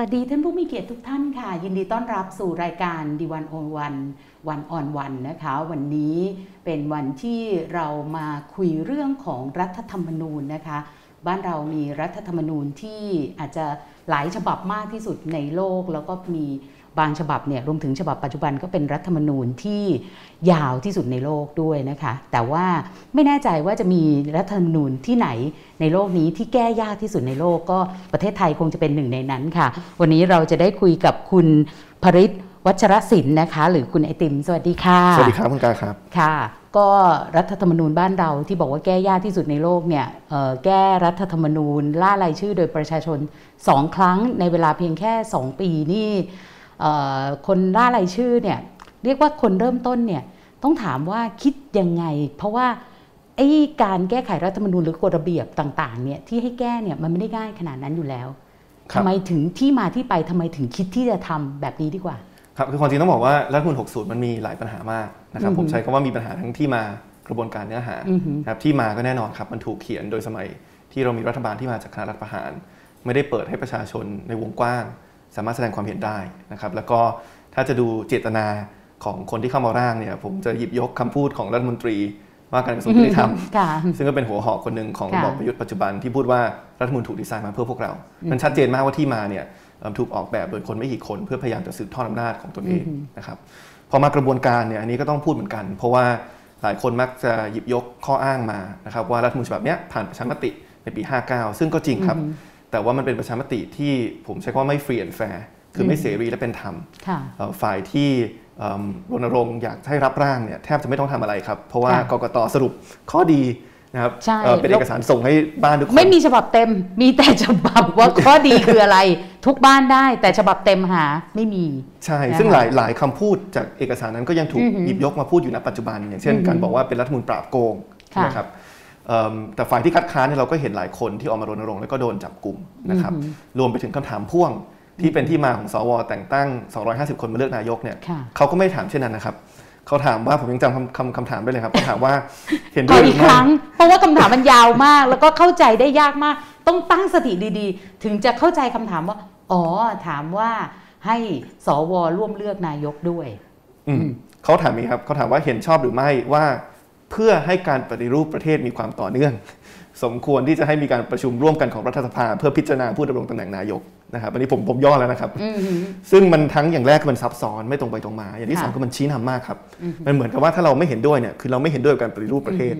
วัสดีท่านผู้มีเกียรติทุกท่านค่ะ ยินดีต้อนรับสู่รายการดีวันออนวันวันออนวันนะคะ วันนี้เป็นวันที่เรามาคุยเรื่องของรัฐธรรมนูญนะคะ บ้านเรามีรัฐธรรมนูญที่อาจจะหลายฉบับมากที่สุดในโลก แล้วก็มี บางฉบับเนี่ยรวมถึงฉบับปัจจุบันก็เป็นรัฐธรรมนูญที่ยาวที่สุดในโลกด้วยนะคะ แต่ว่าไม่แน่ใจว่าจะมีรัฐธรรมนูญที่ไหนในโลกนี้ที่แก้ยากที่สุดในโลกก็ประเทศไทยคงจะเป็นหนึ่งในนั้นค่ะ วันนี้เราจะได้คุยกับคุณภริศวัชรศิลป์นะคะ หรือคุณไอติม สวัสดีค่ะ สวัสดีครับคุณกาครับค่ะ ก็รัฐธรรมนูญบ้านเราที่บอกว่าแก้ยากที่สุดในโลกเนี่ยเอ่อแก้รัฐธรรมนูญล่ารายชื่อโดยประชาชนสองครั้งในเวลาเพียงแค่ 2 ปีนี่เอ่อ คนล่ารายชื่อเนี่ยเรียกว่าคนเริ่มต้นเนี่ยต้องถามว่าคิดยังไง เพราะว่าไอ้การแก้ไขรัฐธรรมนูญหรือกฎระเบียบต่างๆเนี่ยที่ให้แก้เนี่ยมันไม่ได้ง่ายขนาดนั้นอยู่แล้วครับทำไมถึงที่มาที่ไปทำไมถึงคิดที่จะทำแบบนี้ดีกว่าครับคือความจริงต้องบอกว่ารัฐธรรมนูล60 มันมีหลายปัญหามากนะครับอือฮึผมใช้คำว่ามีปัญหาทั้งที่มากระบวนการเนื้อหาอือฮึนะครับที่มาก็แน่นอนครับมันถูกเขียนโดยสมัยที่เรามีรัฐบาลที่มาจากคณะรัฐประหาร ไม่ได้เปิดให้ประชาชนในวงกว้าง สามารถแสดงความเห็นได้นะครับ แล้วก็ถ้าจะดูเจตนาของคนที่เข้ามาร่างเนี่ย ผมจะหยิบยกคำพูดของรัฐมนตรี ว่าการกระทรวงยุติธรรมค่ะซึ่งก็เป็นหัวหอกคนหนึ่งของค่ะระบอบประยุทธ์ปัจจุบันที่พูดว่ารัฐธรรมนูลถูกดีไซน์มาเพื่อพวกเรา มันชัดเจนมากว่าที่มาเนี่ยเอิ่มถูกออกแบบโดยคนไม่กี่คน เพื่อพยายามจะสืบทอดอำนาจของตนเองนะครับพอมากระบวนการเนี่ยอันนี้ก็ต้องพูดเหมือนกัน เพราะว่าหลายคนมักจะหยิบยกข้ออ้างมานะครับว่ารัฐธรรมนูญฉบับเนี้ยผ่านประชามติในปี 59 ซึ่งก็จริงครับ แต่ว่ามันเป็นประชามติที่ผมใช้คำว่าไม่ free and fair คือไม่เสรีและเป็นธรรมค่ะเอ่อฝ่ายที่เอิ่มรณรงค์อยากให้รับร่างเนี่ยแทบจะไม่ต้องทำอะไรครับ เพราะว่าค่ะกกตสรุปข้อดีนะครับใช่เอ่อเป็นเอกสารส่งให้บ้านทุกคนไม่มีฉบับเต็ม มีแต่ฉบับว่าข้อดีคืออะไร ทุกบ้านได้ แต่ฉบับเต็มหาไม่มี ใช่นะคะซึ่งหลายหลายคำพูดจากเอกสารนั้นก็ยังถูกอือหือหยิบยกมาพูดอยู่ณปัจจุบัน อย่างเช่นอือหือการบอกว่าเป็นรัฐธรรมนูญปราบโกงค่ะนะครับเอิ่ม แต่ฝ่ายที่คัดค้านเนี่ยเราก็เห็นหลายคนที่ออกมารณรงค์แล้วก็โดนจับกลุ่มนะครับรวมไปถึงคำถามพ่วงที่เป็นที่มาของสว แต่งตั้ง 250 คนมาเลือกนายกเนี่ยค่ะเขาก็ไม่ถามเช่นนั้นนะครับเขาถามว่าผมยังจำคำคำคำถามได้เลยครับเขาถามว่าเห็นขด้อวยหอีรืกอคไม่รั้ง เพราะว่าคำถามมันยาวมาก แล้วก็เข้าใจได้ยากมาก ต้องตั้งสติดีๆ ถึงจะเข้าใจคำถามว่า อ๋อถามว่าให้สวร่วมเลือกนายกด้วยอืมเขาถามนี้ครับเขาถามว่าเห็นชอบหรือไม่ว่า เพื่อให้การปฏิรูปประเทศมีความต่อเนื่อง สมควรที่จะให้มีการประชุมร่วมกันของรัฐสภา เพื่อพิจารณาผู้ดำรงตำแหน่งนายกนะครับอันนี้ผมผมย่อแล้วนะครับอือหือซึ่งมันทั้งอย่างแรกคือมันซับซ้อนไม่ตรงไปตรงมา อย่างที่ค่ะสองคือมันชี้นำมากครับ มันเหมือนกับว่าถ้าเราไม่เห็นด้วยเนี่ยคือเราไม่เห็นด้วยกับการปฏิรูปประเทศ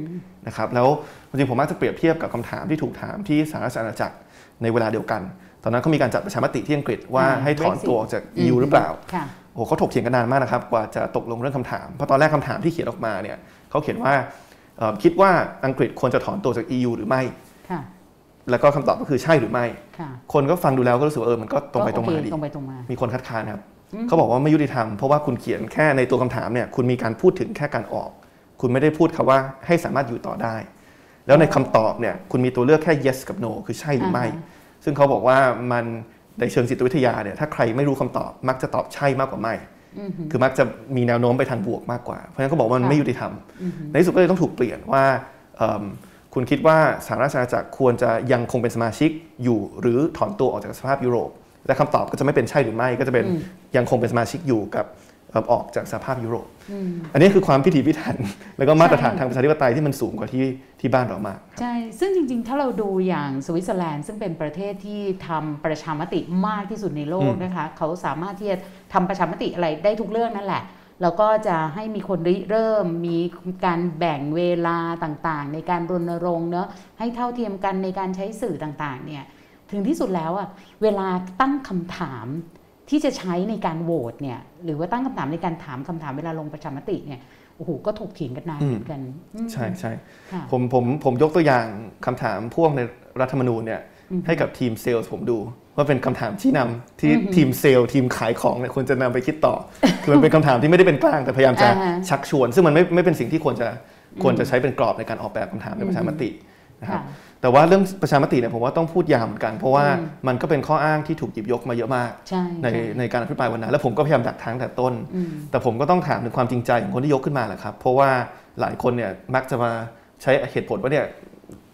นะครับแล้วจริงๆผมมักจะเปรียบเทียบกับคำถามที่ถูกถามที่สหราชอาณาจักรในเวลาเดียวกัน ตอนนั้นเขามีการจัดประชามติที่อังกฤษว่าอ่าให้ถอน Brexit ตัวออกจาก EU หรือเปล่าค่ะโอ้โหเขาถกเถียงกันนานมากนะครับกว่าจะตกลงเรื่องคำถามเพราะตอนแรกคำถามที่เขียนออกมาเนี่ย เขาเขียนว่าเอ่อคิดว่าอังกฤษควรจะถอนตัวจาก EU หรือไม่ค่ะแล้วก็คำตอบก็คือใช่หรือไม่ค่ะคนก็ฟังดูแล้วก็รู้สึกว่าเออ มันก็ตรงไปตรงมาก็โอเคดีตรงไปตรงมามีคนคัดค้านครับ เขาบอกว่าไม่ยุติธรรม เพราะว่าคุณเขียนแค่ในตัวคำถามเนี่ย คุณมีการพูดถึงแค่การออก คุณไม่ได้พูดคำว่าให้สามารถอยู่ต่อได้ แล้วในคำตอบเนี่ย คุณมีตัวเลือกแค่ yes กับ no คือใช่หรือไม่อ่าฮะซึ่งเขาบอกว่ามันในเชิงจิตวิทยาเนี่ย ถ้าใครไม่รู้คำตอบมักจะตอบใช่มากกว่าไม่ คือมักจะมีแนวโน้มไปทางบวกมากกว่า เพราะฉะนั้นเขาบอกว่ามันค่ะไม่ยุติธรรม ในที่สุดก็เลยต้องถูกเปลี่ยนว่าเอิ่มคุณคิดว่าสหราชอาณาจักรควรจะยังคงเป็นสมาชิกอยู่ หรือถอนตัวออกจากสภาพยุโรป และคำตอบก็จะไม่เป็นใช่หรือไม่ก็จะเป็นยังคงเป็นสมาชิกอยู่กับ เอิ่มออกจากสภาพยุโรป อันนี้คือความพิถีพิถัน แล้วก็มาตรฐานทางประชาธิปไตยที่มันสูงกว่าที่ที่บ้านเรามาก ใช่ ซึ่งจริงๆ ถ้าเราดูอย่างสวิตเซอร์แลนด์ซึ่งเป็นประเทศที่ทำประชามติมากที่สุดในโลกอืมนะคะ เขาสามารถที่จะทำประชามติอะไรได้ทุกเรื่องนั่นแหละ แล้วก็จะให้มีคนริเริ่มมีการแบ่งเวลาต่างๆ ในการรณรงค์เนอะให้เท่าเทียมกันในการใช้สื่อต่างๆเนี่ยถึงที่สุดแล้วอะเวลาตั้งคำถาม ที่จะใช้ในการโหวตเนี่ยหรือว่าตั้งคำถามในการถามคำถามเวลาลงประชามติเนี่ยโอ้โหก็ถกเถียงกันนานเหมือนกันอืมใช่ใช่ค่ะผมผมผมยกตัวอย่างคำถามพ่วงในรัฐธรรมนูญเนี่ยให้กับทีมเซลล์ผมดูว่าเป็นคำถามชี้นำที่ทีมเซลล์ทีมขายของเนี่ยควรจะนำไปคิดต่อ คือมันเป็นคำถามที่ไม่ได้เป็นกลางแต่พยายามจะอ่าฮะชักชวน ซึ่งมันไม่ไม่เป็นสิ่งที่ควรจะควรจะใช้เป็นกรอบในการออกแบบคำถามในประชามตินะครับค่ะ แต่ว่าเรื่องประชามติเนี่ยผมว่าต้องพูดยาวเหมือนกัน เพราะว่ามันก็เป็นข้ออ้างที่ถูกหยิบยกมาเยอะมากใช่ในใช่ในการอภิปรายวันนั้น แล้วผมก็พยายามดักทางแต่ต้นอืมแต่ผมก็ต้องถามถึงความจริงใจของคนที่ยกขึ้นมาแหละครับ เพราะว่าหลายคนเนี่ยมักจะมาใช้เหตุผลว่าเนี่ย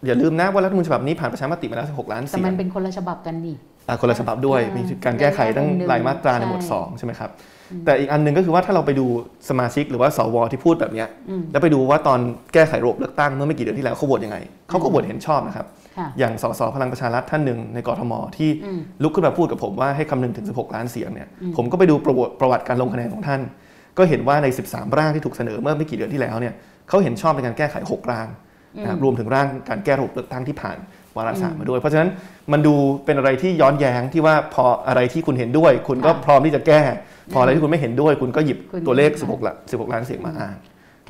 อย่าลืมนะว่ารัฐธรรมนูญฉบับนี้ผ่านประชามติมาแล้ว16ล้านแต่เสียมันงเป็นคนละฉบับกันนี่อะคนละฉบับด้วยอ่ามีมีการแก้ไขตั้งในแง่มุมหนึ่งหลายมาตราในใช่หมวดสองใช่ไหมครับ แต่อีกอันหนึ่งก็คือว่าถ้าเราไปดูสมาชิกหรือว่าสวที่พูดแบบเนี้ยอืมแล้วไปดูว่าตอนแก้ไขระบบเลือกตั้งเมื่อไม่กี่เดือนที่แล้วเขาโหวตยังไงเขาก็โหวตเห็นชอบนะครับค่ะอย่างสสพลังประชารัฐท่านหนึ่งในกรทมที่อืมลุกขึ้นมาพูดกับผมว่าให้คำนึงถึง 16 ล้านเสียงเนี่ยผมก็ไปดูประวัติประวัติการลงคะแนนของท่าน ก็เห็นว่าใน 13 ร่างที่ถูกเสนอเมื่อไม่กี่เดือนที่แล้วเนี่ยเขาเห็นชอบในการแก้ไข 6 ร่างนะครับรวมถึงร่างการแก้ระบบเลือกตั้งที่ผ่าน วาระสามมาด้วย เพราะฉะนั้นมันดูเป็นอะไรที่ย้อนแย้งที่ว่าพออะไรที่คุณเห็นด้วย คุณก็ค่ะพร้อมที่จะแก้ พออะไรที่คุณไม่เห็นด้วย คุณก็หยิบคุณตัวเลขค่ะ16ละ16 ล้านเสียงมาอ้าง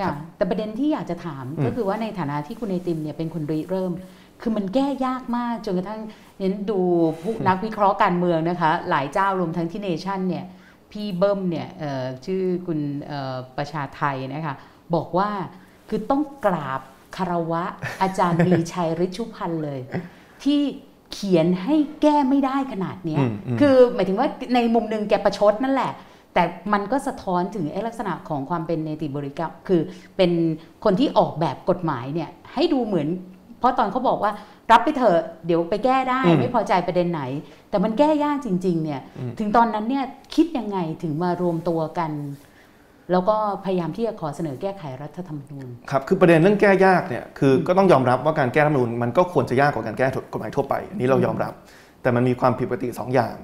ค่ะแต่ประเด็นที่อยากจะถามอืมก็คือว่าในฐานะที่คุณไอติมเนี่ยเป็นคนริเริ่ม คือมันแก้ยากมากจนกระทั่งเน้นดูผู้นักวิเคราะห์การเมืองนะคะ หลายเจ้ารวมทั้งที่เนชั่นเนี่ยพี่เบิ้มเนี่ยเอ่อชื่อคุณเอ่อประชาไทยนะคะบอกว่าคือต้องกราบ คารวะ อาจารย์มีชัยฤชุพันธ์เลย ที่เขียนให้แก้ไม่ได้ขนาดเนี้ยอืมอืมคือหมายถึงว่าในมุมหนึ่งแกประชดนั่นแหละ แต่มันก็สะท้อนถึงไอ้ลักษณะของความเป็นเนติบริกรรมคือเป็นคนที่ออกแบบกฎหมายเนี่ยให้ดูเหมือน เพราะตอนเขาบอกว่ารับไปเถอะเดี๋ยวไปแก้ได้อืมไม่พอใจประเด็นไหน แต่มันแก้ยากจริง ๆ เนี่ย ถึงตอนนั้นเนี่ยคิดยังไงถึงมารวมตัวกัน แล้วก็พยายามที่จะขอเสนอแก้ไขรัฐธรรมนูญครับคือประเด็นเรื่องแก้ยากเนี่ยคือก็ต้องยอมรับว่าการแก้รัฐธรรมนูญมันก็ควรจะยากกว่าการแก้กฎหมายทั่วไปอันนี้เรายอมรับ แต่มันมีความผิดปกติสองอย่าง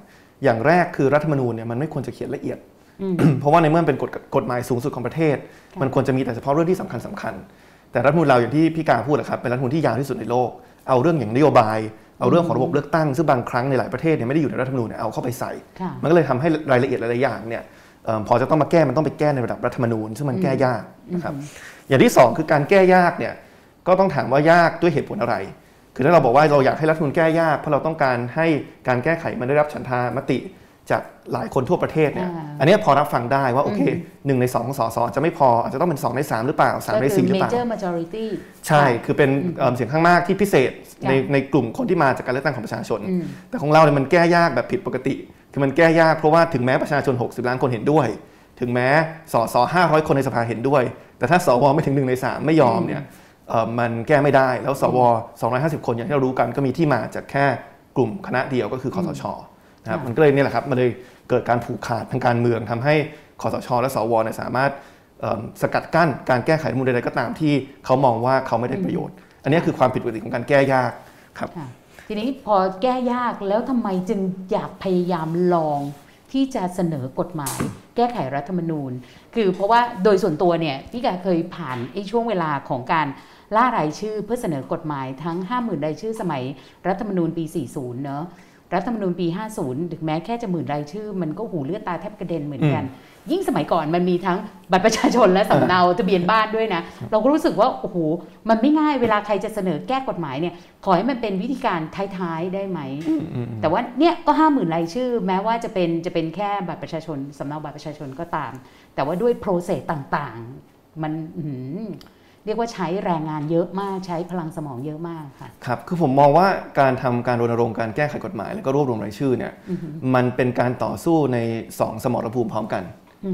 อย่างแรกคือรัฐธรรมนูญเนี่ยมันไม่ควรจะเขียนละเอียดอืมเพราะว่าในเมื่อมันเป็นกฎกฎหมายสูงสุดของประเทศค่ะมันควรจะมีแต่เฉพาะเรื่องที่สำคัญสคัญๆแต่รัฐธรรมนูญเราอย่างที่พี่กาพูดนะครับเป็นรัฐธรรมนูญที่ยาวที่สุดในโลกเอาเรื่องอย่างนโยบายเอาเรื่องของระบบเลือกตั้งซึ่งบางครั้งในหลายประเทศเนี่ยไม่ได้อยู่ในรัฐธรรมนูญเนี่ยเอาเข้าไปใส่ค่ะมันก็เลยทำให้รายละเอียดหลายๆอย่างเนี่ยเอิ่ม พอจะต้องมาแก้มันต้องไปแก้ในระดับรัฐธรรมนูญ ซึ่งมันแก้ยากนะครับอย่างที่สองคือการแก้ยากเนี่ยก็ต้องถามว่ายากด้วยเหตุผลอะไร คือถ้าเราบอกว่าเราอยากให้รัฐธรรมนูญแก้ยากเพราะเราต้องการให้การแก้ไขมันได้รับฉันทามติจากหลายคนทั่วประเทศเนี่ยอ่าอันเนี้ยพอรับฟังได้ว่าโอเคหนึ่งในสองของสสอาจจะไม่พออาจจะต้องเป็นสองในสามหรือเปล่าสามในก็คืสี่หรือเปล่า major majority ใช่ คือเป็นเอิ่มเสียงข้างมากที่พิเศษในค่ะในกลุ่มคนที่มาจากการเลือกตั้งของประชาชนอืมแต่ของเราเนี่ยมันแก้ยากแบบผิดปกติ คือมันแก้ยากเพราะว่าถึงแม้ประชาชน 60 ล้านคนเห็นด้วย ถึงแม้สส500คนในสภาเห็นด้วย แต่ถ้าสวไม่ถึง1ใน3ไม่ยอมเนี่ยมันแก้ไม่ได้แล้วสว250 คนอย่างที่เรารู้กันก็มีที่มาจากแค่กลุ่มคณะเดียวก็คือคอสชนะครับมันก็เลยนี่แหละครับมันเลยเกิดการผูกขาดทางการเมืองทำให้คอสช และสวเนี่ยสามารถสกัดกั้นการแก้ไขมูลใดๆก็ตามที่เขามองว่าเขาไม่ได้ประโยชน์ อันนี้คือความผิดปกติของการแก้ยากครับ ทีนี้พอแก้ยากแล้วทำไมจึงอยากพยายามลองที่จะเสนอกฎหมาย แก้ไขรัฐธรรมนูญ คือเพราะว่าโดยส่วนตัวเนี่ยพี่กาเคยผ่านไอ้ช่วงเวลาของการล่ารายชื่อเพื่อเสนอกฎหมายทั้ง 50,000รายชื่อสมัยรัฐธรรมนูญปี 40 เนอะรัฐธรรมนูญปี 50 ถึงแม้แค่จะหมื่นรายชื่อ มันก็หูเลือดตาแทบกระเด็นเหมือนกัน ยิ่งสมัยก่อนมันมีทั้งบัตรประชาชนและสำเนาทะเบียนบ้านด้วยนะ เราก็รู้สึกว่าโอ้โหมันไม่ง่ายเวลาใครจะเสนอแก้กฎหมายเนี่ยขอให้มันเป็นวิธีการท้ายๆได้ไหม แต่ว่าเนี่ยก็ห้าหมื่นรายชื่อ แม้ว่าจะเป็นจะเป็นแค่บัตรประชาชนสำเนาบัตรประชาชนก็ตาม แต่ว่าด้วยโปรเซสต่างๆ มันอื้อหือเรียกว่าใช้แรงงานเยอะมากใช้พลังสมองเยอะมากค่ะครับคือผมมองว่าการทำการรณรงค์การแก้ไขกฎหมาย แล้วก็รวบรวมรายชื่อเนี่ยมันเป็นการต่อสู้ใน 2 สมรภูมิพร้อมกัน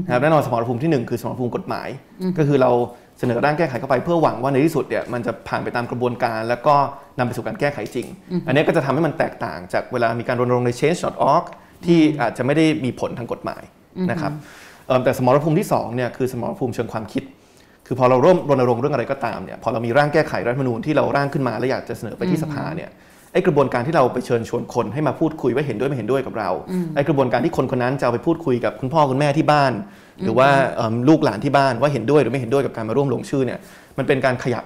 นะครับแน่นอนสมรภูมิที่ 1 คือสมรภูมิกฎหมาย ก็คือเราเสนอร่างแก้ไขเข้าไปเพื่อหวังว่าในที่สุดเนี่ยมันจะผ่านไปตามกระบวนการ แล้วก็นำไปสู่การแก้ไขจริง อันนี้ก็จะทำให้มันแตกต่างจากเวลามีการรณรงค์ใน change.org ที่อาจจะไม่ได้มีผลทางกฎหมายนะครับเอิ่มแต่สมรภูมิที่สองเนี่ยคือสมรภูมิเชิงความคิด คือพอเราร่วมรณรงค์เรื่องอะไรก็ตามเนี่ยพอเรามีร่างแก้ไขรัฐธรรมนูญที่เราร่างขึ้นมาแล้วอยากจะเสนอไปที่สภาเนี่ย ไอ้กระบวนการที่เราไปเชิญชวนคนให้มาพูดคุยว่าเห็นด้วยไม่เห็นด้วยกับเราไอ้กระบวนการที่คนคนนั้นจะเอาไปพูดคุยกับคุณพ่อคุณแม่ที่บ้าน หรือว่าเอิ่มลูกหลานที่บ้านว่าเห็นด้วยหรือไม่เห็นด้วยกับการมาร่วมลงชื่อเนี่ยมันเป็นการขยับ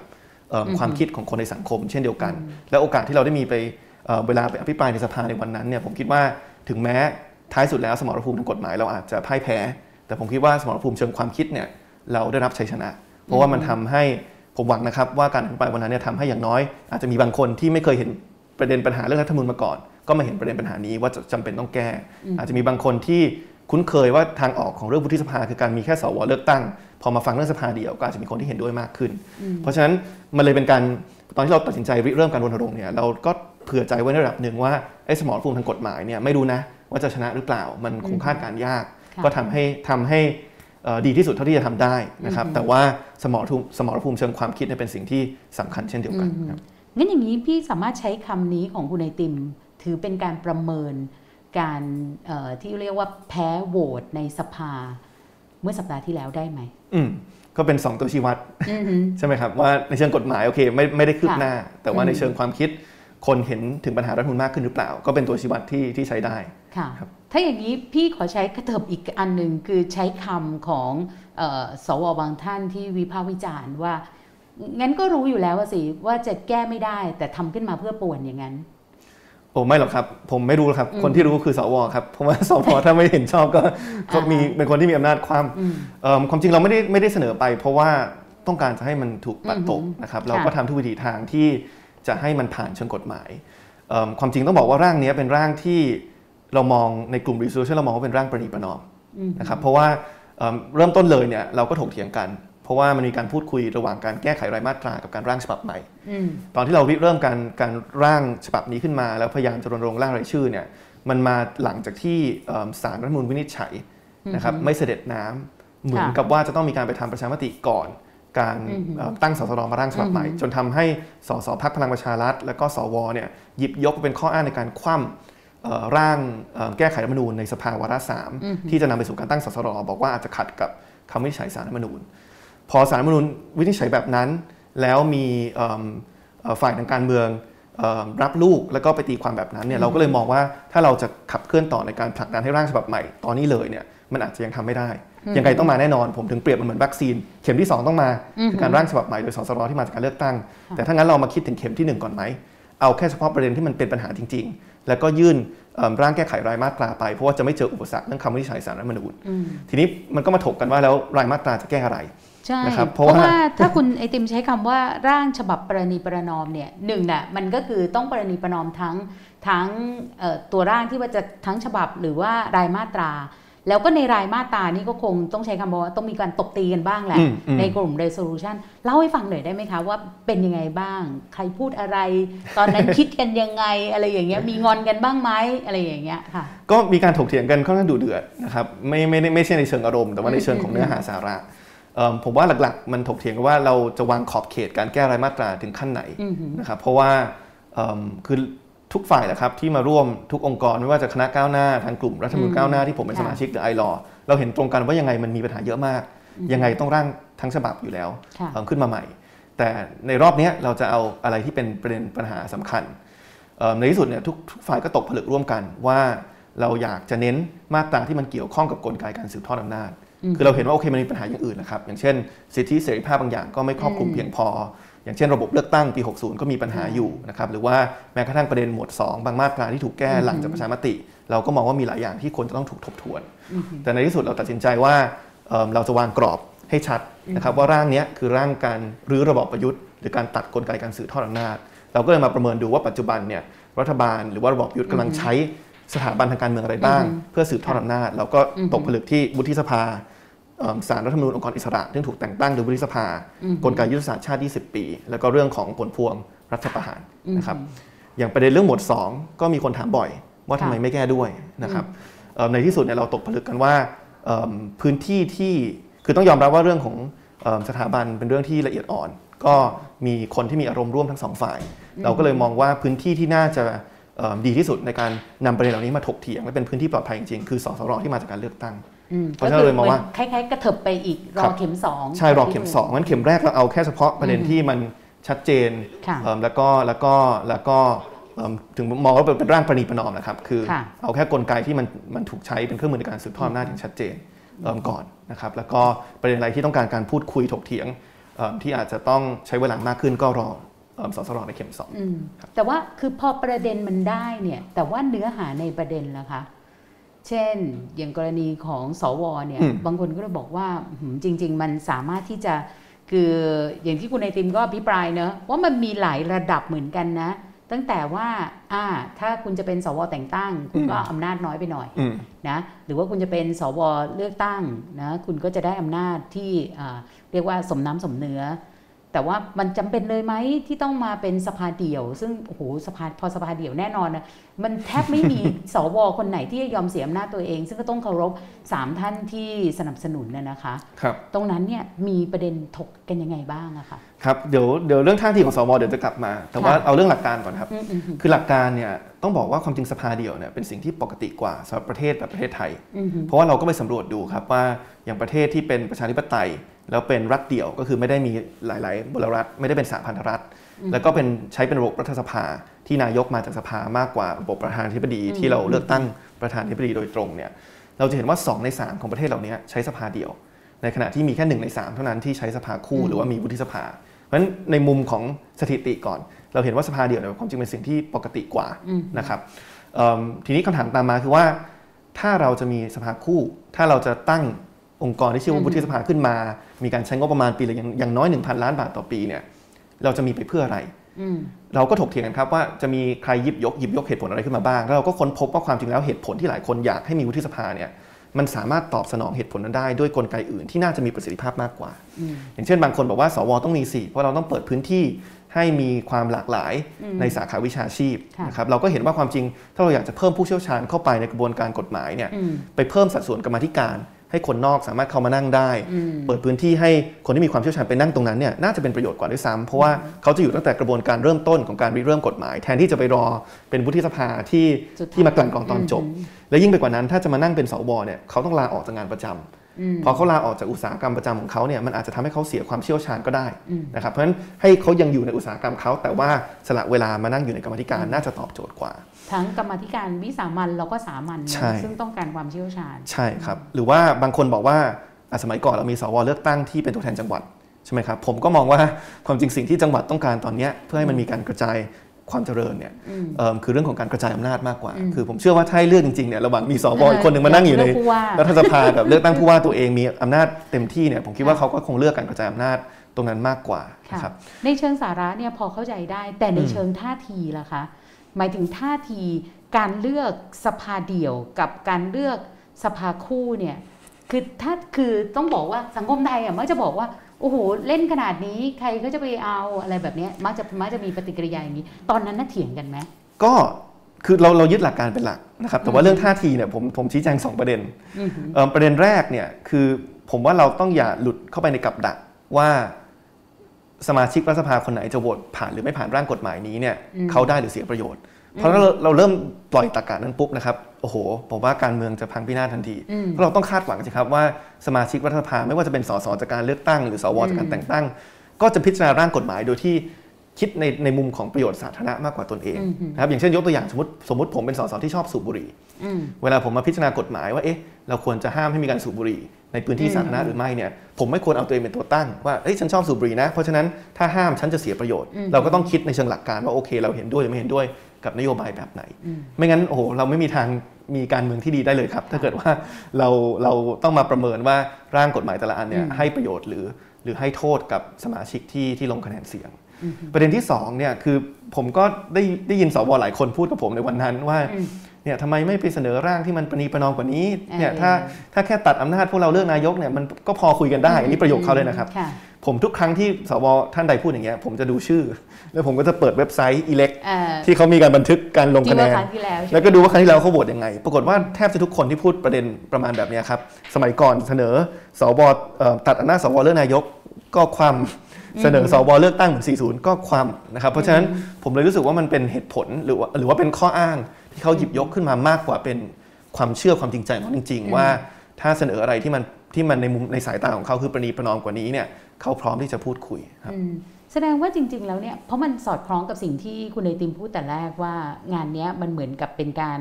เอิ่มความคิดของคนในสังคม เช่นเดียวกัน และโอกาสที่เราได้มีไปเอ่อเวลาไปอภิปรายในสภาในวันนั้นเนี่ยผมคิดว่าถึงแม้ท้ายสุดแล้วสมรภูมิทางกฎหมายเราอาจจะพ่ายแพ้ แต่ผมคิดว่าสมรภูมิเชิงความคิดเนี่ยเราได้รับชัยชนะ เพราะว่ามันทำให้ผมหวังนะครับว่าการอภิปรายวันนั้นเนี่ยทำให้อย่างน้อย อาจจะมีบางคนที่ไม่เคยเห็น ประเด็นปัญหาเรื่องรัฐธรรมนูญมาก่อน ก็มาเห็นประเด็นปัญหานี้ว่าจะจำเป็นต้องแก้ อาจจะมีบางคนที่คุ้นเคยว่าทางออกของเรื่องวุฒิสภาคือการมีแค่สวเลือกตั้ง พอมาฟังเรื่องสภาเดียวก็อาจจะมีคนที่เห็นด้วยมากขึ้น เพราะฉะนั้นมันเลยเป็นการตอนที่เราตัดสินใจริเริ่มการรณรงค์เนี่ยเราก็เผื่อใจไว้ในระดับหนึ่งว่าไอ้สมรภูมิทางกฎหมายเนี่ยไม่รู้นะว่าจะชนะหรือเปล่ามันคงคาดการณ์ยากค่ะก็ทำให้ทำให้เอ่อดีที่สุดเท่าที่จะทำได้นะครับแต่ว่าสมรภูมิสมรภูมิเชิงความคิดเนี่ยเป็นสิ่งที่สำคัญเช่นเดียวกันครับ งั้นอย่างนี้พี่สามารถใช้คำนี้ของคุณไอติม ถือเป็นการประเมินการที่เรียกว่าแพ้โหวตในสภา เมื่อสัปดาห์ที่แล้วได้ไหมอืมก็เป็น 2 ตัวชี้วัดใช่ไหมครับว่าในเชิงกฎหมายโอเคไม่ไม่ได้คืบหน้า แต่ว่าในเชิงความคิดคนเห็นถึงปัญหารัฐมนมากขึ้นหรือเปล่า ก็เป็นตัวชี้วัดที่ที่ใช้ได้ค่ะถ้าอย่างนี้พี่ขอใช้กระเถิบอีกอันหนึ่งคือใช้คำของสวบางท่านที่วิพากษ์วิจารณ์ว่า งั้นก็รู้อยู่แล้วว่าสิว่าจะแก้ไม่ได้ แต่ทำขึ้นมาเพื่อป่วนอย่างนั้นโอ้ไม่หรอกครับ ผมไม่รู้ครับ คนที่รู้คือสวครับเพราะว่าสวถ้าไม่เห็นชอบก็ก็มีเป็นคนที่มีอำนาจความความจริงเราไม่ได้ไม่ได้เสนอไป เพราะว่าต้องการจะให้มันถูกปัดตกนะครับ เราก็ทำทุกวิถีทางที่จะให้มันผ่านเชิงกฎหมายความจริงต้องบอกว่าร่างนี้เป็นร่างที่เรามองในกลุ่ม resolution เรามองว่าเป็นร่างประนีประนอมนะครับเพราะว่าเริ่มต้นเลยเนี่ยเราก็ถกเถียงกันเพ ราะว่ามันมีการพูดคุยระหว่างการแก้ไขรายมาตรากับการร่างฉบับใหม่ตอนที่เราเริ่มการการร่างฉบับนี้ขึ้นมา แล้วพยายามจะรณรงค์ร่างรายชื่อเนี่ยมันมาหลังจากที่สารรัฐมนูลวินิจฉัยนะครับไม่เสด็จน้ำเหมือนกับว่าจะต้องมีการไปทำประชามติก่อน การตั้งสสรมาร่างฉบับใหม่ จนทำให้สสพักพลังประชารัฐ และก็สวเนี่ยหยิบยกเป็นข้ออ้างในการคว่ำร่างแก้ไขรัฐมนูญในสภาวาระสามที่จะนำไปสู่การตั้งสสรบอกว่าอาจจะขัดกับคำวินิจฉัยสารรัฐมนูญ พอสารรัฐมนูญวินิจฉัยแบบนั้น แล้วมีฝ่ายทางการเมืองรับลูกแล้วก็ไปตีความแบบนั้นเนี่ยเราก็เลยมองว่าถ้าเราจะขับเคลื่อนต่อในการผลักดันให้ร่างฉบับใหม่ตอนนี้เลยเนี่ยมันอาจจะยังทำไม่ได้ ยังไงต้องมาแน่นอน ผมถึงเปรียบมันเหมือนวัคซีน เข็มที่ 2 ต้องมาคือการร่างฉบับใหม่โดยสสรที่มาจากการเลือกตั้ง แต่ถ้างั้นเรามาคิดถึงเข็มที่ 1 ก่อนไหม เอาแค่เฉพาะประเด็นที่มันเป็นปัญหาจริง ๆ แล้วก็ยื่นร่างแก้ไขรายมาตราไป เพราะว่าจะไม่เจออุปสรรคเรื่องคำวินิจฉัยสารรัฐมนูญทีนี้มันก็มาถกกันว่าแล้วรายมาตราจะแก้อะไร ใช่เพราะว่าถ้าคุณไอติมใช้คำว่าร่างฉบับประนีประนอมเนี่ยหนึ่งน่ะมันก็คือต้องประนีประนอมทั้งทั้งตัวร่างที่ว่าจะทั้งฉบับหรือว่ารายมาตรา แล้วก็ในรายมาตรานี่ก็คงต้องใช้คำว่าต้องมีการตบตีกันบ้างแหละ ในกลุ่ม resolution เล่าให้ฟังหน่อยได้ไหมคะว่าเป็นยังไงบ้าง ใครพูดอะไร ตอนนั้นคิดกันยังไงอะไรอย่างเงี้ยมีงอนกันบ้างไหมอะไรอย่างเงี้ยค่ะก็มีการถกเถียงกันค่อนข้างดุเดือดนะครับไม่ไม่ไม่ใช่ในเชิงอารมณ์แต่ว่าในเชิงของเนื้อหาสาระ ผมว่าหลักๆ มันถกเถียงกันว่าเราจะวางขอบเขตการแก้รายมาตราถึงขั้นไหนนะครับเพราะว่าคือทุกฝ่ายแหละครับที่มาร่วมทุกองค์กรไม่ว่าจะคณะก้าวหน้าทางกลุ่มรัฐมนตรีก้าวหน้าที่ผมเป็นสมาชิกหรือไอรอเราเห็นตรงกันว่ายังไงมันมีปัญหาเยอะมาก ยังไงต้องร่างทั้งฉบับอยู่แล้วขึ้นมาใหม่ แต่ในรอบนี้เราจะเอาอะไรที่เป็นประเด็นปัญหาสำคัญในที่สุดเนี่ยทุกฝ่ายก็ตกผลึกร่วมกันว่าเราอยากจะเน้นมาตราที่มันเกี่ยวข้องกับกลไกการสืบทอดอำนาจ คือเราเห็นว่าโอเคมันมีปัญหาอย่างอื่นนะครับ อย่างเช่น สิทธิเสรีภาพบางอย่างก็ไม่ครอบคลุมเพียงพอ อย่างเช่น ระบบเลือกตั้งปี 60 ก็มีปัญหาอยู่นะครับหรือว่าแม้กระทั่งประเด็นหมวด 2 บางมาตราที่ถูกแก้หลังจากประชามติ เราก็มองว่ามีหลายอย่างที่ควรจะต้องถูกทบทวน แต่ในที่สุดเราตัดสินใจว่าเราจะวางกรอบให้ชัดนะครับว่าร่างนี้คือร่างการรื้อระบอบประยุทธ์หรือการตัดกลไกการสืบทอดอำนาจ เราก็เลยมาประเมินดูว่าปัจจุบันเนี่ยรัฐบาลหรือว่าระบอบประยุทธ์กำลังใช้ สถาบันทางการเมืองอะไรบ้าง เพื่อสืบทอดอำนาจเราก็ตกผลึกที่วุฒิสภาสารรัฐธรรมนูญองค์กรอิสระที่ถูกแต่งตั้งโดยวุฒิสภากลไกยุทธศาสตร์ชาติ 20 ปี แล้วก็เรื่องของผลพวงรัฐประหารนะครับอย่างประเด็นเรื่องหมวด 2 ก็มีคนถามบ่อยว่าทำไมไม่แก้ด้วยนะครับในที่สุดเนี่ยเราตกผลึกกันว่าพื้นที่ที่คือต้องยอมรับว่าเรื่องของสถาบันเป็นเรื่องที่ละเอียดอ่อน ก็มีคนที่มีอารมณ์ร่วมทั้งสองฝ่าย เราก็เลยมองว่าพื้นที่ที่น่าจะ ดีที่สุดในการนำประเด็นเหล่านี้มาถกเถียงและเป็นพื้นที่ปลอดภัยจริงๆคือสสรที่มาจากการเลือกตั้งเพราะฉะนั้นเลยมองว่าคล้ายๆกระเถิบไปอีกรอเข็มสองใช่รอเข็มสองงั้นเข็มแรกเราเอาแค่เฉพาะประเด็นที่มันชัดเจนแล้วก็แล้วก็แล้วก็ถึงมองว่าเป็นร่างประนีประนอมนะครับ คือเอาแค่กลไกที่มันมันถูกใช้เป็นเครื่องมือในการสืบทอดอำนาจอย่างชัดเจนก่อนนะครับ แล้วก็ประเด็นอะไรที่ต้องการการพูดคุยถกเถียงที่อาจจะต้องใช้เวลามากขึ้นก็รอ สสรในเข็มสองแต่ว่าคือพอประเด็นมันได้เนี่ยแต่ว่าเนื้อหาในประเด็นล่ะคะ เช่นอย่างกรณีของสวเนี่ยบางคนก็เลยบอกว่าจริง ๆ มันสามารถที่จะคืออย่างที่คุณไอติมก็อภิปรายเนอะว่ามันมีหลายระดับเหมือนกันนะ ตั้งแต่ว่าอ่าถ้าคุณจะเป็นสวแต่งตั้ง คุณก็อำนาจน้อยไปหน่อยนะหรือว่าคุณจะเป็นสวเลือกตั้งนะคุณก็จะได้อำนาจที่เรียกว่าสมน้ำสมเนื้อ แต่ว่ามันจำเป็นเลยไหมที่ต้องมาเป็นสภาเดี่ยว ซึ่งโอ้โหสภาพอสภาเดี่ยวแน่นอนนะมันแทบไม่มีสวคนไหนที่จะยอมเสียอำนาจตัวเอง ซึ่งก็ต้องเคารพสามท่านที่สนับสนุนนะนะคะ ครับ ตรงนั้นเนี่ยมีประเด็นถกกันยังไงบ้างอะคะ ครับเดี๋ยวเดี๋ยวเรื่องท่าทีของสวเดี๋ยวจะกลับมา แต่ว่าค่ะเอาเรื่องหลักการก่อนครับอืมอืมอืมคือหลักการเนี่ยต้องบอกว่าความจริงสภาเดียวเนี่ยเป็นสิ่งที่ปกติกว่าสำหรับประเทศแบบประเทศไทยอืมเพราะว่าเราก็ไปสำรวจดูครับว่าอย่างประเทศที่เป็นประชาธิปไตย แล้วเป็นรัฐเดี่ยวก็คือไม่ได้มีหลาย ๆบลรัฐไม่ได้เป็นสหพันธรัฐ แล้วก็เป็นใช้เป็นระบบรัฐสภาที่นายกมาจากสภามากกว่าระบบประธานาธิบดีที่เราเลือกตั้งประธานาธิบดีโดยตรงเนี่ยเราจะเห็นว่า 2 ใน 3 ของประเทศเหล่านี้ใช้สภาเดียว ในขณะที่มีแค่1ใน3 เท่านั้นที่ใช้สภาคู่หรือว่ามีวุฒิสภา เพราะฉะนั้นในมุมของสถิติก่อน เราเห็นว่าสภาเดียวเนี่ยความจริงเป็นสิ่งที่ปกติกว่านะครับเอิ่มทีนี้คำถามตามมาคือว่า ถ้าเราจะมีสภาคู่ ถ้าเราจะตั้งองค์กรที่ชื่อว่าวุฒิสภาขึ้นมา มีการใช้งบประมาณปีละอย่างอย่างน้อย 1,000 ล้านบาทต่อปีเนี่ยเราจะมีไปเพื่ออะไรอืมเราก็ถกเถียงกันครับว่าจะมีใครหยิบยกหยิบยกเหตุผลอะไรขึ้นมาบ้าง แล้วเราก็ค้นพบว่าความจริงแล้วเหตุผลที่หลายคนอยากให้มีวุฒิสภาเนี่ย มันสามารถตอบสนองเหตุผลนั้นได้ด้วยกลไกอื่นที่น่าจะมีประสิทธิภาพมากกว่า อย่างเช่นบางคนบอกว่าสวต้องมีสิเพราะเราต้องเปิดพื้นที่ให้มีความหลากหลายในสาขาวิชาชีพค่ะนะครับเราก็เห็นว่าความจริงถ้าเราอยากจะเพิ่มผู้เชี่ยวชาญเข้าไปในกระบวนการกฎหมายเนี่ยอืมไปเพิ่มสัดส่วนกรรมาธิการ ให้คนนอกสามารถเข้ามานั่งได้ เปิดพื้นที่ให้คนที่มีความเชี่ยวชาญไปนั่งตรงนั้นเนี่ยน่าจะเป็นประโยชน์กว่าด้วยซ้ำเพราะว่าเขาจะอยู่ตั้งแต่กระบวนการเริ่มต้นของการริเริ่มกฎหมาย แทนที่จะไปรอเป็นวุฒิสภาที่สุดท้ายที่มากลั่นกรองตอนจบ และยิ่งไปกว่านั้นถ้าจะมานั่งเป็นสวเนี่ยเขาต้องลาออกจากงานประจำพอเขาลาออกจากอุตสาหกรรมประจำของเขาเนี่ยมันอาจจะทำให้เขาเสียความเชี่ยวชาญก็ได้นะครับเพราะฉะนั้นให้เขายังอยู่ในอุตสาหกรรมเขาแต่ว่าสละเวลามานั่งอยู่ในกรรมาธิการน่าจะตอบโจทย์กว่า ทั้งกรรมาธิการวิสามันแล้วก็สามัญนะใช่ซึ่งต้องการความเชี่ยวชาญ ใช่ครับ หรือว่าบางคนบอกว่าอะสมัยก่อนเรามีสวเลือกตั้งที่เป็นตัวแทนจังหวัดใช่ไหมครับผมก็มองว่าความจริงสิ่งที่จังหวัดต้องการตอนเนี้ยเพื่อให้มันมีการกระจายความเจริญเนี่ยเอิ่มคือเรื่องของการกระจายอำนาจมากกว่า คือผมเชื่อว่าถ้าให้เลือกจริงๆเนี่ยระหว่างมีสวอีกคนหนึ่งมานั่งอยู่ในเลือกผู้ว่ารัฐสภากับเลือกตั้งผู้ว่าตัวเองมีอำนาจเต็มที่เนี่ยผมคิดว่าเขาก็คงเลือกการกระจายอำนาจตรงนั้นมากกว่าค่ะนะครับในเชิงสาระเนี่ยพอเข้าใจได้แต่ในอืมเชิงท่าทีล่ะคะ หมายถึงท่าทีการเลือกสภาเดี่ยวกับการเลือกสภาคู่เนี่ยคือถ้าคือต้องบอกว่าสังคมไทยอะมักจะบอกว่าโอ้โหเล่นขนาดนี้ใครก็จะไปเอาอะไรแบบเนี้ยมักจะมักจะมีปฏิกิริยาอย่างนี้ ตอนนั้นน่าเถียงกันไหมก็คือเราเรายึดหลักการเป็นหลักนะครับแต่ว่าเรื่องท่าทีเนี่ยผมผมชี้แจงสองประเด็นอือหือเอิ่มประเด็นแรกเนี่ยคือผมว่าเราต้องอย่าหลุดเข้าไปในกับดักว่า สมาชิกรัฐสภาคนไหนจะโหวตผ่านหรือไม่ผ่านร่างกฎหมายนี้เนี่ยเขาได้หรือเสียประโยชน์ เพราะถ้าเราเราเริ่มปล่อยตรกกะนั้นปุ๊บนะครับโอ้โหผมว่าการเมืองจะพังพินาศทันทีอืมเพราะเราต้องคาดหวังสิครับว่าสมาชิกรัฐสภาไม่ว่าจะเป็นสสจากการเลือกตั้ง หรือสวจากการแต่งตั้ง ก็จะพิจารณาร่างกฎหมายโดยที่ คิดในในมุมของประโยชน์สาธารณะมากกว่าตนเองนะครับอย่างเช่นยกตัวอย่างสมมติสมมติผมเป็นสสที่ชอบสูบบุหรี่อืมเวลาผมมาพิจารณากฎหมายว่าเอ๊ะเราควรจะห้ามให้มีการสูบบุหรี่ในพื้นที่สาธารณะหรือไม่เนี่ยผมไม่ควรเอาตัวเองเป็นตัวตั้งว่าเอ้ยฉันชอบสูบบุหรี่นะ เพราะฉะนั้นถ้าห้ามฉันจะเสียประโยชน์ เราก็ต้องคิดในเชิงหลักการว่าโอเคเราเห็นด้วยหรือไม่เห็นด้วยกับนโยบายแบบไหน ไม่งั้นโอ้โหเราไม่มีทางมีการเมืองที่ดีได้เลยครับ ถ้าเกิดว่าเราเราต้องมาประเมินว่าร่างกฎหมายแต่ละอันเนี่ยให้ประโยชน์หรือ หรือให้โทษกับสมาชิกที่ที่ลงคะแนนเสียง ประเด็นที่สองเนี่ยคือผมก็ได้ได้ยินสวหลายคนพูดกับผมในวันนั้นว่าเนี่ยทำไมไม่ไปเสนอร่างที่มันประนีประนอมกว่านี้เนี่ยเออถ้าถ้าแค่ตัดอำนาจพวกเราเลือกนายกเนี่ยมันก็พอคุยกันได้อันนี้ประโยคเขาเลยนะครับค่ะผมทุกครั้งที่สวท่านใดพูดอย่างเงี้ยผมจะดูชื่อ แล้วผมก็จะเปิดเว็บไซต์ elect เอ่อที่เขามีการบันทึกการลงที่คะแนเมื่อนครั้งที่แล้วใช่ไหมแล้วก็ดูว่าครั้งที่แล้วเขาโหวตยังไง ปรากฏว่าแทบจะทุกคนที่พูดประเด็นประมาณแบบเนี้ยครับสมัยก่อนเสนอสวเอ่อตัดอำนาจสวเลือกนายกก็ความ เสนอสวเลือกตั้งเหมือน 40 ก็ความนะครับ เพราะฉะนั้นผมเลยรู้สึกว่ามันเป็นเหตุผลหรือว่าหรือว่าเป็นข้ออ้างที่เขาหยิบยกขึ้นมามากกว่าเป็นความเชื่อความจริงใจของเขาจริง ๆ ว่าถ้าเสนออะไรที่มันที่มันในมุมในสายตาของเขาคือประนีประนอมกว่านี้เนี่ยเขาพร้อมที่จะพูดคุยครับอืมแสดงว่าจริง ๆ แล้วเนี่ยเพราะมันสอดคล้องกับสิ่งที่คุณไอติมพูดแต่แรกว่างานเนี้ยมันเหมือนกับเป็นการ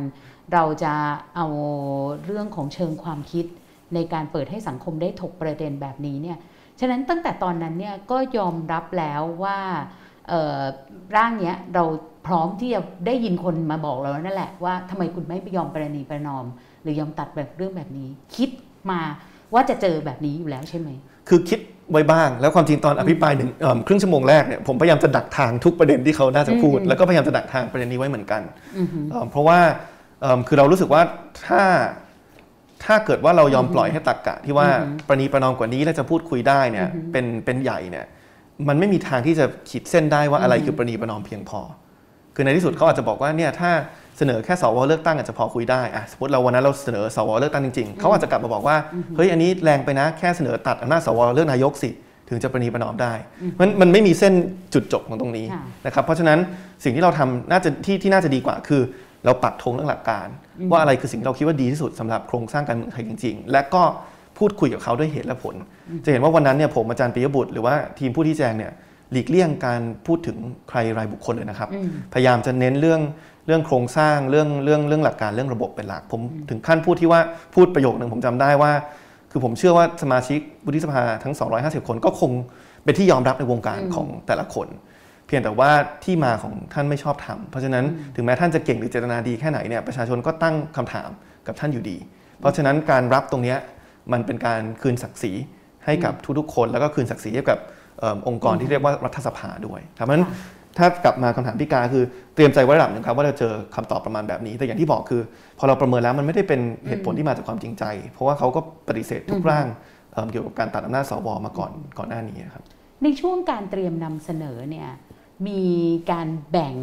เราจะเอาเรื่องของเชิงความคิด ในการเปิดให้สังคมได้ถกประเด็นแบบนี้เนี่ย ฉะนั้นตั้งแต่ตอนนั้นเนี่ยก็ยอมรับแล้วว่าเอ่อร่างเนี้ยเราพร้อมที่จะได้ยินคนมาบอกเราแล้วนั่นแหละว่าทำไมคุณไม่ไปยอมประนีประนอม หรือยอมตัดแบบเรื่องแบบนี้ คิดมาว่าจะเจอแบบนี้อยู่แล้วใช่ไหม คือคิดไว้บ้าง แล้วความจริงตอนอภิปรายหนึ่งเอิ่มครึ่งชั่วโมงแรกเนี่ยผมพยายามจะดักทางทุกประเด็นที่เขาน่าจะพูดอืมแล้วก็พยายามจะดักทางประเด็นนี้ไว้เหมือนกันอือหือเอิ่มเพราะว่าเอิ่มคือเรารู้สึกว่าถ้า ถ้าเกิดว่าเรายอมปล่อยให้ตักกะที่ว่าอือหือประนีประนอมกว่านี้แล้วจะพูดคุยได้เนี่ยอือหือเป็นเป็นใหญ่เนี่ยมันไม่มีทางที่จะขีดเส้นได้ว่าอะไรคือประนีประนอมเพียงพอ คือในที่สุดเขาอาจจะบอกว่าเนี่ยถ้าเสนอแค่สวเลือกตั้งอาจจะพอคุยได้อะสมมติเราวันนั้นเราเสนอสวเลือกตั้งจริงๆเขาอาจจะกลับมาบอกว่าเฮ้ยอันนี้แรงไปนะแค่เสนอตัดอำนาจสวเลือกนายกสิถึงจะประนีประนอมได้ มันมันไม่มีเส้นจุดจบของตรงนี้ค่ะนะครับ เพราะฉะนั้นสิ่งที่เราทำน่าจะที่ที่น่าจะดีกว่าคือ เราปักธงเรื่องหลักการ ว่าอะไรคือสิ่งที่เราคิดว่าดีที่สุดสำหรับโครงสร้างการเมืองไทยจริง ๆ และก็พูดคุยกับเขาด้วยเหตุและผล จะเห็นว่าวันนั้นเนี่ยผมอาจารย์ปิยบุตรหรือว่าทีมผู้ที่แจงเนี่ยหลีกเลี่ยงการพูดถึงใครรายบุคคลเลยนะครับอืมพยายามจะเน้นเรื่องเรื่องโครงสร้างเรื่องเรื่องเรื่องหลักการเรื่องระบบเป็นหลัก ผมถึงขั้นพูดที่ว่าพูดประโยคหนึ่งผมจำได้ว่า คือผมเชื่อว่าสมาชิกวุฒิสภาทั้ง 250 คนก็คงเป็นที่ยอมรับในวงการของแต่ละคน เพียงแต่ว่าที่มาของท่านไม่ชอบทำเพราะฉะนั้นถึงแม้ท่านจะเก่งหรือเจตนาดีแค่ไหนเนี่ยประชาชนก็ตั้งคำถามกับท่านอยู่ดี เพราะฉะนั้นการรับตรงเนี้ยมันเป็นการคืนศักดิ์ศรีให้กับทุกๆคน แล้วก็คืนศักดิ์ศรีให้กับเอิ่มองค์กรที่เรียกว่ารัฐสภาด้วยครับเพราะฉะนั้นถ้ากลับมาคำถามพี่กาคือเตรียมใจไว้ระดับหนึ่งครับว่าเราเจอคำตอบประมาณแบบนี้ แต่อย่างที่บอกคือ พอเราประเมินแล้วมันไม่ได้เป็นเหตุผลที่มาจากความจริงใจ เพราะว่าเขาก็ปฏิเสธทุกร่างเอิ่มเกี่ยวกับการตัดอำนาจสวมาก่อนก่อนหน้านี้ครับในช่วงการเตรียมนำเสนอเนี่ย มีการแบ่ง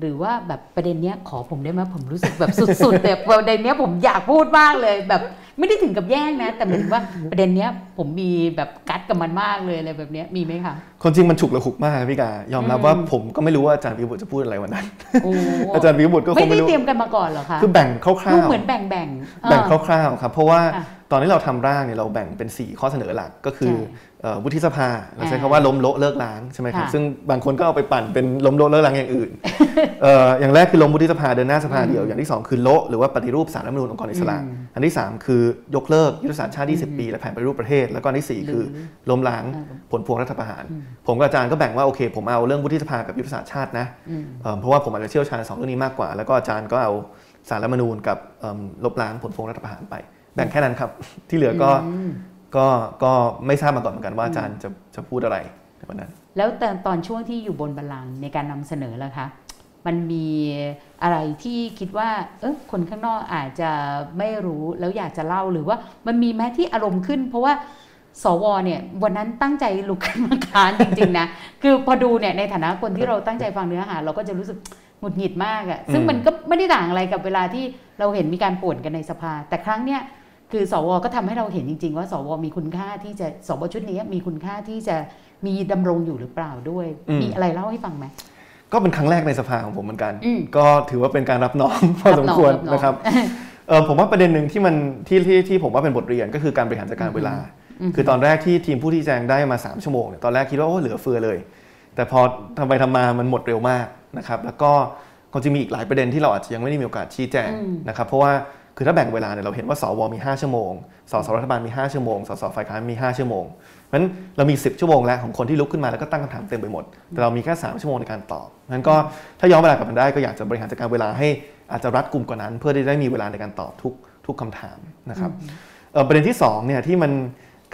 หรือว่าแบบประเด็นเนี้ยขอผมได้ไหมผมรู้สึกแบบสุดๆแบบประเด็นเนี้ยผมอยากพูดมากเลยแบบไม่ได้ถึงกับแย่งนะ แต่หมายถึงว่าประเด็นเนี้ยผมมีแบบกัดกับมันมากเลยอะไรแบบเนี้ยมีไหมคะคนจริงมันฉุกระหุกมากครับพี่กายอมรับอืมว่าผมก็ไม่รู้ว่าอาจารย์พิบุตรจะพูดอะไรวันนั้นโอ้อาจารย์พิบุตรก็คไม่งได้ไม่รู้เตรียมกันมาก่อนเหรอคะคือแบ่งคร่ดูาวเหมือนแบ่งแบ่งๆแบ่งคร่าวๆครับเพราะว่าค่ะตอนที่เราทำร่างเนี่ยเราแบ่งเป็น 4 ข้อเสนอหลักก็คือใช่เอ่อ วุฒิสภาเราใช้อ่าคำว่าล้มโละเลิกล้างใช่ไหมครับค่ะซึ่งบางคนก็เอาไปปั่นเป็นล้มโละเลิกล้างอย่างอื่นเอ่ออย่างแรกคือล้มวุฒิสภาเดินหน้าสภาเดียวอย่างที่ 2 คือโละหรือว่าปฏิรูปสารรัฐธรรมนูญองค์กรอิสระอืมอันที่ 3 คือยกเลิกยุทธศาสตร์ชาติ 20 ปี และแผนปฏิรูปประเทศ แล้วก็อันที่ 4 คือล้มล้างอ่าผลพวงรัฐประหาร ผมกับอาจารย์ก็แบ่งว่าโอเค ผมเอาเรื่องวุฒิสภากับยุทธศาสตร์ชาตินะอืมเอิ่มเพราะว่าผมอาจจะเชี่ยวชาญสองเรื่องนี้มากกว่า แล้วก็อาจารย์ก็เอาสารรัฐธรรมนูญกับเอิ่มลบล้างผลพวงรัฐประหารไป แบ่งแค่นั้นครับที่เหลือก็อืม ก็ก็ไม่ทราบมาก่อนเหมือนกันว่าอาจารย์จะจะพูดอะไรในวันนั้น แล้วแต่ตอนช่วงที่อยู่บนบัลลังก์ในการนำเสนอล่ะคะมันมีอะไรที่คิดว่า เออคนข้างนอกอาจจะไม่รู้แล้วอยากจะเล่าหรือว่ามันมีแม้ที่อารมณ์ขึ้น เพราะว่าสวเนี่ยวันนั้นตั้งใจลุกขึ้นมาค้านจริงๆนะ คือพอดูเนี่ยในฐานะคนที่เราตั้งใจฟังเนื้อหา เราก็จะรู้สึกหงุดหงิดมากอะซึ่งอืมมันก็ไม่ได้ต่างอะไรกับเวลาที่เราเห็นมีการป่วนกันในสภา แต่ครั้งเนี้ย คือสวก็ทำให้เราเห็นจริง ๆ ว่า สวมีคุณค่าที่จะสวชุดนี้มีคุณค่าที่จะมีดำรงอยู่หรือเปล่าด้วยอืมมีอะไรเล่าให้ฟังไหมก็เป็นครั้งแรกในสภาของผมเหมือนกันอืมก็ถือว่าเป็นการรับน้องพอสมควรรับน้องนะครับเออผมว่าประเด็นหนึ่งที่มันที่ที่ที่ผมว่าเป็นบทเรียนก็คือการบริหารจัดการเวลาอืมคือตอนแรกที่ทีมผู้ที่แจงได้มา 3 ชั่วโมงเนี่ยตอนแรกคิดว่าโอ้เหลือเฟือเลย แต่พอทำไปทำมามันหมดเร็วมากนะครับแล้วก็ก็จะมีอีกหลายประเด็นที่เราอาจจะยังไม่ได้มีโอกาสชี้แจงอืมนะครับเพราะว่า คือถ้าแบ่งเวลาเนี่ยเราเห็นว่าสวมี 5 ชั่วโมง สสรัฐบาลมี 5 ชั่วโมง สสฝ่ายค้านมี 5 ชั่วโมงเพราะฉะนั้นเรามี 10 ชั่วโมงแล้วของคนที่ลุกขึ้นมาแล้วก็ตั้งคำถามเต็มไปหมด แต่เรามีแค่ 3 ชั่วโมงในการตอบเพราะฉะนั้นก็ถ้าย้อนเวลากลับมาได้ก็อยากจะบริหารจัดการเวลาให้อาจจะรัดกลุ่มกว่านั้น เพื่อที่ได้มีเวลาในการตอบทุกทุกคำถามนะครับประเด็นที่สองเนี่ยที่มัน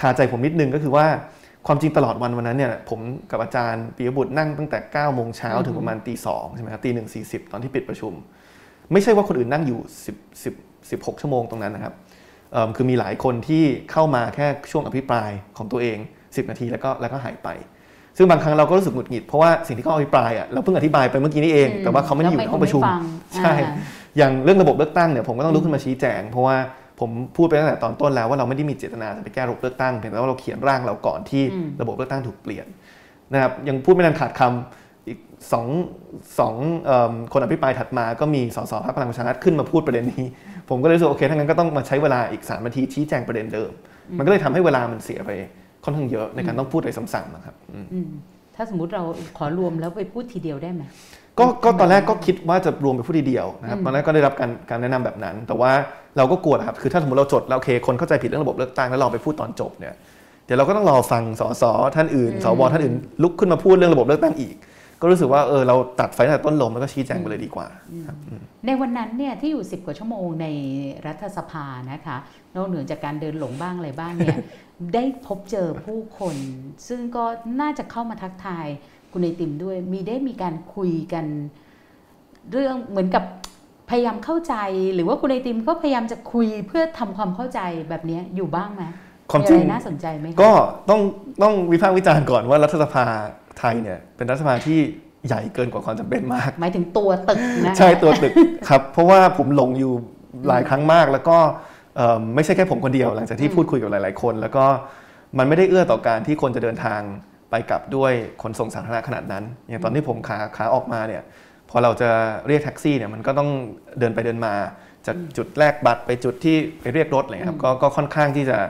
คาใจผมนิดนึงก็คือว่าความจริงตลอดวันวันนั้นเนี่ยผมกับอาจารย์ปิยบุตรนั่งตั้งแต่9โมงเช้าถึงประมาณตีสองใช่ไหมครับตีหนึ่งสี่สิบตอนที่ปิดประชุม ไม่ใช่ว่าคนอื่นนั่งอยู่ 10 10 16 ชั่วโมงตรงนั้นนะครับเอิ่มคือมีหลายคนที่เข้ามาแค่ช่วงอภิปรายของตัวเอง 10 นาทีแล้วก็แล้วก็หายไป ซึ่งบางครั้งเราก็รู้สึกหงุดหงิดเพราะว่าสิ่งที่เขาอภิปรายอะเราเพิ่งอธิบายไปเมื่อกี้นี้เอง แต่ว่าเขาไม่ได้อยู่ในห้องประชุมแล้วไใช่อ่าอย่างเรื่องระบบเลือกตั้งเนี่ยผมก็ต้องลุกขึ้นมาชี้แจง เพราะว่าผมพูดไปตั้งแต่ตอนต้นแล้วว่าเราไม่ได้มีเจตนาจะไปแก้ระบบเลือกตั้งเพียงแต่ว่าเราเขียนร่างเราก่อนที่อืมระบบเลือกตั้งถูกเปลี่ยนนะครับยังพูดไม่ทันขาดคำอีกสองสองเอิ่มคนอภิปรายถัดมาก็มีสสพรรคพลังประชารัฐขึ้นมาพูดประเด็นนี้ ผมก็เลยรู้สึกโอเคถ้างั้นก็ต้องมาใช้เวลาอีก3นาทีชี้แจงประเด็นเดิม มันก็เลยทำให้เวลามันเสียไปค่อนข้างเยอะในการต้องพูดอะไรซ้ำๆนะครับอืมอืมถ้าสมมุติเราขอรวมแล้วไปพูดทีเดียวได้ไหมก็ก็ตอนแรกก็คิดว่าจะรวมไปผู้ทีเดียวนะครับอืมตอนแรกก็ได้รับการการแนะนำแบบนั้น แต่ว่าเราก็กลัวนะครับคือถ้าสมมติเราจดแล้วโอเคคนเข้าใจผิดเรื่องระบบเลือกตั้งแล้วเราไปพูดตอนจบเนี่ยเดี๋ยวเราก็ต้องรอฟังสสท่านอื่นสวท่านอื่นลุกขึ้นมาพูดเรื่องระบบเลือกตั้งอีก ก็รู้สึกว่าเออเราตัดไฟตั้งแต่ต้นลมแล้วก็ชี้แจงไปเลยดีกว่าครับอืมในวันนั้นเนี่ยที่อยู่ 10 กว่าชั่วโมงในรัฐสภานะคะนอกเหนือจากการเดินหลงบ้างอะไรบ้างเนี่ยได้พบเจอผู้คน ซึ่งก็น่าจะเข้ามาทักทายคุณไอติมด้วย มีได้มีการคุยกัน เรื่องเหมือนกับพยายามเข้าใจ หรือว่าคุณไอติมก็พยายามจะคุยเพื่อทำความเข้าใจแบบเนี้ยอยู่บ้างไหมความมีจริอะงไรน่าสนใจไหมคะก็ต้องต้องวิพากษ์วิจารณ์ก่อนว่ารัฐสภา ไทยเนี่ยเป็นรัฐสภาที่ใหญ่เกินกว่าความจำเป็นมาก หมายถึงตัวตึกนะใช่ตัวตึกครับ เพราะว่าผมหลงอยู่หลายครั้งมาก แล้วก็เอิ่มไม่ใช่แค่ผมคนเดียว หลังจากที่พูดคุยกับหลาย ๆ คน แล้วก็มันไม่ได้เอื้อต่อการที่คนจะเดินทางไปกลับด้วยขนส่งสาธารณะขนาดนั้น อย่างตอนที่ผมขาขาออกมาเนี่ยพอเราจะเรียกแท็กซี่เนี่ยมันก็ต้องเดินไปเดินมาจากจุดแรกบัตรไปจุดที่ไปเรียกรถอะไรเลยครับก็ก็ค่อนข้างที่จะเอ่อ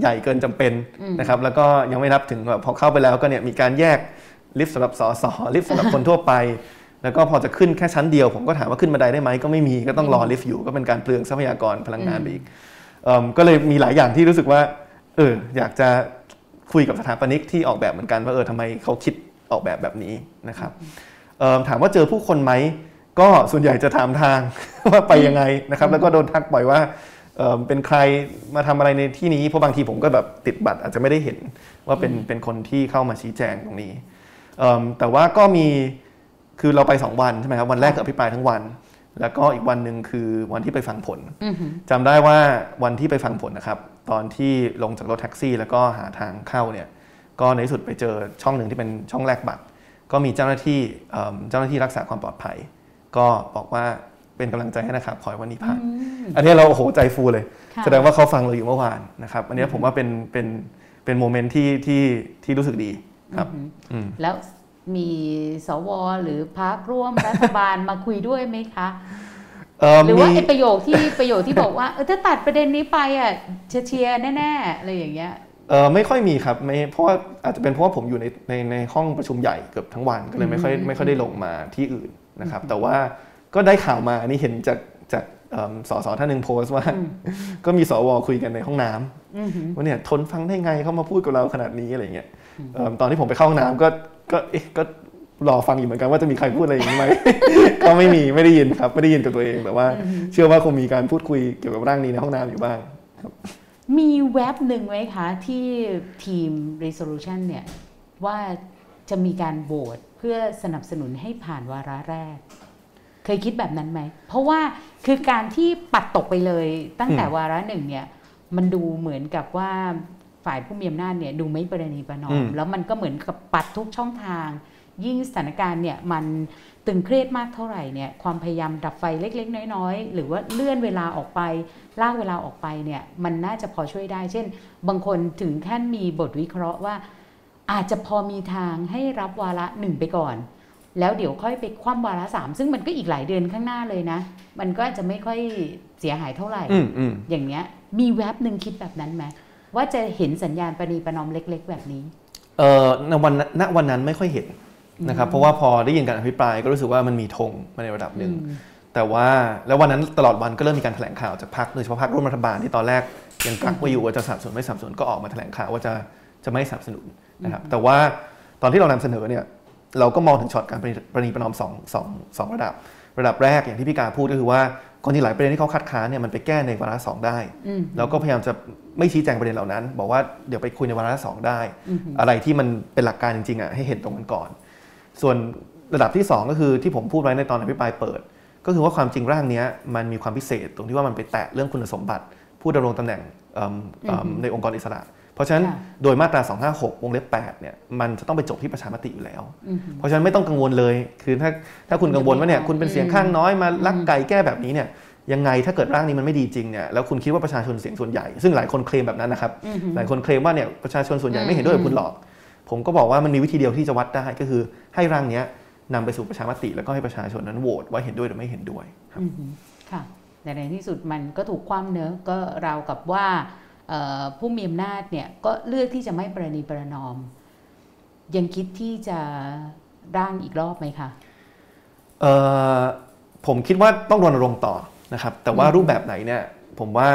ใหญ่เกินจำเป็นนะครับแล้วก็ยังไม่นับถึงแบบพอเข้าไปแล้วก็เนี่ยมีการแยกลิฟต์สำหรับสสลิฟต์สำหรับคนทั่วไป แล้วก็พอจะขึ้นแค่ชั้นเดียว ผมก็ถามว่าขึ้นบันไดได้ไหมก็ไม่มีก็ต้องรอลิฟต์อยู่ก็เป็นการเปลืองทรัพยากรพลังงานไปอีกเอิ่มก็เลยมีหลายอย่างที่รู้สึกว่าเอออยากจะคุยกับสถาปนิกที่ออกแบบเหมือนกันว่าเออทำไมเขาคิดออกแบบแบบนี้นะครับเอิ่มถามว่าเจอผู้คนไหมก็ส่วนใหญ่จะถามทางว่าไปยังไงนะครับ แล้วก็โดนทักบ่อยว่า เอิ่มเป็นใครมาทำอะไรในที่นี้เพราะบางทีผมก็แบบติดบัตรอาจจะไม่ได้เห็นว่าเป็นเป็นคนที่เข้ามาชี้แจงตรงนี้เอิ่มแต่ว่าก็มีคือเราไป 2 วันใช่ไหมครับวันแรกก็อภิปรายทั้งวัน แล้วก็อีกวันหนึ่งคือวันที่ไปฟังผลอือหือจำได้ว่าวันที่ไปฟังผลนะครับ ตอนที่ลงจากรถแท็กซี่ แล้วก็หาทางเข้าเนี่ยก็ในที่สุดไปเจอช่องหนึ่งที่เป็นช่องแรกบัตร ก็มีเจ้าหน้าที่เอิ่มเจ้าหน้าที่รักษาความปลอดภัย ก็บอกว่า เป็นกำลังใจให้นะครับขอให้วันนี้ผ่าน อันนี้เราโอ้โหใจฟูเลยค่ะแสดงว่าเขาฟังเราอยู่เมื่อวานนะครับ อันนี้ผมว่าเป็นเป็นเป็นโมเมนต์ที่ที่ที่รู้สึกดีครับอืมแล้วมีสวหรือพักร่วมรัฐบาลมาคุยด้วยไหมคะเอ่อหรือว่ามีไอ้ประโยคที่ประโยคที่บอกว่าเออถ้าตัดประเด็นนี้ไปอะเชียร์เชียร์แน่ๆอะไรอย่างเงี้ยเออไม่ค่อยมีครับไม่เพราะว่าอาจจะเป็นเพราะว่าผมอยู่ในในในห้องประชุมใหญ่เกือบทั้งวันก็เลยไม่ค่อยไม่ค่อยได้ลงมาที่อื่นนะครับ แต่ว่า ก็ได้ข่าวมาอันนี้เห็นจากจากเอิ่มสสท่านหนึ่งโพสต์ว่า ก็มีสวคุยกันในห้องน้ำอือหือว่าเนี่ยทนฟังได้ไงเขามาพูดกับเราขนาดนี้อะไรเงี้ยเอิ่มตอนที่ผมไปเข้าห้องน้ำก็ก็เอ๊ะก็รอฟังอยู่เหมือนกันว่าจะมีใครพูดอะไรอย่างนี้ไหมก็ไม่มีไม่ได้ยินครับ ไม่ได้ยินกับตัวเองแต่ว่า เชื่อว่าคงมีการพูดคุยเกี่ยวกับร่างนี้ในห้องน้ำอยู่บ้างมีเว็บหนึ่งไหมคะที่ทีม resolution เนี่ยว่าจะมีการโหวตเพื่อสนับสนุนให้ผ่านวาระแรก เคยคิดแบบนั้นไหม เพราะว่าคือการที่ปัดตกไปเลยตั้งแต่อืมวาระหนึ่งเนี่ย มันดูเหมือนกับว่าฝ่ายผู้มีอำนาจเนี่ยดูไม่ประนีประนออืมมแล้วมันก็เหมือนกับปัดทุกช่องทาง ยิ่งสถานการณ์เนี่ยมันตึงเครียดมากเท่าไหร่เนี่ยความพยายามดับไฟเล็ก ๆ น้อยๆ หรือว่าเลื่อนเวลาออกไปลากเวลาออกไปเนี่ยมันน่าจะพอช่วยได้ เช่น บางคนถึงขั้นมีบทวิเคราะห์ว่า อาจจะพอมีทางให้รับวาระหนึ่งไปก่อน แล้วเดี๋ยวค่อยไปคว่ำวาระสามซึ่งมันก็อีกหลายเดือนข้างหน้าเลยนะ มันก็จะไม่ค่อยเสียหายเท่าไหร่อืมอืมอย่างเงี้ย มีแว็บหนึ่งคิดแบบนั้นไหมว่าจะเห็นสัญญาณประนีประนอมเล็ก ๆ แบบนี้ เออในวันนั้นณวันนั้นไม่ค่อยเห็นนะครับ เพราะว่าพอได้ยินการอภิปรายก็รู้สึกว่ามันมีธงมาในระดับหนึ่ง แต่ว่าแล้ววันนั้นตลอดวันก็เริ่มมีการแถลงข่าวจากพรรคโดยเฉพาะพรรคร่วมรัฐบาลที่ตอนแรกยังกักไว้อยู่ว่าจะสนับสนุนไม่สนับสนุนก็ออกมาแถลงข่าวว่าจะจะไม่สนับสนุนนะครับ แต่ว่าตอนที่เรานำเสนอเนี่ย เราก็มองถึงช็อตการประนีประนีประนอมสองสองสองระดับ ระดับแรกอย่างที่พี่กาพูดก็คือว่าก่อนที่หลายประเด็นที่เขาคัดค้านเนี่ยมันไปแก้ในวาระสองได้อืมเราก็พยายามจะไม่ชี้แจงประเด็นเหล่านั้น บอกว่าเดี๋ยวไปคุยในวาระสองได้อืมอะไรที่มันเป็นหลักการจริงๆอะให้เห็นตรงกันก่อน ส่วนระดับที่ 2 ก็คือที่ผมพูดไว้ในตอนอภิปรายเปิด ก็คือว่าความจริงร่างเนี้ยมันมีความพิเศษตรงที่ว่ามันไปแตะเรื่องคุณสมบัติ ผู้ดำรงตำแหน่งเอิ่มเอิ่มในองค์กรอิสระเพ ราะฉะนั้นค่ะโดยมาตรา 256 วงเล็บ 8 เนี่ย มันจะต้องไปจบที่ประชามติอยู่แล้วอืมเพราะฉะนั้นไม่ต้องกังวลเลย คือถ้าถ้าคุณกังวลว่าเนี่ยคุณเป็นเสียงข้างน้อยมาลักไก่แก้แบบนี้เนี่ย ยังไงถ้าเกิดร่างนี้มันไม่ดีจริงเนี่ย แล้วคุณคิดว่าประชาชนเสียงส่วนใหญ่ ซึ่งหลายคนเคลมแบบนั้นนะครับอืมหลายคนเคลมว่าเนี่ยประชาชนส่วนใหญ่ไม่เห็นด้วยกับคุณหรอก ผมก็บอกว่ามันมีวิธีเดียวที่จะวัดได้ก็คือให้ร่างเนี้ยนำไปสู่ประชามติ แล้วก็ให้ประชาชนนั้นโหวตว่าเห็นด้วยหรือไม่เห็นด้วยครับอืมค่ะ แต่ในที่สุดมันก็ถูกคว่ำเนอะก็ราวกับว่าเอ่อ ผู้มีอำนาจเนี่ยก็เลือกที่จะไม่ประนีประนอม ยังคิดที่จะร่างอีกรอบไหมคะเอ่อผมคิดว่าต้องรณรงค์ต่อนะครับแต่ว่ารูปแบบไหนเนี่ยผมว่า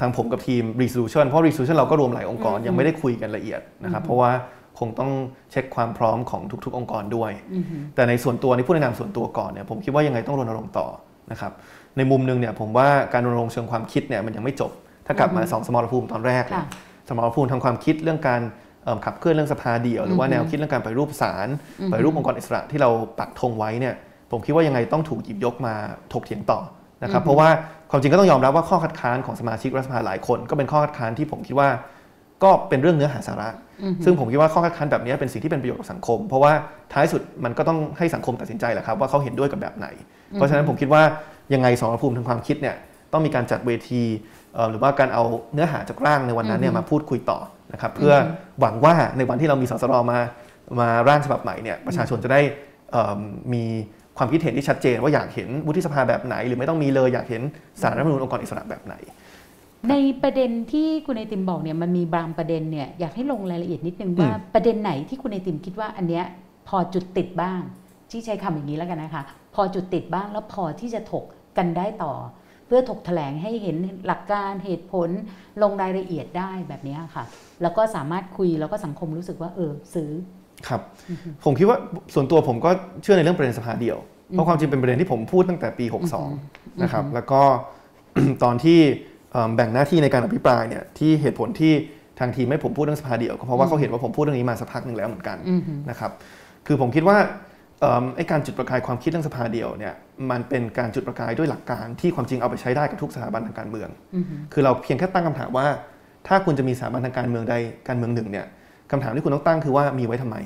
ทางผมกับทีม resolution เพราะ resolution เราก็รวมหลายองค์กรอืมยังไม่ได้คุยกันละเอียดนะครับอืมเพราะว่าคงต้องเช็คความพร้อมของทุก ๆ องค์กรด้วยอืมแต่ในส่วนตัวนี่พูดในนามส่วนตัวก่อนเนี่ยผมคิดว่ายังไงต้องรณรงค์ต่อนะครับในมุมหนึงเนี่ยผมว่าการรณรงค์เชิงความคิดเนี่ยมันยังไม่จบ ถ้ากลับมาสองสมรภูมิตอนแรกเนี่ยค่ะสมรภูมิทางความคิดเรื่องการเอิ่มขับเคลื่อนเรื่องสภาเดี่ยว หรือว่าอือฮึแนวคิดเรื่องการไปฏิรูปศาลอือฮึไปฏิรูปองค์กรอิสระที่เราปักธงไว้เนี่ยผมคิดว่ายังไงต้องถูกหยิบยกมาถกเถียงต่อนะครับอือฮึเพราะว่าความจริงก็ต้องยอมรับว่าข้อคัดค้านของสมาชิกรัฐสภาหลายคน ก็เป็นข้อคัดค้านที่ผมคิดว่าก็เป็นเรื่องเนื้อหาสาระ ซึ่งผมคิดว่าข้อคัดค้านแบบนี้เป็นสิ่งที่เป็นประโยชน์กับสังคม เพราะว่าท้ายสุดมันก็ต้องให้สังคมตัดสินใจแหละครับว่าเขาเห็นด้วยกับแบบไหน เพราะฉะนั้นผมคิดว่ายังไงสองภูมิทางความคิดเนี่ยต้องมีการจัดเวที หรือว่าการเอาเนื้อหาจากร่างในวันนั้นเนี่ยมาพูดคุยต่อนะครับเพื่อหวังว่าในวันที่เรามีสสรมามาร่างฉบับใหม่เนี่ยประชาชนจะได้มีความคิดเห็นที่ชัดเจน ว่าอยากเห็นวุฒิสภาแบบไหน หรือไม่ต้องมีเลยอยากเห็นสารรัฐมนูญองค์กรอิสระแบบไหน ในประเด็นที่คุณไอติมบอกเนี่ยมันมีบางประเด็นเนี่ยอยากให้ลงรายละเอียดนิดนึงว่าประเด็นไหนที่คุณไอติมคิดว่าอันเนี้ยพอจุดติดบ้างที่ใช้คำอย่างนี้แล้วกันนะคะ พอจุดติดบ้างแล้วพอที่จะถกกันได้ต่อเพื่อถกแถลงให้เห็นหลักการเหตุผลลงรายละเอียดได้แบบนี้ค่ะ แล้วก็สามารถคุยแล้วก็สังคมรู้สึกว่าเออซื้อครับผมคิดว่าส่วนตัวผมก็เชื่อในเรื่องประเด็นสภาเดียวเพราะความจริงเป็นประเด็นที่ผมพูดตั้งแต่ปี 62 นะครับ แล้วก็ตอนที่แบ่งหน้าที่ในการอภิปรายเนี่ยที่เหตุผลที่ทางทีมไม่ผมพูดเรื่องสภาเดียวก็เพราะว่าเขาเห็นว่าผมพูดเรื่องนี้มาสักพักหนึ่งแล้วเหมือนกันนะครับ คือผมคิดว่า ไอ้การจุดประกายความคิดเรื่องสภาเดียวเนี่ยมันเป็นการจุดประกายด้วยหลักการที่ความจริงเอาไปใช้ได้กับทุกสถาบันทางการเมือง คือเราเพียงแค่ตั้งคำถามว่า ถ้าคุณจะมีสถาบันทางการเมืองใดการเมืองหนึ่งเนี่ยคำถามที่คุณต้องตั้งคือว่ามีไว้ทำไม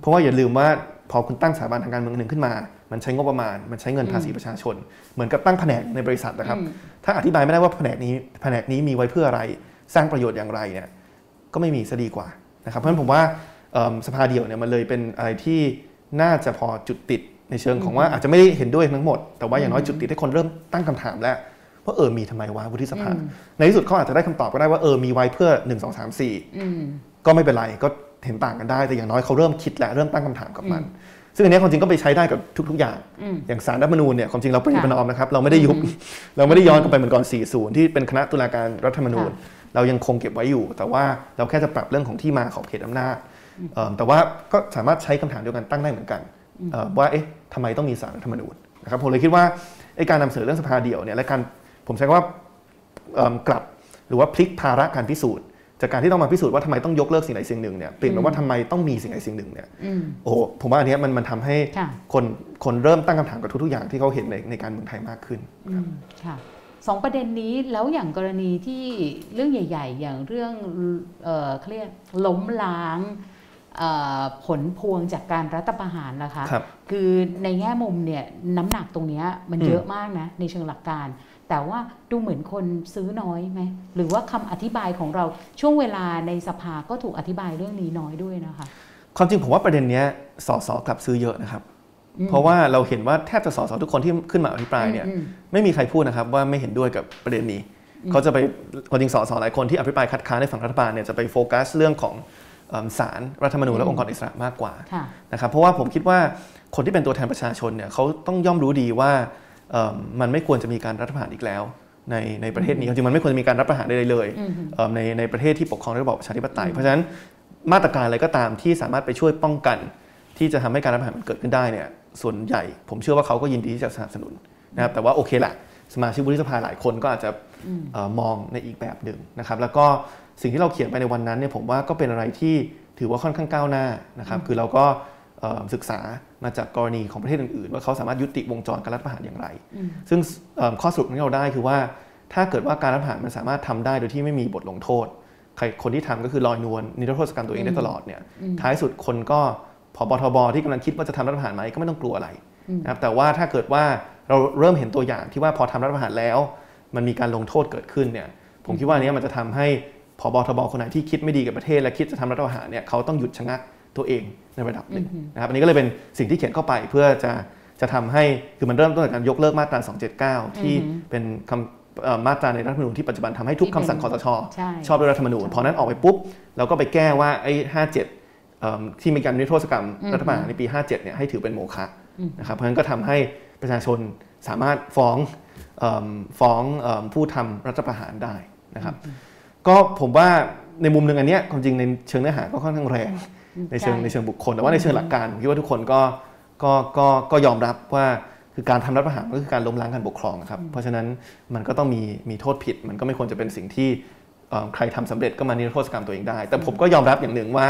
เพราะว่าอย่าลืมว่าพอคุณตั้งสถาบันทางการเมืองหนึ่งขึ้นมา มันใช้งบประมาณ มันใช้เงินภาษีประชาชน เหมือนกับตั้งแผนกในบริษัทนะครับ ถ้าอธิบายไม่ได้ว่าแผนกนี้แผนกนี้มีไว้เพื่ออะไร สร้างประโยชน์อย่างไรเนี่ยก็ไม่มีซะดีกว่านะครับ เพราะฉะนั้นผมว่าสภาเดียวเนี่ยมันเลยเป็นอะไรที่ น่าจะพอจุดติดในเชิงของว่าอาจจะไม่ได้เห็นด้วยทั้งหมด แต่ว่าอย่างน้อยจุดติดให้คนเริ่มตั้งคำถามแล้วว่าเออมีทำไมวะวุฒิสภา ในที่สุดเขาอาจจะได้คำตอบก็ได้ว่าเออมีไว้เพื่อ 1 2 3 4 ก็ไม่เป็นไรก็เห็นต่างกันได้ แต่อย่างน้อยเขาเริ่มคิดและเริ่มตั้งคำถามกับมัน ซึ่งอันนี้ความจริงก็ไปใช้ได้กับทุก ๆ อย่าง อย่างสารรัฐมนูญเนี่ยความจริงเราเป็นประนอมนะครับเราไม่ได้ยุบเราไม่ได้ย้อนกลับไปเหมือนก่อน 40 ที่เป็นคณะตุลาการรัฐธรรมนูญ เรายังคงเก็บไว้อยู่ แต่ว่าเราแค่จะปรับเรื่องของที่มาของเขตอำนาจ แต่ว่าก็สามารถใช้คำถามเดียวกันตั้งได้เหมือนกัน ว่าเอ๊ะทำไมต้องมีสารรัฐธรรมนูญนะครับผมเลยคิดว่าไอ้การนำเสนอเรื่องสภาเดี่ยวเนี่ยและการผมใช้ว่ากลับหรือว่าพลิกภาระการพิสูจน์จากการที่ต้องมาพิสูจน์ว่าทำไมต้องยกเลิกสิ่งใดสิ่งหนึ่งเนี่ยเปลี่ยนเป็นว่าทำไมต้องมีสิ่งใดสิ่งหนึ่งเนี่ยโอ้ผมว่าอันนี้มันมันทำให้คนคนเริ่มตั้งคำถามกับทุกๆอย่างที่เขาเห็นในในการเมืองไทยมากขึ้นค่ะสองประเด็นนี้แล้วอย่างกรณีที่เรื่องใหญ่ ๆ อย่างเรื่องเขาเรียกล้มล้าง ผลพวงจากการรัฐประหารนะคะคคือในแง่มุมเนี่ยน้ำหนักตรงนี้มันเยอะมากนะในเชิงหลักการ แต่ว่าดูเหมือนคนซื้อน้อยไหมหรือว่าคำอธิบายของเราช่วงเวลาในสภาก็ถูกอธิบายเรื่องนี้น้อยด้วยนะคะความจริงผมว่าประเด็นนี้สสกลับซื้อเยอะนะครับ เพราะว่าเราเห็นว่าแทบจะสสทุกคนที่ขึ้นมาอภิปรายเนี่ยไม่มีใครพูดนะครับว่าไม่เห็นด้วยกับประเด็นนี้เขาจะไปความจริงสสหลายคนที่อภิปรายคัดค้านในฝั่งรัฐบาลเนี่ยจะไปโฟกัสเรื่องของ ศาลรรัฐธรรมนูญและองค์กรอิสระมากกว่านะครับเพราะว่าผมคิดว่าคนที่เป็นตัวแทนประชาชนเนี่ยเขาต้องย่อมรู้ดีว่ามันไม่ควรจะมีการรัฐประหารอีกแล้วในในประเทศนี้จริงมันไม่ควรจะมีการรัฐประหารใดเลยในในประเทศที่ปกครองด้วยระบอบประชาธิปไตยเพราะฉะนั้นมาตรการอะไรก็ตามที่สามารถไปช่วยป้องกัน ที่จะทำให้การรัฐประหารมันเกิดขึ้นได้เนี่ยส่วนใหญ่ ผมเชื่อว่าเขาก็ยินดีที่จะสนับสนุนนะครับแต่ว่าโอเคแหละสมาชิกวุฒิสภาหลายคนก็อาจจะมองในอีกแบบหนึ่งนะครับแล้วก็ สิ่งที่เราเขียนไปในวันนั้นเนี่ยผมว่าก็เป็นอะไรที่ถือว่าค่อนข้างก้าวหน้านะครับคือเราก็ศึกษามาจากกรณีของประเทศอื่นๆ ว่าเขาสามารถยุติวงจรการรัฐประหารอย่างไร ซึ่งข้อสรุปที่เราได้คือว่า ถ้าเกิดว่าการรัฐประหารมันสามารถทำได้โดยที่ไม่มีบทลงโทษใครคนที่ทำก็คือลอยนวลนิรโทษกรรมตัวเองได้ตลอดเนี่ยท้ายสุดคนก็พอบทบที่กำลังคิดว่าจะทำรัฐประหารไหมก็ไม่ต้องกลัวอะไรนะครับแต่ว่าถ้าเกิดว่าเราเริ่มเห็นตัวอย่างที่ว่าพอทำรัฐประหารแล้ว มันมีการลงโทษเกิดขึ้นเนี่ยผมคิดว่านี้มันจะทำให้ พอบทบคนไหนที่คิดไม่ดีกับประเทศ และคิดจะทำรัฐประหารเนี่ยเขาต้องหยุดชะงักตัวเองในระดับหนึ่งนะครับอันนี้ก็เลยเป็นสิ่งที่เขียนเข้าไปเพื่อจะจะทำให้คือมันเริ่มต้นจากการยกเลิกมาตรา 279 ที่เป็นคำมาตราในรัฐธรรมนูญที่ปัจจุบันทำให้ทุกคำสั่งคอสชชอบด้วยรัฐธรรมนูญพอนั้นออกไปปุ๊บเราก็ไปแก้ว่าไอ้57 ที่มีการนิรโทษกรรมรัฐบาลในปี 57 เนี่ยให้ถือเป็นโมฆะนะครับเพราะฉะนั้นก็ทำให้ประชาชนสามารถฟ้องฟ้องผู้ทำรัฐประหารได้นะครับ ก็ผมว่าในมุมหนึ่งอันนี้ความจริงในเชิงเนื้อหาก็ค่อนข้างแรงในเชิงในเชิงบุคคล แต่ว่าในเชิงหลักการผมคิดว่าทุกคนก็ก็ก็ก็ยอมรับว่าคือการทำรัฐประหารก็คือการล้มล้างการปกครองครับเพราะฉะนั้นมันก็ต้องมีมีโทษผิด มันก็ไม่ควรจะเป็นสิ่งที่ใครทำสำเร็จก็มานิรโทษกรรมตัวเองได้ แต่ผมก็ยอมรับอย่างหนึ่งว่า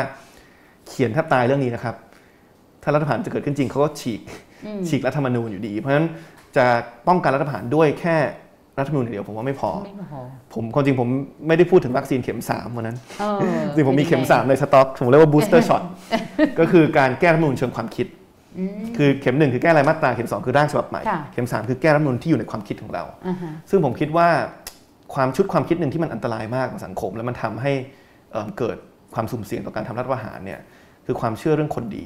เขียนแทบตายเรื่องนี้นะครับ ถ้ารัฐประหารจะเกิดขึ้นจริงเขาก็ฉีกฉีกรัฐธรรมนูญอยู่ดี เพราะฉะนั้นจะป้องกันรัฐประหารด้วยแค่ รัฐธรรมนูญอย่างเดียวผมว่าไม่พอไม่พอ ผมความจริงผมไม่ได้พูดถึงวัคซีนเข็ม3วันนั้นเออจริงผมมีเข็มป็นยังไง3ในสต็อกผมเรียกว่า booster shot ก็คือการแก้รัฐธรรมนูญเชิงความคิดอืมคือเข็มหนึ่งคือแก้รายมาตราเข็มสองคือร่างฉบับใหม่ค่ะเข็มสามคือแก้รัฐธรรมนูญที่อยู่ในความคิดของเราอ่าฮะซึ่งผมคิดว่าความชุดความคิดหนึ่งที่มันอันตรายมากกับสังคม แล้วมันทำให้เอ่อเกิดความสุ่มเสี่ยงต่อการทำรัฐประหารเนี่ยคือความเชื่อเรื่องคนดี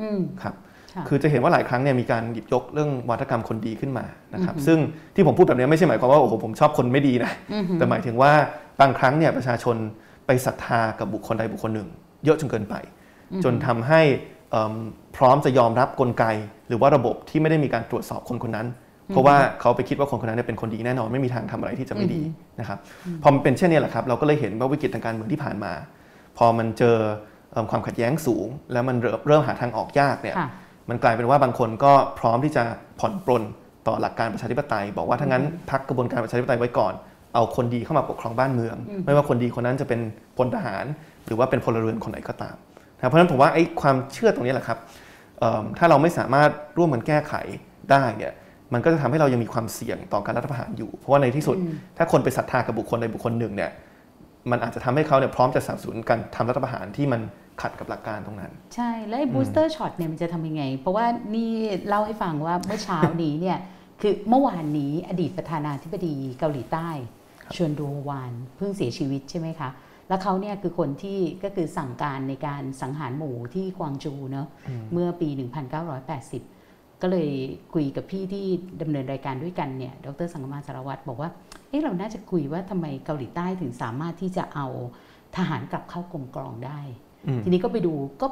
อืมครับ ค่ะคือจะเห็นว่าหลายครั้งเนี่ยมีการหยิบยกเรื่องวัฒกรรมคนดีขึ้นมานะครับซึ่งที่ผมพูดแบบนี้ไม่ใช่หมายความว่าโอ้โหผมชอบคนไม่ดีนะอือฮึแต่หมายถึงว่าบางครั้งเนี่ยประชาชนไปศรัทธากับบุคคลใดบุคคลหนึ่ง เยอะจนเกินไป จนทำให้เอิ่มพร้อมจะยอมรับกลไก หรือว่าระบบที่ไม่ได้มีการตรวจสอบคนคนนั้น เพราะว่าเขาไปคิดว่าคนคนนั้นเนี่ยเป็นคนดีแน่นอนไม่มีทางทำอะไรที่จะไม่ดีนะครับพอมันเป็นเช่นนี้แหละครับเราก็เลยเห็นว่าวิกฤตทางการเมืองที่ผ่านมา พอมันเจอเอิ่มความขัดแย้งสูง แล้วมันเริ่มเริ่มหาทางออกยากเนี่ยค่ะ มันกลายเป็นว่าบางคนก็พร้อมที่จะผ่อนปลนต่อหลักการประชาธิปไตย บอกว่าถ้างั้นพักกระบวนการประชาธิปไตยไว้ก่อน เอาคนดีเข้ามาปกครองบ้านเมือง ไม่ว่าคนดีคนนั้นจะเป็นพลทหาร หรือว่าเป็นพลเรือนคนไหนก็ตามนะครับเพราะฉะนั้นผมว่าไอ้ความเชื่อตรงนี้แหละครับเอิ่มถ้าเราไม่สามารถร่วมกันแก้ไขได้เนี่ยมันก็จะทำให้เรายังมีความเสี่ยงต่อการรัฐประหารอยู่ เพราะว่าในที่สุด ถ้าคนไปศรัทธากับบุคคลใดบุคคลหนึ่งเนี่ยมันอาจจะทำให้เขาเนี่ยพร้อมจะสนับสนุนการทำรัฐประหารที่มัน ขัดกับหลักการตรงนั้น ใช่ แล้วไอ้ booster shot เนี่ยมันจะทำยังไง เพราะว่านี่เล่าให้ฟังว่าเมื่อเช้านี้เนี่ยคือเมื่อวานนี้อดีตประธานาธิบดีเกาหลีใต้ชวนดูวานเพิ่งเสียชีวิตใช่ไหมคะ แล้วเขาเนี่ยคือคนที่ก็คือสั่งการในการสังหารหมู่ที่กวางจูเนาะเมื่อปี 1980 ก็เลยคุยกับพี่ที่ดำเนินรายการด้วยกันเนี่ยดรสังกมาสารวัตรบอกว่าเอ๊ะเราน่าจะคุยว่าทำไมเกาหลีใต้ถึงสามารถที่จะเอาทหารกลับเข้ากรมกรองได้อืม ทีนี้ก็ไปดูก็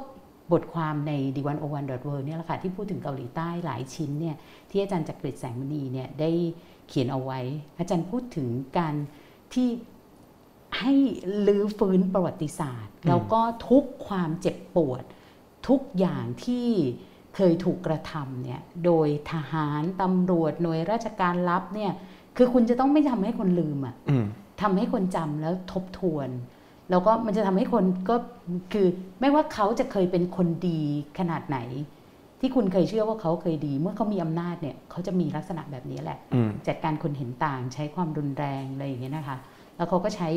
บทความใน d 1 0 1 w o r l d เนี่ยแหละค่ะที่พูดถึงเกาหลีใต้หลายชิ้นเนี่ยที่อาจารย์จักริดแสงมณีเนี่ยได้เขียนเอาไว้ อาจารย์พูดถึงการที่ให้ลื้อฟื้นประวัติศาสตร์ แล้วก็ทุกความเจ็บปวด ทุกอย่างที่เคยถูกกระทำเนี่ยโดยทหารตำรวจหน่วยราชการลับเนี่ยคือคุณจะต้องไม่ทำให้คนลืมอะอืมทำให้คนจำแล้วทบทวน แล้วก็มันจะทำให้คนก็คือไม่ว่าเขาจะเคยเป็นคนดีขนาดไหน ที่คุณเคยเชื่อว่าเขาเคยดี เมื่อเขามีอำนาจเนี่ยเขาจะมีลักษณะแบบนี้แหละอืมจัดการคนเห็นต่างใช้ความรุนแรงอะไรอย่างเงี้ยนะคะ แล้วเขาก็ใช้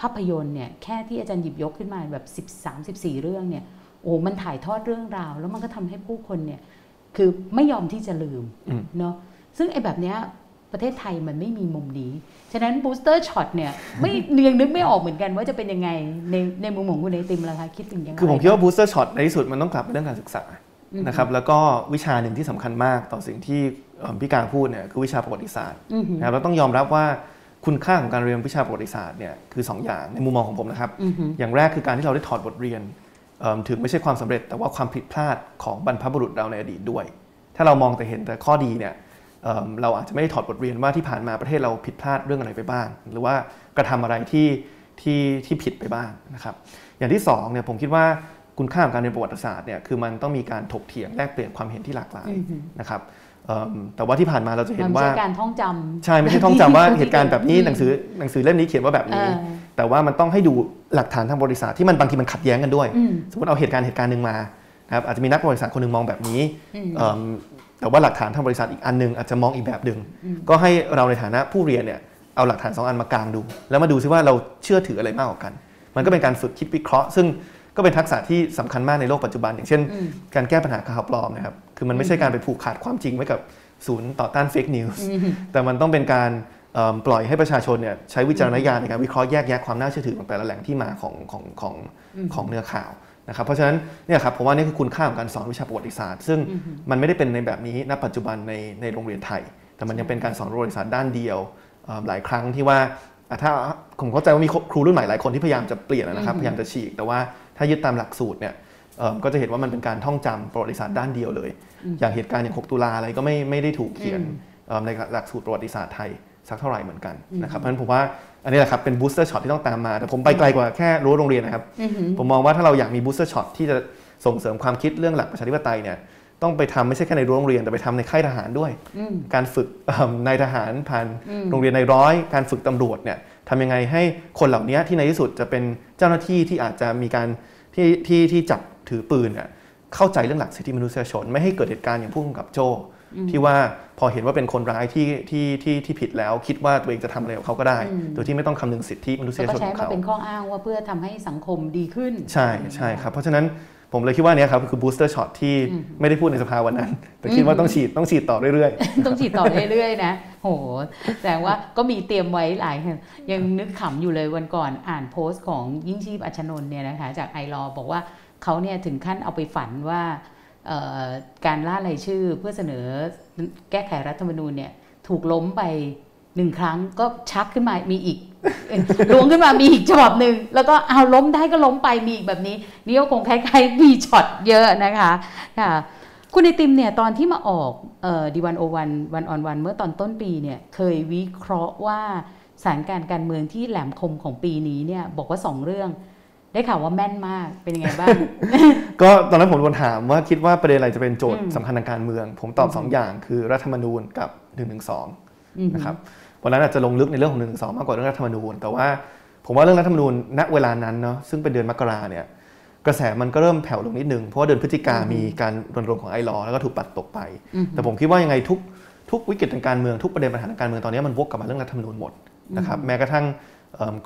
ภาพยนตร์เนี่ยแค่ที่อาจารย์หยิบยกขึ้นมาแบบ 13 14 เรื่องเนี่ยโอ้มันถ่ายทอดเรื่องราว แล้วมันก็ทำให้ผู้คนเนี่ยคือไม่ยอมที่จะลืมอืมเนาะซึ่งไอ้แบบเนี้ย ประเทศไทยมันไม่มีมุมนี้ ฉะนั้น booster shot เนี่ยไม่ยังนึกไม่ออกเหมือนกันว่าจะเป็นยังไงในในมุมของคุณไอติมล่ะคะคิดถึงยังไง คือผมคิดว่า booster shot ในที่สุดมันต้องกลับไปเรื่องการศึกษานะครับแล้วก็วิชาหนึ่งที่สำคัญมากต่อสิ่งที่เอิ่มพี่การพูดเนี่ยคือวิชาประวัติศาสตร์อือหือนะครับเราต้องยอมรับว่าคุณค่าของการเรียนวิชาประวัติศาสตร์เนี่ยคือสองอย่างในมุมมองของผมนะครับอือหืออย่างแรกคือการที่เราได้ถอดบทเรียนเอิ่มถึงไม่ใช่ความสำเร็จ แต่ว่าความผิดพลาดของบรรพบุรุษเราในอดีตด้วย ถ้าเรามองแต่เห็นแต่ข้อดีเนี่ย เอิ่มเราอาจจะไม่ได้ถอดบทเรียนว่าที่ผ่านมาประเทศเราผิดพลาดเรื่องอะไรไปบ้าง หรือว่ากระทำอะไรที่ที่ที่ผิดไปบ้างนะครับ อย่างที่สองเนี่ยผมคิดว่าคุณค่าของการเรียนประวัติศาสตร์เนี่ยคือมันต้องมีการถกเถียงแลกเปลี่ยนความเห็นที่หลากหลายอือหือนะครับเอิ่มแต่ว่าที่ผ่านมาเราจะเห็มันนไม่ว่าใช่การท่องจำใช่ไม่ใช่ท่องจำว่าที่เหตุการณ์แบบนี้อืมหนังสือหนังสือเล่มนี้เขียนว่าแบบนี้เออแต่ว่ามันต้องให้ดูหลักฐานทางประวัติศาสตร์ที่มันบางทีมันขัดแย้งกันด้วยอืมสมมติเอาเหตุการณ์เหตุการณ์หนึ่งมานะครับอาจจะมีนักประวัติศาสตร์คนหนึ่งมองแบบนี้อืมเอิ่ม แต่ว่าหลักฐานทางบริษัทอีกอันหนึงอาจจะมองอีกแบบหนึ่งก็ให้เราในฐานะผู้เรียนเนี่ยเอาหลักฐานสองอันมากางดู แล้วมาดูซิว่าเราเชื่อถืออะไรมากกว่ากัน มันก็เป็นการฝึกคิดวิเคราะห์ ซึ่งก็เป็นทักษะที่สำคัญมากในโลกปัจจุบัน อย่างเช่นอืมการแก้ปัญหาข่าวปลอมนะครับคือมันไม่ใช่การไปผูกขาดความจริงไว้กับศูนย์ต่อต้านเฟกนิวส์แต่มันต้องเป็นการเอิ่มปล่อยให้ประชาชนเนี่ยใช้วิจารณญาณในการวิเคราะห์แยกแยะความน่าเชื่อถือของแต่ละแหล่งที่มาของของของของเนื้อข่าว นะครับเพราะฉะนั้นเนี่ยครับผมว่านี่คือคุณค่าของการสอนวิชาประวัติศาสตร์ ซึ่งมันไม่ได้เป็นในแบบนี้ณปัจจุบันในในโรงเรียนไทย แต่มันยังเป็นการสอนประวัติศาสตร์ด้านเดียวเอิ่มหลายครั้งที่ว่าอะถ้าผมเข้าใจว่ามีครูรุ่นใหม่หลายคนที่พยายามจะเปลี่ยนนะครับพยายามจะฉีก แต่ว่าถ้ายึดตามหลักสูตรเนี่ยเอิ่มก็จะเห็นว่ามันเป็นการท่องจำประวัติศาสตร์ด้านเดียวเลย อย่างเหตุการณ์อย่าง 6 ตุลาอะไรก็ไม่ไม่ได้ถูกเขียนเอิ่มในหลักสูตรประวัติศาสตร์ไทยสักเท่าไหร่เหมือนกันนะครับเพราะฉะนั้นผมว่า อันนี้แหละครับเป็น booster shot ที่ต้องตามมา แต่ผมไปไกลกว่าแค่รั้วโรงเรียนนะครับ ผมมองว่าถ้าเราอยากมี booster shot ที่จะส่งเสริมความคิดเรื่องหลักประชาธิปไตยเนี่ยต้องไปทำไม่ใช่แค่ในรั้วโรงเรียนแต่ไปทำในค่ายทหารด้วย การฝึกเอิ่มนายทหารผ่านโรงเรียนในร้อย การฝึกตำรวจเนี่ยทำยังไงให้คนเหล่านี้ที่ในที่สุดจะเป็นเจ้าหน้าที่ที่อาจจะมีการที่ที่ที่จับถือปืนเนี่ยเข้าใจเรื่องหลักสิทธิมนุษยชน ไม่ให้เกิดเหตุการณ์อย่างผู้กำกับโจ้ ที่ว่าพอเห็นว่าเป็นคนร้ายที่ที่ที่ที่ผิดแล้ว คิดว่าตัวเองจะทำอะไรกับเขาก็ได้โดยที่ไม่ต้องคำนึงสิทธิมนุษแล้ยวก็ชนใช้ของมาเขาเป็นข้ออ้างว่าเพื่อทำให้สังคมดีขึ้น ใช่ใช่ครับเพราะฉะนั้นผมเลยคิดว่าเนี้ยครับคือ booster shot ที่ไม่ได้พูดในสภาวันนั้น แต่คิดว่าต้องฉีดต้องฉีดต่อเรื่อยต้องฉีดต่อเรื่อยๆนะโหแสดงว่าก็มีเตรียมไว้หลาย ยังนึกขำอยู่เลยวันก่อนอ่านโพสต์ของยิ่งชีพอัชนนท์เนี่ยนะคะจากไอรอบอกว่าเขาเนี่ยถึงขั้นเอาไปฝันว่าเอ่อ การล่ารายชื่อเพื่อเสนอแก้ไขรัฐธรรมนูญเนี่ยถูกล้มไปหนึ่งครั้งก็ชักขึ้นมามีอีกล้วงขึ้นมามีอีกฉบับหนึ่งแล้วก็เอาล้มได้ก็ล้มไปมีอีกแบบนี้ นี่ก็คงคล้ายๆมีช็อตเยอะนะคะค่ะคุณไอติมเนี่ยตอนที่มาออกดีวันโอวันวันออนวันเมื่อตอนต้นปีเนี่ยเคยวิเคราะห์ว่าสถานการณ์การเมืองที่แหลมคมของปีนี้เนี่ยบอกว่าสองเรื่อง ได้ข่าวว่าแม่นมากเป็นยังไงบ้างๆก็ตอนนั้นผมโดนถามว่าคิดว่าประเด็นอะไรจะเป็นโจทย์อืมสำคัญทางการเมือง ผมตอบสองอย่างคือรัฐธรรมนูญกับ1นึอืมนะครับวันนั้นอาจจะลงลึกในเรื่องของ1นึมากกว่าเรื่องรัฐธรรมนูญ แต่ว่าผมว่าเรื่องรัฐธรรมนูญณเวลานั้นเนาะซึ่งเป็นเดือนมกราเนี่ยกระแสมันก็เริ่มแผ่วลงนิดนึงเพราะว่าเดือนพฤศจิกามีการรณรงค์ของไอรอว์แล้วก็ถูกปัดตกไปอืมแต่ผมคิดว่ายังไงทุกทุกวิกฤตทางการเมืองทุกประเด็นปัญหาทางการเมืองตอนนี้มันวกกลับมาเรื่องรัฐธรรมนูญหมดนะครับแม้กระทั่งเอิ่ม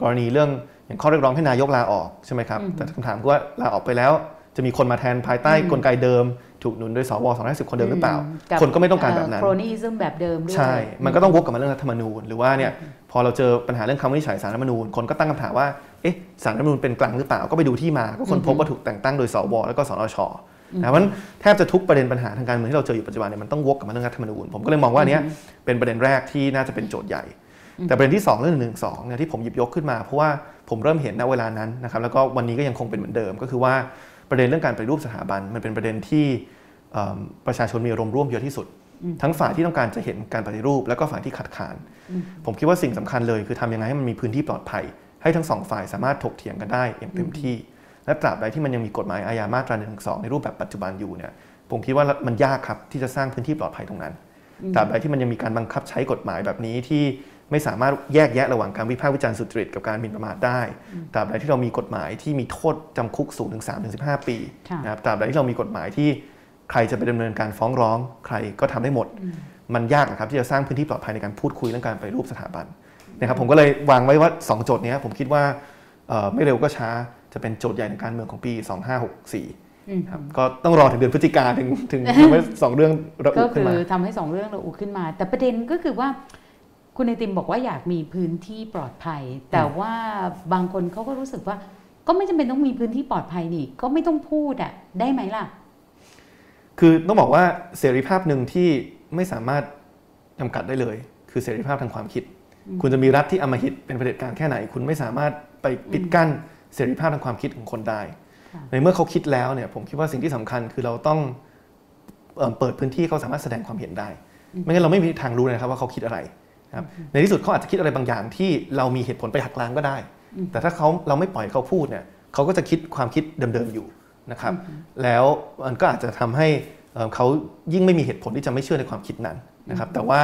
กรณีเรื่องอย่างข้อเรียกร้องให้นายกลาออกใช่ไหมครับ แต่คำถามคือว่าลาออกไปแล้ว จะมีคนมาแทนภายใต้กลไกเดิม ถูกหนุนโดยสว250คนเดิมหรือเปล่ากับคนก็ไม่ต้องการแบบนั้นโครนิซึมแบบเดิมด้วยใช่ มันก็ต้องวกกลับมาเรื่องรัฐธรรมนูญ หรือว่าเนี่ยพอเราเจอปัญหาเรื่องคำวินิจฉัยสารรัฐธรรมนูญ คนก็ตั้งคำถามว่าเอ๊ะสารรัฐธรรมนูญเป็นกลางหรือเปล่าก็ไปดูที่มา ก็คนพบว่าถูกแต่งตั้งโดยสวแล้วก็สนชนะเพราะฉะนั้นแทบจะทุกประเด็นปัญหาทางการเมืองที่เราเจออยู่ปัจจุบันเนี่ยมันต้องวกกลับมาเรื่องรัฐธรรมนูญผมก็เลยมองว่าอันเนี้ยเป็นประเด็นแรกที่น่าจะเป็นโจทย์ใหญ่ แต่ประเด็นที่สองเรื่องหนึ่งสองเนี่ยที่ผมหยิบยกขึ้นมา เพราะว่าผมเริ่มเห็นณเวลานั้นนะครับแล้วก็วันนี้ก็ยังคงเป็นเหมือนเดิม ก็คือว่าประเด็นเรื่องการปฏิรูปสถาบัน มันเป็นประเด็นที่เอิ่มประชาชนมีอารมณ์ร่วมเยอะที่สุด ทั้งฝ่ายที่ต้องการจะเห็นการปฏิรูป แล้วก็ฝ่ายที่ขัดขาน ผมคิดว่าสิ่งสำคัญเลย คือทำยังไงให้มันมีพื้นที่ปลอดภัย ให้ทั้งสองฝ่ายสามารถถกเถียงกันได้อย่างเต็มที่ และตราบใดที่มันยังมีกฎหมายอาญามาตรา1นึในรูปแบบปัจจุบันอยู่เนี่ยผมคิดว่ามันยากครับที่จะสร้างพื้นที่ปลอดภัยตรงนั้นตราบใดที่มันยังมีการบังคับใช้กฎหมายแบบนี้ที่ ไม่สามารถแยกแยะระหว่างการวิพากษ์วิจารณ์สุจริตกับการหมิ่นประมาทได้ตราบใดที่เรามีกฎหมายที่มีโทษจำคุกสูงถึง3ถึง15 ปีค่ะนะครับตราบใดที่เรามีกฎหมายที่ใครจะไปดำเนินการฟ้องร้อง ใครก็ทำได้หมด มันยากนะครับที่จะสร้างพื้นที่ปลอดภัยในการพูดคุยเรื่องการไปฏิรูปสถาบันนะครับผมก็เลยวางไว้ว่า 2 โจทย์เนี้ยผมคิดว่าเอ่อไม่เร็วก็ช้าจะเป็นโจทย์ใหญ่ในการเมืองของปี 2564อืมครับก็ต้องรอถึงเดือนพฤศจิกาถึงถึงทำให้สองเรื่องระอุก็ขึ้คืนอมาทำให้สองเรื่องเราอุขึ้นมา แต่ประเด็นก็คือว่า คุณไอติมบอกว่าอยากมีพื้นที่ปลอดภัย แต่ว่าบางคนเขาก็รู้สึกว่า ก็ไม่จำเป็นต้องมีพื้นที่ปลอดภัยนี่ ก็ไม่ต้องพูดอะได้ไหมล่ะ คือต้องบอกว่าเสรีภาพหนึ่งที่ไม่สามารถจำกัดได้เลย คือเสรีภาพทางความคิด คุณจะมีรัฐที่อำมหิตเป็นเผด็จการแค่ไหน คุณไม่สามารถไปปิดกั้นเสรีภาพทางความคิดของคนได้ค่ะในเมื่อเขาคิดแล้วเนี่ยผมคิดว่าสิ่งที่สำคัญคือเราต้องเอิ่มเปิดพื้นที่เขาสามารถแสดงความเห็นได้ ไม่งั้นเราไม่มีทางรู้เลยนะครับว่าเขาคิดอะไรนะ ครับในที่สุดเขาอาจจะคิดอะไรบางอย่างที่เรามีเหตุผลไปหักล้างก็ได้ แต่ถ้าเขาเราไม่ปล่อยเขาพูดเนี่ยเขาก็จะคิดความคิดเดิมๆอยู่นะครับแล้วมันก็อาจจะทำให้เอ่อเขายิ่งไม่มีเหตุผลที่จะไม่เชื่อในความคิดนั้นนะครับแต่ว่า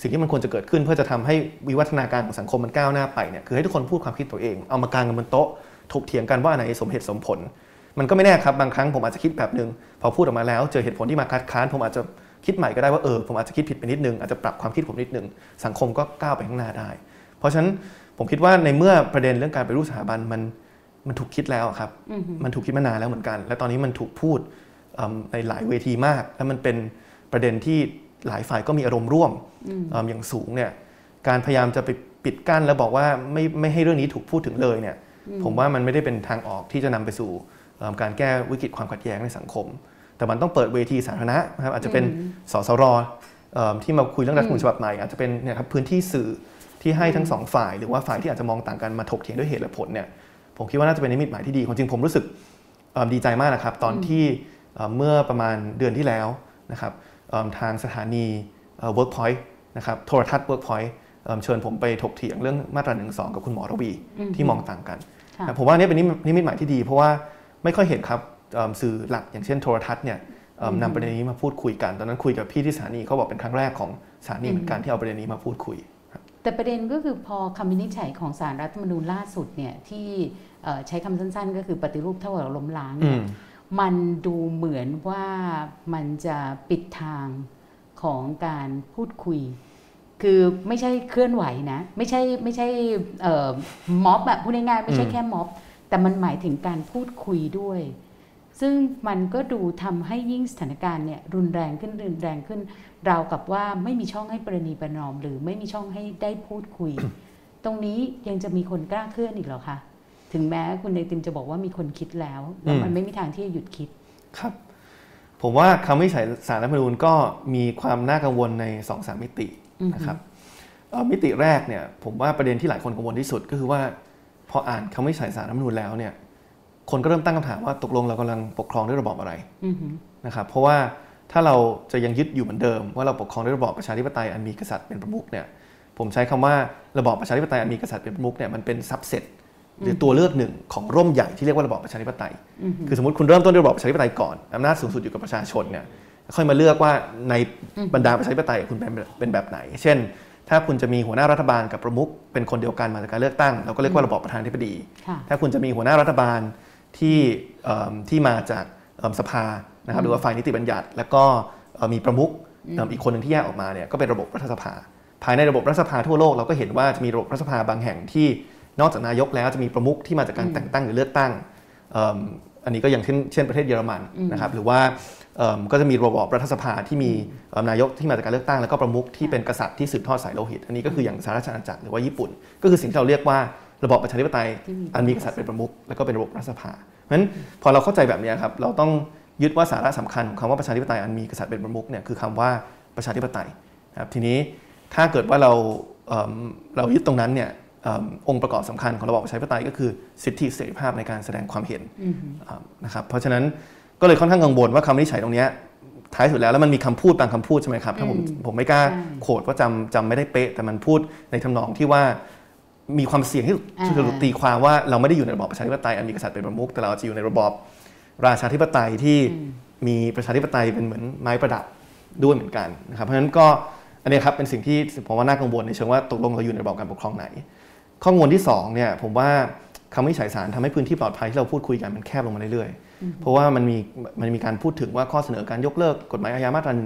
สิ่งที่มันควรจะเกิดขึ้นเพื่อจะทำให้วิวัฒนาการของสังคมมันก้าวหน้าไปเนี่ยคือให้ทุกคนพูดความคิดตัวเอง เอามากางกันบนโต๊ะถกเถียงกันว่าอันไหนสมเหตุสมผล มันก็ไม่แน่ครับบางครั้งผมอาจจะคิดแบบหนึ่งพอพูดออกมาแล้ว เจอเหตุผลที่มาคัดค้านผมอาจจะ คิดใหม่ก็ได้ว่าเออผมอาจจะคิดผิดไปนิดนึงอาจจะปรับความคิดผมนิดนึงสังคมก็ก้าวไปข้างหน้าได้ เพราะฉะนั้นผมคิดว่าในเมื่อประเด็นเรื่องการไปฏิรูปสถาบันมันมันถูกคิดแล้วอะครับ มันถูกคิดมานานแล้วเหมือนกัน และตอนนี้มันถูกพูดเอิ่มในหลายเวทีมาก และมันเป็นประเด็นที่หลายฝ่ายก็มีอารมณ์ร่วมเอิ่มอย่างสูงเนี่ยการพยายามจะไปปิดกั้นแล้วบอกว่าไม่ไม่ให้เรื่องนี้ถูกพูดถึงเลยเนี่ยผมว่ามันไม่ได้เป็นทางออกที่จะนำไปสู่เอิ่มการแก้วิกฤตความขัดแย้งในสังคม แต่มันต้องเปิดเวทีสาธารณะนะครับอาจจะเป็นสสรเอิ่มที่มาคุยเรื่องรัฐธรรมนูญฉบับใหม่อาจจะเป็นเนี่ยครับพื้นที่สื่อที่ให้ทั้งสองฝ่าย หรือว่าฝ่ายที่อาจจะมองต่างกันมาถกเถียงด้วยเหตุและผลเนี่ยผมคิดว่าน่าจะเป็นนิมิตหมายที่ดีความจริงผมรู้สึกเอิ่มดีใจมากนะครับ ตอนที่เอ่อเมื่อประมาณเดือนที่แล้วนะครับเอิ่มทางสถานีเอ่อ Workpoint นะครับโทรทัศน์ Workpoint เอิ่มเชิญผมไปถกเถียงเรื่องมาตรา1นึกับคุณหมอระวีที่มองต่างกันค่ะนะผมว่าอันนี้เป็นนิมิตนิมิตหมายที่ดี เพราะว่าไม่ค่อยเห็นครับเอิ่ม สื่อหลักอย่างเช่นโทรทัศน์เนี่ยเอิ่มนำประเด็นนี้มาพูดคุยกัน ตอนนั้นคุยกับพี่ที่สถานีเขาบอกเป็นครั้งแรกของสถานีเหมือนกันที่เอาประเด็นนี้มาพูดคุย แต่ประเด็นก็คือพอคำวินิจฉัยของสารรัฐธรรมนูญล่าสุดเนี่ยที่เอ่อใช้คำสั้นๆ ก็คือปฏิรูปเท่ากับล้มล้างอืเนี่ยมมันดูเหมือนว่ามันจะปิดทางของการพูดคุย คือไม่ใช่เคลื่อนไหวนะ ไม่ใช่ไม่ใช่เอ่อม็อบแบบพูดง่ายๆไม่ใช่อืมแค่ม็อบแต่มันหมายถึงการพูดคุยด้วย ซึ่งมันก็ดูทำให้ยิ่งสถานการณ์เนี่ยรุนแรงขึ้นรุนแรงขึ้นราวกับว่าไม่มีช่องให้ประนีประนอม หรือไม่มีช่องให้ได้พูดคุย ตรงนี้ยังจะมีคนกล้าเคลื่อนอีกเหรอคะถึงแม้คุณในติมจะบอกว่ามีคนคิดแล้วแล้วมันไม่มีทางที่จะหยุดคิดครับ ผมว่าคำวินิจฉัยสารรัฐธรรมนูญก็มีความน่ากังวลใน2อสามมิตินะครับเอ่อมิติแรกเนี่ยผมว่าประเด็นที่หลายคนกังวลที่สุดก็คือว่าพออ่านคำวินิจฉัยสารรัฐธรรมนูญแล้วเนี่ย คนก็เริ่มตั้งคำถามว่าตกลงเรากำลังปกครองด้วยระบอบอะไรอือหือนะครับเพราะว่าถ้าเราจะยังยึดอยู่เหมือนเดิม ว่าเราปกครองด้วยระบอบประชาธิปไตยอันมีกษัตริย์เป็นประมุขเนี่ยผมใช้คำว่าระบอบประชาธิปไตยอันมีกษัตริย์เป็นประมุขเนี่ยมันเป็นซับเซตหรือตัวเลือกหนึ่งของร่มใหญ่ที่เรียกว่าระบอบประชาธิปไตย คือสมมติคุณเริ่มต้นด้วยระบอบประชาธิปไตยก่อนอำนาจสูงสุดอยู่กับประชาชนเนี่ยค่อยมาเลือกว่าในบรรดาประชาธิปไตยคุณเป็นเป็นแบบไหน เช่น ถ้าคุณจะมีหัวหน้ารัฐบาลกับประมุขเป็นคนเดียวกันมาจากการเลือกตั้ง เราก็เรียกว่าระบอบประธานาธิบดีค่ะถ้าคุณจะมีหัวหน้ารัฐบาล ที่เอิ่มที่มาจากเอิ่มสภานะครับหรือว่าฝ่ายนิติบัญญัติ แล้วก็เอ่อมีประมุขเอิ่มอีกคนหนึ่งที่แยกออกมาเนี่ยก็เป็นระบบรัฐสภา ภายในระบบรัฐสภาทั่วโลกเราก็เห็นว่าจะมีระบบรัฐสภาบางแห่งที่นอกจากนายกแล้วจะมีประมุขที่มาจากการแต่งตั้งหรือเลือกตั้งเอิ่มอันนี้ก็อย่างเช่นเช่นประเทศเยอรมันนะครับหรือว่าเอิ่มก็จะมีระบบรัฐสภาที่มีเอิ่มนายกที่มาจากการเลือกตั้งแล้วก็ประมุขที่เป็นกษัตริย์ที่สืบทอดสายโลหิต อันนี้ก็คืออย่างสหราชอาณาจักรหรือว่าญี่ปุ่น ก็คือสิ่งที่เราเรียกว่า ระบอบประชาธิปไตยที่มีอันมีกษัตริย์เป็นประมุขแล้วก็เป็นระบบรัฐสภาเพราะฉะนั้นพอเราเข้าใจแบบนี้ครับเราต้องยึดว่าสาระสำคัญของคำว่าประชาธิปไตยอันมีกษัตริย์เป็นประมุขเนี่ยคือคำว่าประชาธิปไตยนะครับทีนี้ถ้าเกิดว่าเราเอิ่มเรายึดตรงนั้นเนี่ยเอิ่มองค์ประกอบสำคัญของระบอบประชาธิปไตยก็คือสิทธิเสรีภาพในการแสดงความเห็นอ่านะครับเพราะฉะนั้นก็เลยค่อนข้างกังวลว่าคำวินิจฉัยตรงเนี้ยท้ายสุดแล้วแล้วมันมีคำพูดบางคำพูดใช่ไหมครับถ้าผมผมไม่กล้าใช่โขดว่าจำจำไม่ได้เป๊ะแต่มันพูดในทำนองที่ว่า มีความเสี่ยงที่อ่าที่จะตีความว่าเราไม่ได้อยู่ในระบอบประชาธิปไตยอันมีกษัตริย์เป็นประมุขแต่เราจะอยู่ในระบอบราชาธิปไตยที่มีประชาธิปไตยเป็นเหมือนไม้ประดับด้วยเหมือนกันนะครับเพราะฉะนั้นก็อันนี้ครับเป็นสิ่งที่ผมว่าน่ากังวลในเชิงว่าตกลงเราอยู่ในระบอบการปกครองไหน ข้อกังวลที่สองเนี่ยผมว่าคำวินิจฉัยศาลทำให้พื้นที่ปลอดภัยที่เราพูดคุยกันมันแคบลงมาเรื่อยๆ เพราะว่ามันมีมันมีการพูดถึงว่าข้อเสนอการยกเลิกกฎหมายอาญามาตรา1นึ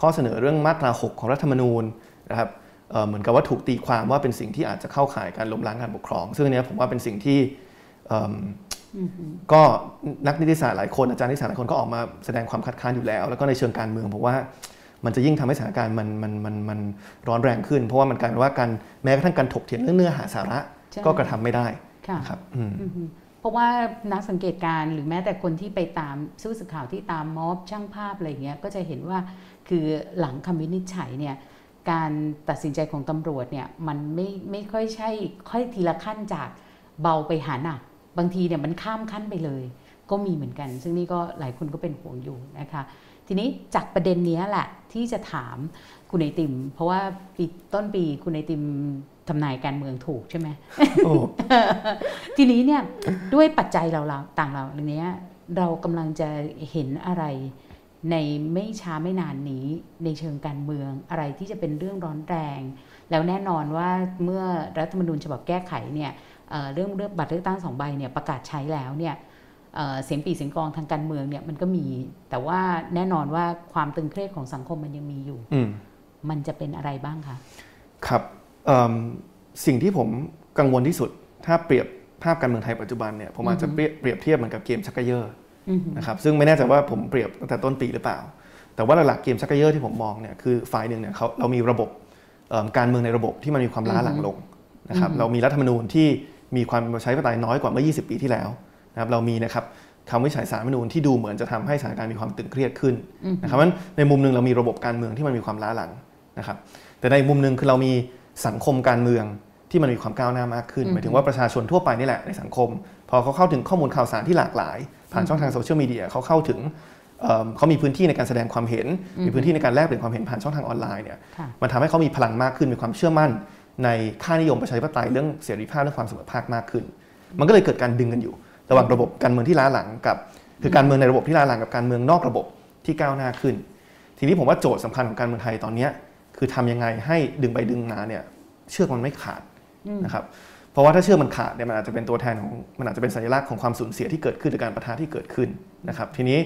ข้อเสนอเรื่องมาตรา 6 ของรัฐธรรมนูญนะครับ เอ่อเหมือนกับว่าถูกตีความว่าเป็นสิ่งที่อาจจะเข้าข่ายการล้มล้างการปกครอง ซึ่งอันเนี้ยผมว่าเป็นสิ่งที่เอิ่มก็นักนิติศาสตร์หลายคนอาจารย์นิติศาสตร์หลายคนก็ออกมาแสดงความคัดค้านอยู่แล้ว แล้วก็ในเชิงการเมืองผมว่ามันจะยิ่งทำให้สถานการณ์มันมันมันมันร้อนแรงขึ้น เพราะว่ามันกลายเป็นว่าการแม้กระทั่งการถกเถียงเรื่องเนื้อหาสาระใช่ก็กระทำไม่ได้ค่ะนะครับอืมอือฮึเพราะว่านักสังเกตการณ์หรือแม้แต่คนที่ไปตามสู้สื่อข่าวที่ตามม็อบช่างภาพอะไรอย่างเงี้ยก็จะเห็นว่าคือหลังคำวินิจฉัยเนี่ย การตัดสินใจของตำรวจเนี่ยมันไม่ไม่ค่อยใช่ค่อยทีละขั้นจากเบาไปหาหนัก บางทีเนี่ยมันข้ามขั้นไปเลย ก็มีเหมือนกัน ซึ่งนี่ก็หลายคนก็เป็นห่วงอยู่นะคะ ทีนี้จากประเด็นเนี้ยแหละที่จะถามคุณไอติม เพราะว่าปีต้นปีคุณไอติมทำนายการเมืองถูกใช่ไหมโอ้ทีนี้เนี่ยด้วยปัจจัยเราเราต่างเราอย่างเนี้ยเรากำลังจะเห็นอะไร ในไม่ช้าไม่นานนี้ในเชิงการเมืองอะไรที่จะเป็นเรื่องร้อนแรง แล้วแน่นอนว่าเมื่อรัฐธรรมนูญฉบับแก้ไขเนี่ยเอ่อเรื่องเรื่องบัตรเลือกตั้งสองใบเนี่ยประกาศใช้แล้วเนี่ยเอ่อเสียงปีเสียงกลองทางการเมืองเนี่ยมันก็มี แต่ว่าแน่นอนว่าความตึงเครียดของสังคมมันยังมีอยู่อืมมันจะเป็นอะไรบ้างคะครับเอิ่มสิ่งที่ผมกังวลที่สุด ถ้าเปรียบภาพการเมืองไทยปัจจุบันเนี่ยผมอาจจะเปรียบเปรียบเทียบเหมือนกับเกมชักเกยอร์อือฮึ นะครับซึ่งไม่แน่ใจว่าผมเปรียบตั้งแต่ต้นปีหรือเปล่า แต่ว่าหลักๆเกมชักเกยอร์ที่ผมมองเนี่ยคือฝ่ายหนึ่งเนี่ยเขาเรามีระบบเอิ่มการเมืองในระบบที่มันมีความล้าหลังลงนะครับเรามีรัฐธรรมนูญที่มีความเป็นประชาธิปไตยน้อยกว่าเมื่อ 20 ปีที่แล้วนะครับเรามีนะครับคำวิจัยสารรัฐธรรมนูญที่ดูเหมือนจะทำให้สถานการณ์มีความตึงเครียดขึ้นนะครับเพราะฉะนั้นในมุมหนึ่งเรามีระบบการเมืองที่มันมีความล้าหลังนะครับแต่ในมุมหนึ่งคือเรามีสังคมการเมืองที่มันมีความก้าวหน้ามากขึ้นหมายถึงว่าประชาชนทั่วไปนี่แหละในสังคม พอเขาเข้าถึงข้อมูลข่าวสารที่หลากหลาย ผ่านช่องทางโซเชียลมีเดียเขาเข้าถึงเอิ่มเขามีพื้นที่ในการแสดงความเห็น มีพื้นที่ในการแลกเปลี่ยนความเห็นผ่านช่องทางออนไลน์เนี่ยค่ะมันทำให้เขามีพลังมากขึ้นมีความเชื่อมั่น ในค่านิยมประชาธิปไตยเรื่องเสรีภาพเรื่องความเสมอภาคมากขึ้น มันก็เลยเกิดการดึงกันอยู่ ระหว่างระบบการเมืองที่ล้าหลังกับ คือการเมืองในระบบที่ล้าหลังกับการเมืองนอกระบบที่ก้าวหน้าขึ้น ทีนี้ผมว่าโจทย์สำคัญของการเมืองไทยตอนเนี้ยคือทำยังไงให้ดึงไปดึงมาเนี่ยเชือกมันไม่ขาดนะครับ เพราะว่าถ้าเชื่อมันขาดเนี่ยมันอาจจะเป็นตัวแทนของมันอาจจะเป็นสัญลักษณ์ของความสูญเสียที่เกิดขึ้นจากการประทะที่เกิดขึ้นนะครับ ทีนี้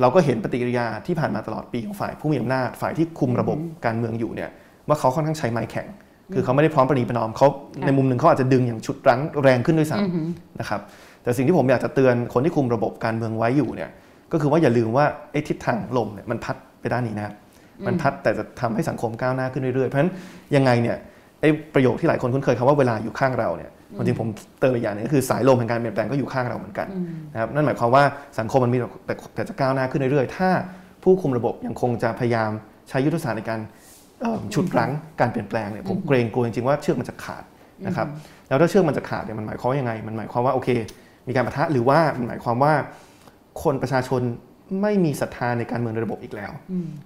เราก็เห็นปฏิกิริยาที่ผ่านมาตลอดปีของฝ่ายผู้มีอำนาจฝ่ายที่คุมระบบการเมืองอยู่เนี่ยว่าเขาค่อนข้างใช้ไม้แข็ง คือเขาไม่ได้พร้อมประนีประนอมเขาในมุมหนึ่งเขาอาจจะดึงอย่างชุดรั้งแรงขึ้นด้วยซ้ำนะครับแต่สิ่งที่ผมอยากจะเตือนคนที่คุมระบบการเมืองไว้อยู่เนี่ยก็คือว่าอย่าลืมว่าไอ้ทิศทางลมเนี่ยมันพัดไปด้านนี้นะครับมันพัดแต่จะทำให้สังคมก้าวหน้าขึ้นเรื่อยๆ เพราะฉะนั้นยังไงเนี่ย ไอ้ประโยคที่หลายคนคุ้นเคยคำว่าเวลาอยู่ข้างเราเนี่ยจริงผมเติมอีกอย่างนึงก็คือสายลมแห่งการเปลี่ยนแปลงก็อยู่ข้างเราเหมือนกันนะครับนั่นหมายความว่าสังคมมันมีแต่แต่จะก้าวหน้าขึ้นเรื่อยๆ ถ้าผู้คุมระบบยังคงจะพยายามใช้ยุทธศาสตร์ในการฉุดรั้งการเปลี่ยนแปลงเนี่ยผมเกรงกลัวจริงๆว่าเชือกมันจะขาดนะครับแล้วถ้าเชือกมันจะขาดเนี่ยมันหมายความว่ายังไง มันหมายความว่าโอเค มีการประทะหรือว่ามันหมายความว่าคนประชาชนไม่มีศรัทธาในการเมืองในระบบอีกแล้ว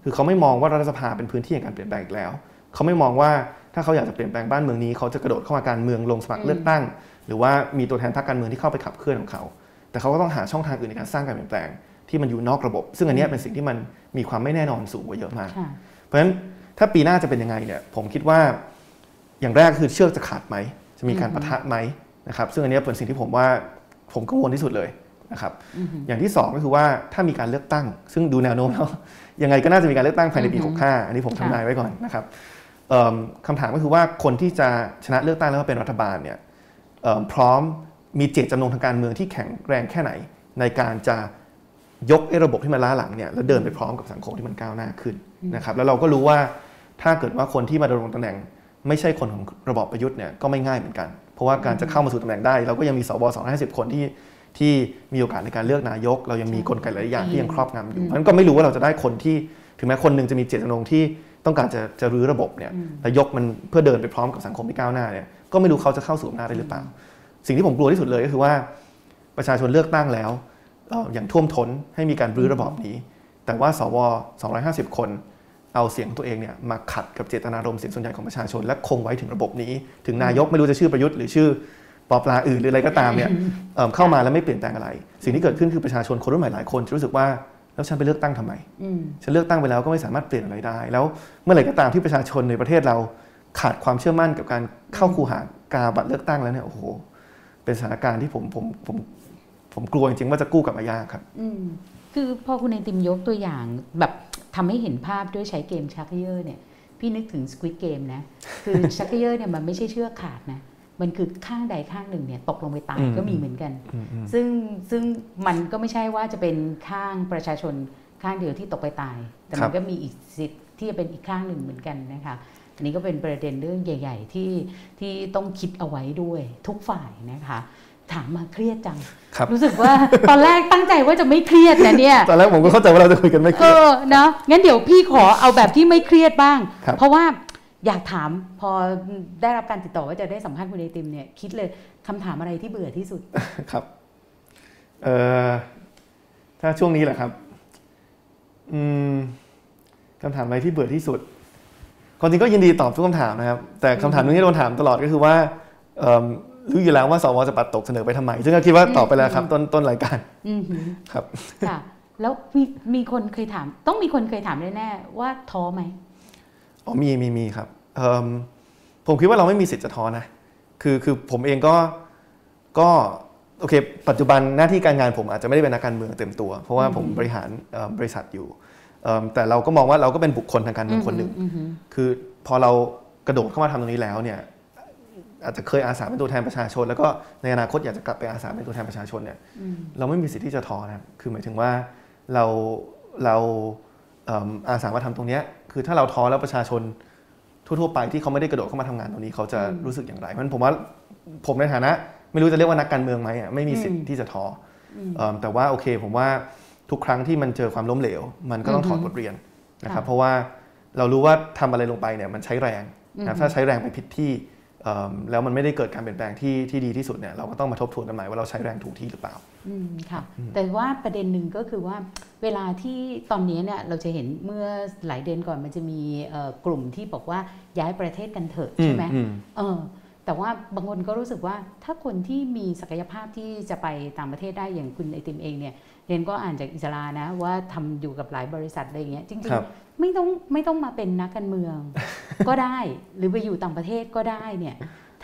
คือเขาไม่มองว่ารัฐสภาเป็นพื้นที่แห่งการเปลี่ยนแปลงอีกแล้ว เขาไม่มองว่าถ้าเขาอยากจะเปลี่ยนแปลงบ้านเมืองนี้เขาจะกระโดดเข้ามาการเมืองลงสมัครเลือกตั้ง หรือว่ามีตัวแทนพรรคการเมืองที่เข้าไปขับเคลื่อนของเขา แต่เขาก็ต้องหาช่องทางอื่นในการสร้างการเปลี่ยนแปลงที่มันอยู่นอกระบบ ซึ่งอันนี้เป็นสิ่งที่มันมีความไม่แน่นอนสูงกว่าเยอะมาก เพราะฉะนั้นถ้าปีหน้าจะเป็นยังไงเนี่ยผมคิดว่าอย่างแรกคือเชือกจะขาดไหมจะมีการประทะไหมนะครับซึ่งอันนี้เป็นสิ่งที่ผมว่าผมกังวลที่สุดเลยนะครับอย่างที่ 2 ก็คือว่าถ้ามีการเลือกตั้ง ซึ่งดูแนวโน้มแล้วยังไงก็น่าจะมีการเลือกตั้งภายในปี 65 อันนี้ผมทำนายไว้ก่อนนะครับ คำถามก็คือว่าคนที่จะชนะเลือกตั้งแล้วมาเป็นรัฐบาลเนี่ยพร้อมมีเจตจำนงทางการเมืองที่แข็งแรงแค่ไหน ในการจะยกไอ้ระบบที่มันล้าหลังเนี่ยแล้วเดินไปพร้อมกับสังคมที่มันก้าวหน้าขึ้นนะครับแล้วเราก็รู้ว่าถ้าเกิดว่าคนที่มาดำรงตำแหน่ง ไม่ใช่คนของระบอบประยุทธ์เนี่ยก็ไม่ง่ายเหมือนกัน เพราะว่าการจะเข้ามาสู่ตำแหน่งได้ เราก็ยังมีสว250คนที่ที่มีโอกาสในการเลือกนายก เรายังมีกลไกหลายอย่างที่ยังครอบงำอยู่เพราะฉะนั้นก็ไม่รู้ว่าเราจะได้คนที่ถึงแม้คนหนึ่งจะมีเจตจำนงที่ ต้องการจะจะรื้อระบบเนี่ยแต่ยกมันเพื่อเดินไปพร้อมกับสังคมที่ก้าวหน้าเนี่ยก็ไม่รู้เขาจะเข้าสู่อำนาจได้หรือเปล่า สิ่งที่ผมกลัวที่สุดเลยก็คือว่า ประชาชนเลือกตั้งแล้วอย่างท่วมท้นให้มีการรื้อระบอบนี้ แต่ว่าสว 250 คนเอาเสียงตัวเองเนี่ยมาขัดกับเจตนารมณ์เสียงส่วนใหญ่ของประชาชน และคงไว้ถึงระบบนี้ ถึงนายกไม่รู้จะชื่อประยุทธ์หรือชื่อปอปลาอื่นหรืออะไรก็ตามเนี่ยเข้ามาแล้วไม่เปลี่ยนแปลงอะไร สิ่งที่เกิดขึ้นคือประชาชนคนรุ่นใหม่หลายคนจะรู้สึกว่า แล้วฉันไปเลือกตั้งทำไมฉันเลือกตั้งไปแล้วก็ไม่สามารถเปลี่ยนอะไรได้ แล้วเมื่อไหร่ก็ตามที่ประชาชนในประเทศเราขาดความเชื่อมั่นกับการเข้าคูหากาบัตรเลือกตั้งแล้วเนี่ยโอ้โห เป็นสถานการณ์ที่ผมผมผมผมกลัวจริงๆว่าจะกู้กลับมายากครับคือพอคุณในติมยกตัวอย่างแบบทำให้เห็นภาพด้วยใช้เกมชักเยอร์เนี่ย พี่นึกถึงสควิตเกมนะ คือชักเยอร์เนี่ยมันไม่ใช่เชือกขาดนะ มันคือข้างใดข้างหนึ่งเนี่ยตกลงไปตายก็มีเหมือนกัน ซึ่งซึ่งมันก็ไม่ใช่ว่าจะเป็นข้างประชาชนข้างเดียวที่ตกไปตาย แต่มันก็มีอีกสิทธิ์ที่จะเป็นอีกข้างหนึ่งเหมือนกันนะคะอันนี้ก็เป็นประเด็นเรื่องใหญ่ ๆ ที่ที่ต้องคิดเอาไว้ด้วยทุกฝ่ายนะคะถามมาเครียดจังรรู้สึกว่าตอนแรกตั้งใจว่าจะไม่เครียดนะเนี่ย ตอนแรกผมก็เข้าใจว่าเราจะคุยกันไม่เครียดเออนะงั้นเดี๋ยวพี่ขอเอาแบบที่ไม่เครียดบ้าง เพราะว่า อยากถามพอได้รับการติดต่อว่าจะได้สัมภาษณ์คุณไอติมเนี่ยคิดเลยคำถามอะไรที่เบื่อที่สุดครับเอ่อถ้าช่วงนี้แหละครับอืมคำถามอะไรที่เบื่อที่สุดความจริงก็ยินดีตอบทุกคำถามนะครับ แต่คำถามนึงที่โดนถามตลอดก็คือว่ารู้อยู่แล้วว่าสวจะปัดตกเสนอไปทำไม ซึ่งก็คิดว่าตอบไปแล้วครับต้นต้นรายการครับค่ะแล้วมีมีคนเคยถาม ต้องมีคนเคยถามแน่ๆว่าท้อไหมอ๋อมีมีมีครับ ผมคิดว่าเราไม่มีสิทธิ์จะท้อนะ คือคือผมเองก็ก็โอเค ปัจจุบันหน้าที่การงานผมอาจจะไม่ได้เป็นนักการเมืองเต็มตัว เพราะว่าผมบริหารบริษัทอยู่แต่เราก็มองว่าเราก็เป็นบุคคลทางการเมืองคนหนึ่ง คือพอเรากระโดดเข้ามาทำตรงนี้แล้วเนี่ยอาจจะเคยอาสาเป็นตัวแทนประชาชน แล้วก็ในอนาคตอยากจะกลับไปอาสาเป็นตัวแทนประชาชนเนี่ยเราไม่มีสิทธิ์ที่จะท้อนะคือหมายถึงว่าเราเราอาสามาทำตรงนี้คือถ้าเราท้อแล้วประชาชน ทั่วๆไปที่เขาไม่ได้กระโดดเข้ามาทำงานตรงนี้เขาจะรู้สึกอย่างไรเพราะผมว่าผมในฐานะ ไม่รู้จะเรียกว่านักการเมืองไหมอะไม่มีสิทธิ์ที่จะท้อแต่ว่าโอเค ผมว่าทุกครั้งที่มันเจอความล้มเหลว มันก็ต้องถอดบทเรียนนะครับเพราะว่าเรารู้ว่าทำอะไรลงไปเนี่ยมันใช้แรงนะถ้าใช้แรงไปผิดที่แล้วมันไม่ได้เกิดการเปลี่ยนแปลงที่ที่ดีที่สุดเนี่ยเราก็ต้องมาทบทวนกันใหม่ว่าเราใช้แรงถูกที่หรือเปล่าอืมค่ะแต่ว่าประเด็นหนึ่งก็คือว่า เวลาที่ตอนนี้เนี่ยเราจะเห็นเมื่อหลายเดือนก่อนมันจะมีกลุ่มที่บอกว่าย้ายประเทศกันเถอะใช่ไหมเออแต่ว่าบางคนก็รู้สึกว่าถ้าคนที่มีศักยภาพที่จะไปต่างประเทศได้อย่างคุณไอติมเองเนี่ยเรียนก็อ่านจากอิสรานะว่าทำอยู่กับหลายบริษัทอะไรเงี้ยจริงๆไม่ต้องไม่ต้องมาเป็นนักการเมืองก็ได้ หรือไปอยู่ต่างประเทศก็ได้เนี่ย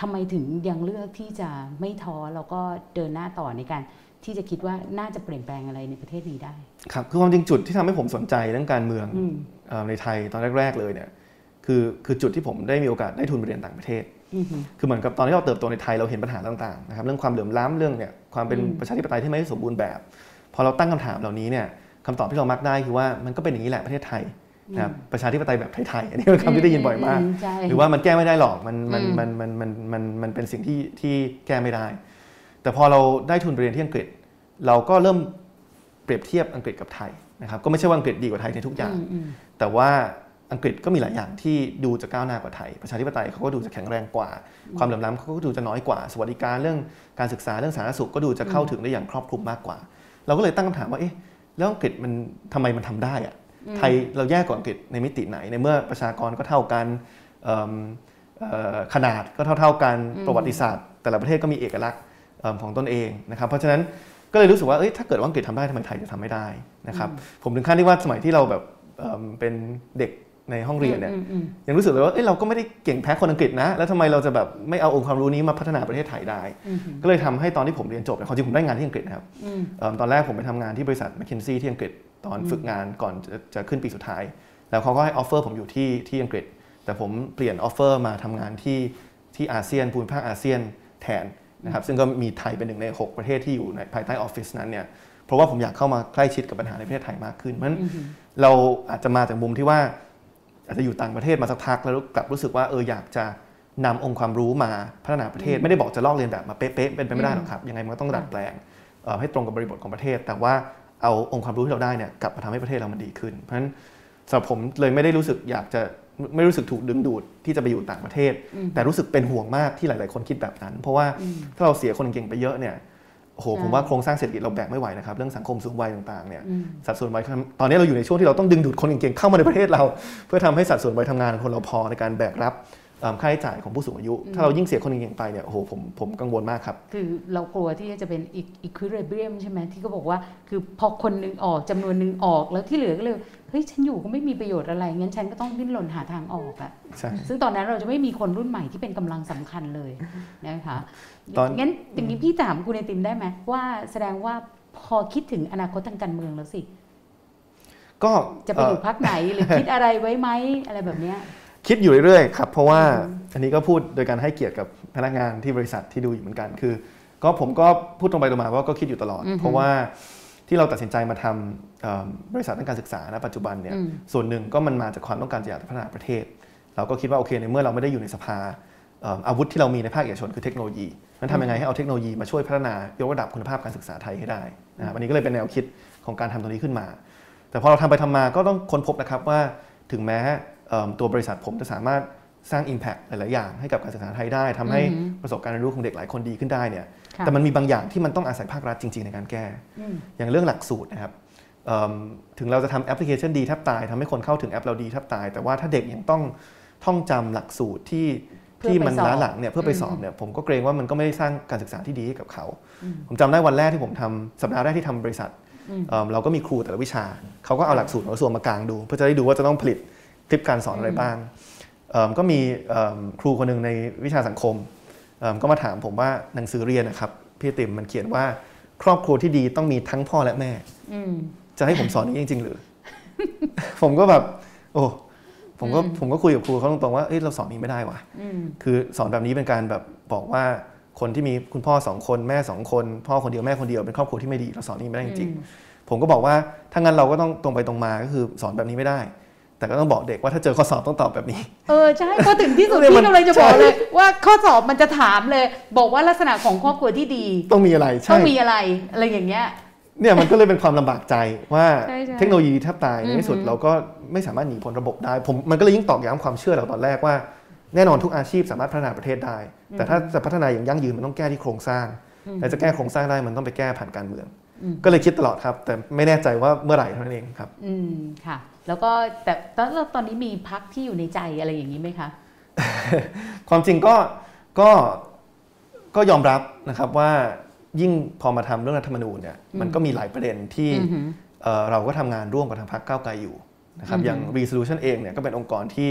ทำไมถึงยังเลือกที่จะไม่ท้อแล้วก็เดินหน้าต่อในการที่จะคิดว่าน่าจะเปลี่ยนแปลงอะไรในประเทศนี้ได้ ครับคือความจริงจุดที่ทำให้ผมสนใจเรื่องการเมืองอืมเอ่อในไทยตอนแรก ๆ เลยเนี่ยคือคือจุดที่ผมได้มีโอกาสได้ทุนไปเรียนต่างประเทศอือหือคือเหมือนกับตอนที่เราเติบโตในไทยเราเห็นปัญหาต่างๆนะครับเรื่องความเหลื่อมล้ำเรื่องเนี่ยความเป็นอืมประชาธิปไตยที่ไม่สมบูรณ์แบบ พอเราตั้งคำถามเหล่านี้เนี่ยคำตอบที่เรามักได้คือว่ามันก็เป็นอย่างนี้แหละประเทศไทย นะครับประชาธิปไตยแบบไทยๆอันนี้เป็นคำที่ได้ยินบ่อยมากใช่หรือว่ามันแก้ไม่ได้หรอกมันมันอืมมันมันมันมันมันเป็นสิ่งที่ที่แก้ไม่ได้ แต่พอเราได้ทุนไปเรียนที่อังกฤษ เราก็เริ่มเปรียบเทียบอังกฤษกับไทยนะครับก็ไม่ใช่ว่าอังกฤษดีกว่าไทยในทุกอย่างอืมแต่ว่าอังกฤษก็มีหลายอย่างที่ดูจะก้าวหน้ากว่าไทย ประชาธิปไตยเขาก็ดูจะแข็งแรงกว่า ความเหลื่อมล้ำเขาก็ดูจะน้อยกว่า สวัสดิการเรื่องการศึกษาเรื่องสาธารณสุขก็ดูจะเข้าถึงได้อย่างครอบคลุมมากกว่า เราก็เลยตั้งคำถามว่าเอ๊ะแล้วอังกฤษมันทำไมมันทำได้อะ ไทยเราแย่กว่าอังกฤษในมิติไหน ในเมื่อประชากรก็เท่ากันเอิ่มเอ่อขนาดก็เท่าๆกันประวัติศาสตร์ แต่ละประเทศก็มีเอกลักษณ์เอิ่มของตนเองนะครับเพราะฉะนั้นก็เลยรู้สึกว่าเอ้ยถ้าเกิดว่าอังกฤษทำได้ทำไมไทยจะทำไม่ได้นะครับผมถึงขั้นที่ว่าสมัยที่เราแบบเอิ่มเป็นเด็กในห้องเรียนเนี่ยอืมอืมยังรู้สึกเลยว่าเอ้ยเราก็ไม่ได้เก่งแพ้คนอังกฤษนะ แล้วทำไมเราจะแบบไม่เอาองค์ความรู้นี้มาพัฒนาประเทศไทยได้อืมก็เลยทำให้ตอนที่ผมเรียนจบเนี่ยความจริงผมได้งานที่อังกฤษนะครับอืมเอิ่มตอนแรกผมไปทำงานที่บริษัท m c k เคนซี่ที่อังกฤษ ตอนฝึกงานก่อนจะจะขึ้นปีสุดท้าย แล้วเขาก็ให้ offer ผมอยู่ที่ที่อังกฤษ แต่ผมเปลี่ยน offer มาทำงานที่ที่อาเซียนภูมิภาคอาเซียนแทนนะครับซึ่งก็มีไทยเป็นหนึ่งใน 6 ประเทศที่อยู่ในภายใต้ออฟฟิศนั้นเนี่ยเพราะว่าผมอยากเข้ามาใกล้ชิดกับปัญหาในประเทศไทยมากขึ้นเพราะฉะนั้นเราอาจจะมาจากมุมที่ว่า อาจจะอยู่ต่างประเทศมาสักพักแล้วกลับรู้สึกว่าเอออยากจะนำองค์ความรู้มาพัฒนาประเทศ ไม่ได้บอกจะลอกเรียนแบบมาเป๊ะๆเป็นไปไม่ได้หรอกครับยังไงมันก็ต้องดัดแปลงเอ่อให้ตรงกับบริบทของประเทศ แต่ว่า เอาองค์ความรู้ที่เราได้เนี่ยกลับมาทำให้ประเทศเรามันดีขึ้น เพราะฉะนั้นสำหรับผมเลยไม่ได้รู้สึกอยากจะไม่รู้สึกถูกดึงดูดที่จะไปอยู่ต่างประเทศ แต่รู้สึกเป็นห่วงมากที่หลาย ๆ คนคิดแบบนั้น เพราะว่าถ้าเราเสียคนเก่งไปเยอะเนี่ยโอ้โหผมว่าโครงสร้างเศรษฐกิจเราแบกไม่ไหวนะครับเรื่องสังคมสูงวัยต่างๆเนี่ยอืมสัดส่วนวัยตอนนี้เราอยู่ในช่วงที่เราต้องดึงดูดคนเก่งๆเข้ามาในประเทศเรา เพื่อทำให้สัดส่วนวัยทำงานของคนเราพอในการแบกรับเอิ่ม ค่าใช้จ่ายของผู้สูงอายุ ถ้าเรายิ่งเสียคนเก่งๆไปเนี่ยโอ้โหผมผมกังวลมากครับ คือเรากลัวที่จะเป็นอีควิเรเบียมใช่ไหมที่เขาบอกว่า คือพอคนหนึงออกจำนวนหนึ่งออกแล้วที่เหลือก็เลยเฮ้ยฉันอยู่ก็ไม่มีประโยชน์อะไรงั้นฉันก็ต้องดิ้นรนหาทางออกอะใช่ซึ่งตอนนั้นเราจะไม่มีคนรุ่นใหม่ที่เป็นกำลังสำคัญเลยนะคะตอนงั้นอย่างนี้พี่ถามคุณไอติมได้ไหมว่าแสดงว่าพอคิดถึงอนาคตทางการเมืองแล้วสิก็จะไปอยู่พักไหนหรือคิดอะไรไว้ไหมอะไรแบบเนี้ย คิดอยู่เรื่อยๆครับเพราะว่าอันนี้ก็พูดโดยการให้เกียรติกับพนักงานที่บริษัทที่ดูอยู่เหมือนกันคือ ก็ผมก็พูดตรงไปตรงมาว่าก็คิดอยู่ตลอดอือฮึเพราะว่าที่เราตัดสินใจมาทำเอิ่มบริษัทด้านการศึกษาณปัจจุบันเนี่ยอืมส่วนหนึ่งก็มันมาจากความต้องการจะอยากจะพัฒนาประเทศ เราก็คิดว่าโอเคในเมื่อเราไม่ได้อยู่ในสภาเอิ่มอาวุธที่เรามีในภาคเอกชนคือเทคโนโลยีนั้นทำยังไงให้เอาเทคโนโลยีมาช่วยพัฒนายกระดับคุณภาพการศึกษาไทยให้ได้นะครับอันนี้ก็เลยเป็นแนวคิดของการทำตรงนี้ขึ้นมา แต่พอเราทำไปทำมาก็ต้องค้นพบนะครับว่าถึงแม้เอิ่ม ตัวบริษัทผมจะสามารถสร้าง Impact หลาย ๆ อย่างให้กับการศึกษาไทยได้ทำให้อือหือประสบการณ์เรียนรู้ของเด็กหลายคนดีขึ้นได้เนี่ยค่ะแต่มันมีบางอย่างที่มันต้องอาศัยภาครัฐจริง ๆ ในการแก้อืมอย่างเรื่องหลักสูตรนะครับเอิ่มถึงเราจะทำแอปพลิเคชันดีแทบตายทำให้คนเข้าถึงแอปเราดีแทบตาย แต่ว่าถ้าเด็กยังต้องท่องจำหลักสูตรที่เพื่อที่ไปมันสอบล้าหลังเนี่ยเพื่อไปอืมสอบเนี่ยผมก็เกรงว่ามันก็ไม่ได้สร้างการศึกษาที่ดีให้กับเขา ผมจำได้วันแรกที่ผมทำสัปดาห์แรกที่ทำบริษัทอืมเอิ่มเราก็มีครูแต่ละวิชา เขาก็เอาหลักสูตรของกระทรวงมากางดู เพื่อจะได้ดูว่าจะต้องผลิต คลิปการสอนอะไรบ้างเอิ่มก็มีเอิ่มครูคนหนึ่งในวิชาสังคมเอิ่มก็มาถามผมว่าหนังสือเรียนนะครับพี่ติมมันเขียนว่าครอบครัวที่ดีต้องมีทั้งพ่อและแม่อืมจะให้ผมสอนอย่างนี้จริง ๆ หรือ ผมก็แบบ โอ้ผมก็อืมผมก็คุยกับครูเขาตรงๆว่าเอ้ยเราสอนนี้ไม่ได้ว่ะอืมคือสอนแบบนี้เป็นการแบบบอกว่าคนที่มีคุณพ่อสองคนแม่สองคน พ่อคนเดียวแม่คนเดียวเป็นครอบครัวที่ไม่ดีเราสอนนี้ไม่ได้จริงๆผมก็บอกว่าถ้างั้นเราก็ต้องตรงไปตรงมาก็คือสอนแบบนี้ไม่ได้ แต่ก็ต้องบอกเด็กว่าถ้าเจอข้อสอบต้องตอบแบบนี้ เออ ใช่พอถึงที่สุดเนี่ยมันพี่กำลังจะบอกเลยว่าข้อสอบมันจะถามเลย บอกว่าลักษณะของครอบครัวที่ดี ต้องมีอะไรต้อใช่งมีอะไรอะไรอย่างเงี้ยเนี่ยมันก็เลยเป็นความลำบากใจว่าใช่ใช่เทคโนโลยีแทบตายในที่สุดอือหือเราก็ไม่สามารถหนีพ้นระบบได้ผมมันก็เลยยิ่งตอกย้ำความเชื่อเราตอนแรกว่า แน่นอนทุกอาชีพสามารถพัฒนาประเทศได้ แต่ถ้าจะพัฒนาอย่างยั่งยืนมันต้องแก้ที่โครงสร้างและจะแก้โครงสร้างได้มันต้องไปแก้ผ่านการเมืองอืมก็เลยคิดตลอดครับ แต่ไม่แน่ใจว่าเมื่อไหร่เท่านั้นเองครับ อืมค่ะ แล้วก็แต่ตอนตอนนี้มีพักที่อยู่ในใจอะไรอย่างนี้ไหมคะ ความจริงก็ก็ก็ยอมรับนะครับว่ายิ่งพอมาทำเรื่องรัฐธรรมนูญเนี่ยมันก็มีหลายประเด็นที่อือหือเอ่อเราก็ทำงานร่วมกับทางพรรคก้าวไกลอยู่นะครับอือฮึอย่าง Resolution เองเนี่ยก็เป็นองค์กรที่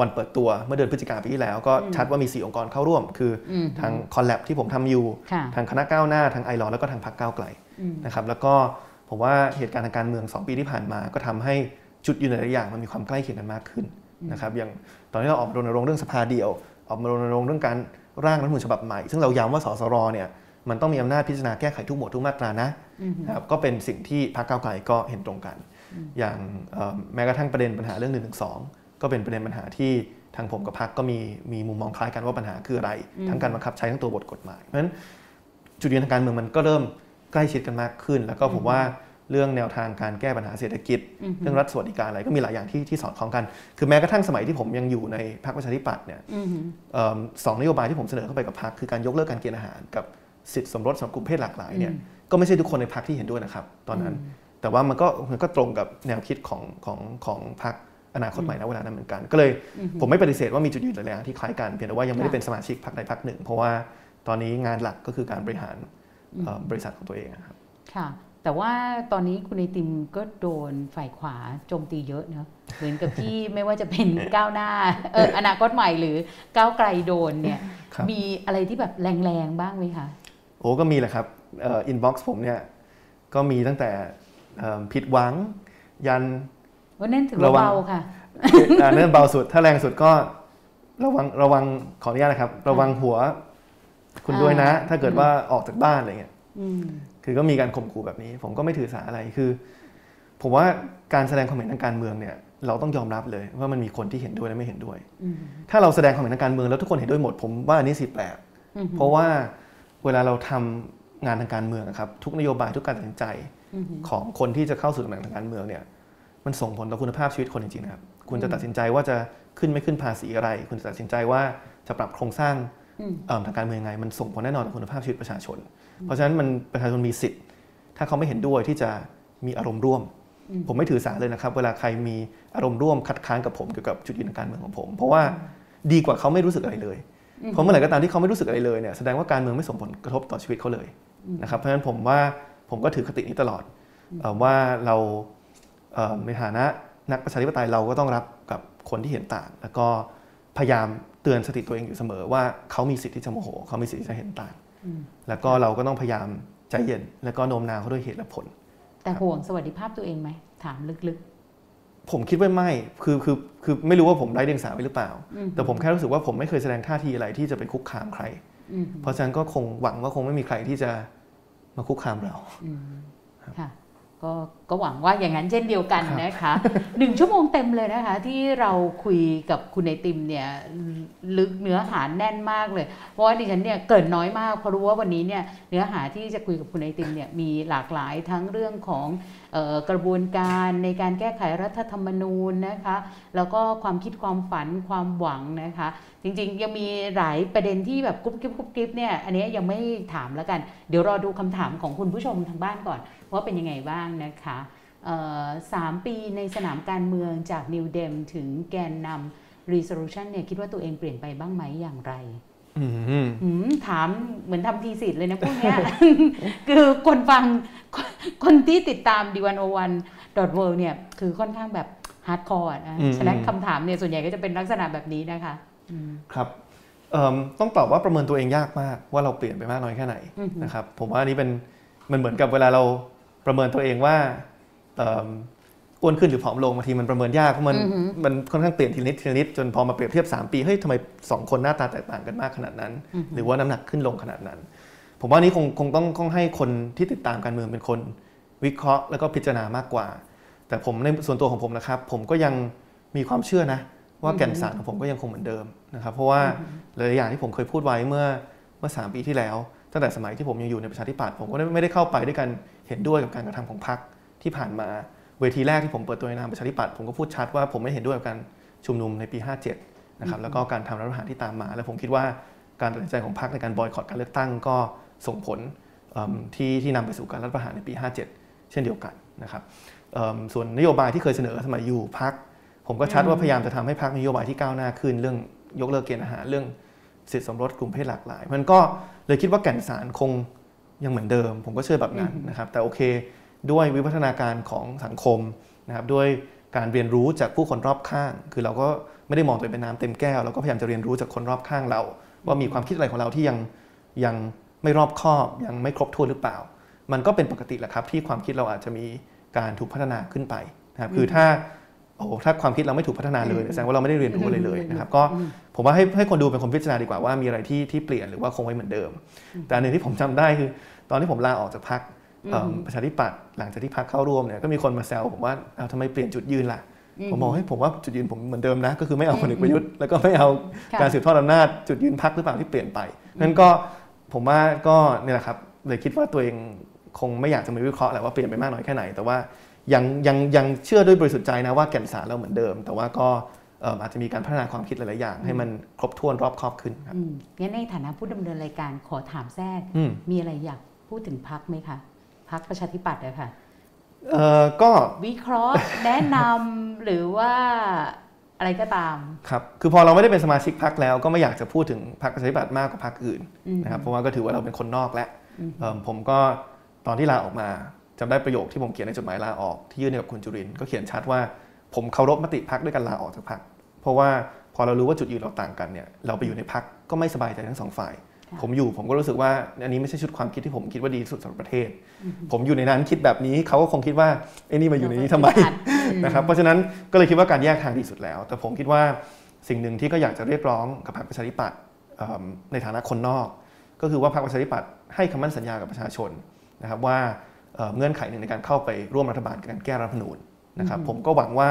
วันเปิดตัวเมื่อเดือนพฤศจิกายนปีที่แล้ว ก็ชัดว่ามี 4 องค์กรเข้าร่วม คืออมทางคอนแลบที่ผมทำอยู่ค่ะทางคณะก้าวหน้าทางไอรอแล้วก็ทางพรรคก้าวไกลนะครับแล้วก็ผมว่าเหตุการณ์ทางการเมือง 2 ปีที่ผ่านมาก็ทำให้ จุดยืนหลายๆอย่างมันมีความใกล้เคียงกันมากขึ้นนะครับอย่างตอนนี้เราออกมารณรงค์เรื่องสภาเดียว ออกมารณรงค์เรื่องการร่างรัฐธรรมนูญฉบับใหม่ ซึ่งเราย้ำว่าสสรเนี่ยมันต้องมีอำนาจพิจารณาแก้ไขทุกหมวดทุกมาตรานะนะครับก็เป็นสิ่งที่พรรคก้าวไกลก็เห็นตรงกัน อย่างแม้กระทั่งประเด็นปัญหาเรื่อง1นึก็เป็นประเด็นปัญหาที่ทางผมกับพรรคก็มีมีมุมมองคล้ายกันว่าปัญหาคืออะไร ทั้งการบังคับใช้ทั้งตัวบทกฎหมายเพราะฉะนั้นจุดยืนทางการเมืองมันก็เริ่มใกล้ชิดกันมากขึ้น แล้วก็ผมว่า เรื่องแนวทางการแก้ปัญหาเศรษฐกิจ เรื่องรัฐสวัสดิการอะไรก็มีหลายอย่างที่ที่สอดคล้องกัน คือแม้กระทั่งสมัยที่ผมยังอยู่ในพรรคประชาธิปัตย์เนี่ยสองนโยบายที่ผมเสนอเข้าไปกับพรรคคือการยกเลิกการเกณฑ์อาหารกับสิทธิสมรสสำหรับกลุ่มเพศหลากหลายเนี่ยก็ไม่ใช่ทุกคนในพรรคที่เห็นด้วยนะครับ ตอนนั้น แต่ว่ามันก็มันก็ตรงกับแนวคิดของของของพรรคอนาคตใหม่นะเวลานั้นเหมือนกัน ก็เลยผมไม่ปฏิเสธว่ามีจุดยืนหลายอย่างที่คล้ายกันเพียงแต่ว่ายังไม่ได้เป็นสมาชิกพรรคใดพรรคหนึ่ง เพราะว่าตอนนี้งานหลักก็คือการบริหารบริษัทของตัวเองครับค่ะ แต่ว่าตอนนี้คุณไอติมก็โดนฝ่ายขวาโจมตีเยอะเนาะเหมือนกับที่ไม่ว่าจะเป็นก้าวหน้าเอออนาคตใหม่หรือก้าวไกลโดนเนี่ยมีอะไรที่แบบแรงๆบ้างไหมคะโอ้ก็มีแหละครับ inbox ผมเนี่ยก็มีตั้งแต่ผิดหวัง ยันว่านั่นถือเบาค่ะนั่นเบาสุดถ้าแรงสุดก็ระวังระวังขออนุญาตนะครับ ระวังหัว คุณด้วยนะ ถ้าเกิดว่าออกจากบ้านอะไรเงี้ย คือก็มีการข่มขู่แบบนี้ ผมก็ไม่ถือสาอะไรคือ ผมว่าการแสดงความเห็นทางการเมืองเนี่ยเราต้องยอมรับเลยว่ามันมีคนที่เห็นด้วยและไม่เห็นด้วย ถ้าเราแสดงความเห็นทางการเมืองแล้วทุกคนเห็นด้วยหมดผมว่าอันนี้สิแปลกเพราะว่าเวลาเราทำงานทางการเมืองครับทุกนโยบายทุกการตัดสินใจของคนที่จะเข้าสู่ตำแหน่งทางการเมืองเนี่ยมันส่งผลต่อคุณภาพชีวิตคนจริงๆนะครับ คุณจะตัดสินใจว่าจะขึ้นไม่ขึ้นภาษีอะไร คุณจะตัดสินใจว่าจะปรับโครงสร้างทางการเมืองไง มันส่งผลแน่นอนต่อคุณภาพชีวิตประชาชน เพราะฉะนั้นมันประชาชนมีสิทธิ์ ถ้าเขาไม่เห็นด้วยที่จะมีอารมณ์ร่วม ผมไม่ถือสาเลยนะครับ เวลาใครมีอารมณ์ร่วมคัดค้านกับผมเกี่ยวกับจุดยืนทางการเมืองของผม เพราะว่าดีกว่าเขาไม่รู้สึกอะไรเลยเพราะเมื่อไหร่ก็ตามที่เขาไม่รู้สึกอะไรเลยเนี่ยแสดงว่าการเมืองไม่ส่งผลกระทบต่อชีวิตเขาเลยนะครับเพราะฉะนั้นผมว่าผมก็ถือคตินี้ตลอดว่าเราในฐานะนักประชาธิปไตยเราก็ต้องรับกับคนที่เห็นต่าง แล้วก็พยายามเตือนสติตัวเองอยู่เสมอว่าเขามีสิทธิ์ที่จะโมโหเขามีสิทธิ์ที่จะเห็นต่าง แล้วก็เราก็ต้องพยายามใจเย็น แล้วก็โน้มน้าวเขาด้วยเหตุและผล แต่ห่วงสวัสดิภาพตัวเองไหมถามลึกๆ ผมคิดว่าไม่คือคือคือไม่รู้ว่าผมไร้เดียงสาไปหรือเปล่า แต่ผมแค่รู้สึกว่าผมไม่เคยแสดงท่าทีอะไรที่จะไปคุกคามใคร เพราะฉะนั้นก็คงหวังว่าคงไม่มีใครที่จะมาคุกคามเราค่ะก็ก็หวังว่าอย่างนั้นเช่นเดียวกันนะคะหนึ่งชั่วโมงเต็มเลยนะคะ ที่เราคุยกับคุณไอติมเนี่ยลึกเนื้อหาแน่นมากเลย เพราะว่าดิฉันเนี่ยเกิดน้อยมากเพราะรู้ว่าวันนี้เนี่ยเนื้อหาที่จะคุยกับคุณไอติมเนี่ยมีหลากหลายทั้งเรื่องของกระบวนการในการแก้ไขรัฐธรรมนูญนะคะ แล้วก็ความคิดความฝันความหวังนะคะ จริงๆ ยังมีหลายประเด็นที่แบบกุ๊บกิ๊บกุ๊บกิ๊บเนี่ยอันนี้ยังไม่ถามแล้วกัน เดี๋ยวรอดูคำถามของคุณผู้ชมทางบ้านก่อนว่าเป็นยังไงบ้างนะคะ สามปีในสนามการเมืองจากนิวเดมถึงแกนนำ resolution เนี่ยคิดว่าตัวเองเปลี่ยนไปบ้างไหมอย่างไรถามเหมือนทำทีสิทธ์เลยนะพวกนี้คือคนฟังคนที่ติดตามดีวันโอวันดอทเวเนี่ยคือค่อนข้างแบบhardcore นะฉะนั้นคำถามเนี่ยส่วนใหญ่ก็จะเป็นลักษณะแบบนี้นะคะครับต้องตอบว่าประเมินตัวเองยากมากว่าเราเปลี่ยนไปมากน้อยแค่ไหนนะครับผมว่าอันนี้เป็นมันเหมือนกับเวลาเราประเมินตัวเองว่า อ้วนขึ้นหรือผอมลงบางทีมันประเมินยากเพราะมันมันค่อนข้างเปลี่ยนทีละนิดทีละนิดจนพอมาเปรียบเทียบ 3 ปีเฮ้ยทำไมสองคนหน้าตาแตกต่างกันมากขนาดนั้น หรือว่าน้ำหนักขึ้นลงขนาดนั้น ผมว่านี้คงคงต้องต้องให้คนที่ติดตามการเมืองเป็นคนวิเคราะห์แล้วก็พิจารณามากกว่า แต่ผมในส่วนตัวของผมนะครับ ผมก็ยังมีความเชื่อนะ ว่าแก่นสารของผมก็ยังคงเหมือนเดิมนะครับ เพราะว่าหลายอย่างที่ผมเคยพูดไว้เมื่อเมื่อสปีที่แล้ว ตั้งแต่สมัยที่ผมยังอยู่ในประชาธิปัตย์ผมก็ไม่ได้เข้าไปด้วยกันเห็นด้วยกับการกระทำของพรรค ที่ผ่านมาเวทีแรกที่ผมเปิดตัวในนามประชาธิปัตย์ผมก็พูดชัดว่าผมไม่เห็นด้วยกับการชุมนุมในปี 57 นะครับแล้วก็การทำรัฐประหารที่ตามมา และผมคิดว่าการตัดสินใจของพรรคในการบอยคอรดการเลือกตั้งก็ส่งผลที่ที่นำไปสู่การรัฐประหารในปี 57 เช่นเดียวกันนะครับส่วนนโยบายที่เคยเสนอสมัยอยู่พรรคผมก็ชัดว่าพยายามจะทำให้พรรคนโยบายที่ก้าวหน้าขึ้น เรื่องยกเลิกเกณฑ์อาหารเรื่องสิทธิสมรสกลุ่มเพศหลากหลาย มันก็เลยคิดว่าแก่นสารคงยังเหมือนเดิม ผมก็เชื่อแบบนั้นนะครับแต่โอเค ด้วยวิวัฒนาการของสังคมนะครับด้วยการเรียนรู้จากผู้คนรอบข้าง คือเราก็ไม่ได้มองตัวเองเป็นน้ำเต็มแก้ว เราก็พยายามจะเรียนรู้จากคนรอบข้างเรา ว่ามีความคิดอะไรของเราที่ยังยังไม่รอบคอบยังไม่ครบถ้วนหรือเปล่า มันก็เป็นปกติแหละครับ ที่ความคิดเราอาจจะมีการถูกพัฒนาขึ้นไปนะครับคือถ้าโอ้ถ้าความคิดเราไม่ถูกพัฒนาเลยแสดงว่าเราไม่ได้เรียนรู้อะไรเลยนะครับก็ผมว่าให้ให้คนดูเป็นคนพิจารณาดีกว่าว่ามีอะไรที่ที่เปลี่ยนหรือว่าคงไว้เหมือนเดิม แต่อันหนึ่งที่ผมจำได้คือ ตอนที่ผมลาออกจากพัก ประชาธิปัตย์หลังจากที่พักเข้าร่วมเนี่ยก็มีคนมาแซวผมว่าเอาทำไมเปลี่ยนจุดยืนล่ะผมบอกให้ผมว่าจุดยืนผมเหมือนเดิมนะ ก็คือไม่เอาคนเอกประยุทธ์แล้วก็ไม่เอาการสืบทอดอำนาจจุดยืนพักหรือเปล่าที่เปลี่ยนไปนั้นก็ผมว่าก็เนี่ยแหละครับเลยคิดว่าตัวเองคงไม่อยากจะมาวิเคราะห์แหละว่าเปลี่ยนไปมากน้อยแค่ไหน แต่ว่ายังยังยังเชื่อด้วยบริสุทธิ์ใจนะว่าแก่นสารเราเหมือนเดิม แต่ว่าก็อาจจะมีการพัฒนาความคิดหลาย ๆ อย่าง ให้มันครบถ้วนรอบครอบขึ้นครับงั้นในฐานะผู้ดำเนินรายการขอถามแทรกมีอะไรอยากพูดถึงพักไหมคะ พักประชาธิปัตย์อะค่ะเออก็วิเคราะห์แนะนำหรือว่าอะไรก็ตามครับคือพอเราไม่ได้เป็นสมาชิกพักแล้วก็ไม่อยากจะพูดถึงพรรคประชาธิปัตย์มากกว่าพรรคอื่นนะครับเพราะว่าก็ถือว่าเราเป็นคนนอกแล้วผมก็ตอนที่ลาออกมาจำได้ประโยคที่ผมเขียนในจดหมายลาออกที่ยื่นกับคุณจุรินก็เขียนชัดว่าผมเคารพมติพักด้วยการลาออกจากพักเพราะว่าพอเรารู้ว่าจุดยืนเราต่างกันเนี่ยเราไปอยู่ในพักก็ไม่สบายใจทั้งสองฝ่าย ผมอยู่ผมก็รู้สึกว่าอันนี้ไม่ใช่ชุดความคิดที่ผมคิดว่าดีสุดสำหรับประเทศ ผมอยู่ในนั้นคิดแบบนี้เขาก็คงคิดว่าไอ้นี่มาอยู่ในนี้ทำไมนะครับเพราะฉะนั้นก็เลยคิดว่าการแยกทางดีสุดแล้ว แต่ผมคิดว่าสิ่งหนึ่งที่ก็อยากจะเรียกร้องกับพรรคประชาธิปัตย์ในฐานะคนนอก ก็คือว่าพรรคประชาธิปัตย์ให้คำมั่นสัญญากับประชาชนนะครับว่าเงื่อนไขหนึ่งในการเข้าไปร่วมรัฐบาลการแก้รัฐธรรมนูญนะครับผมก็หวังว่า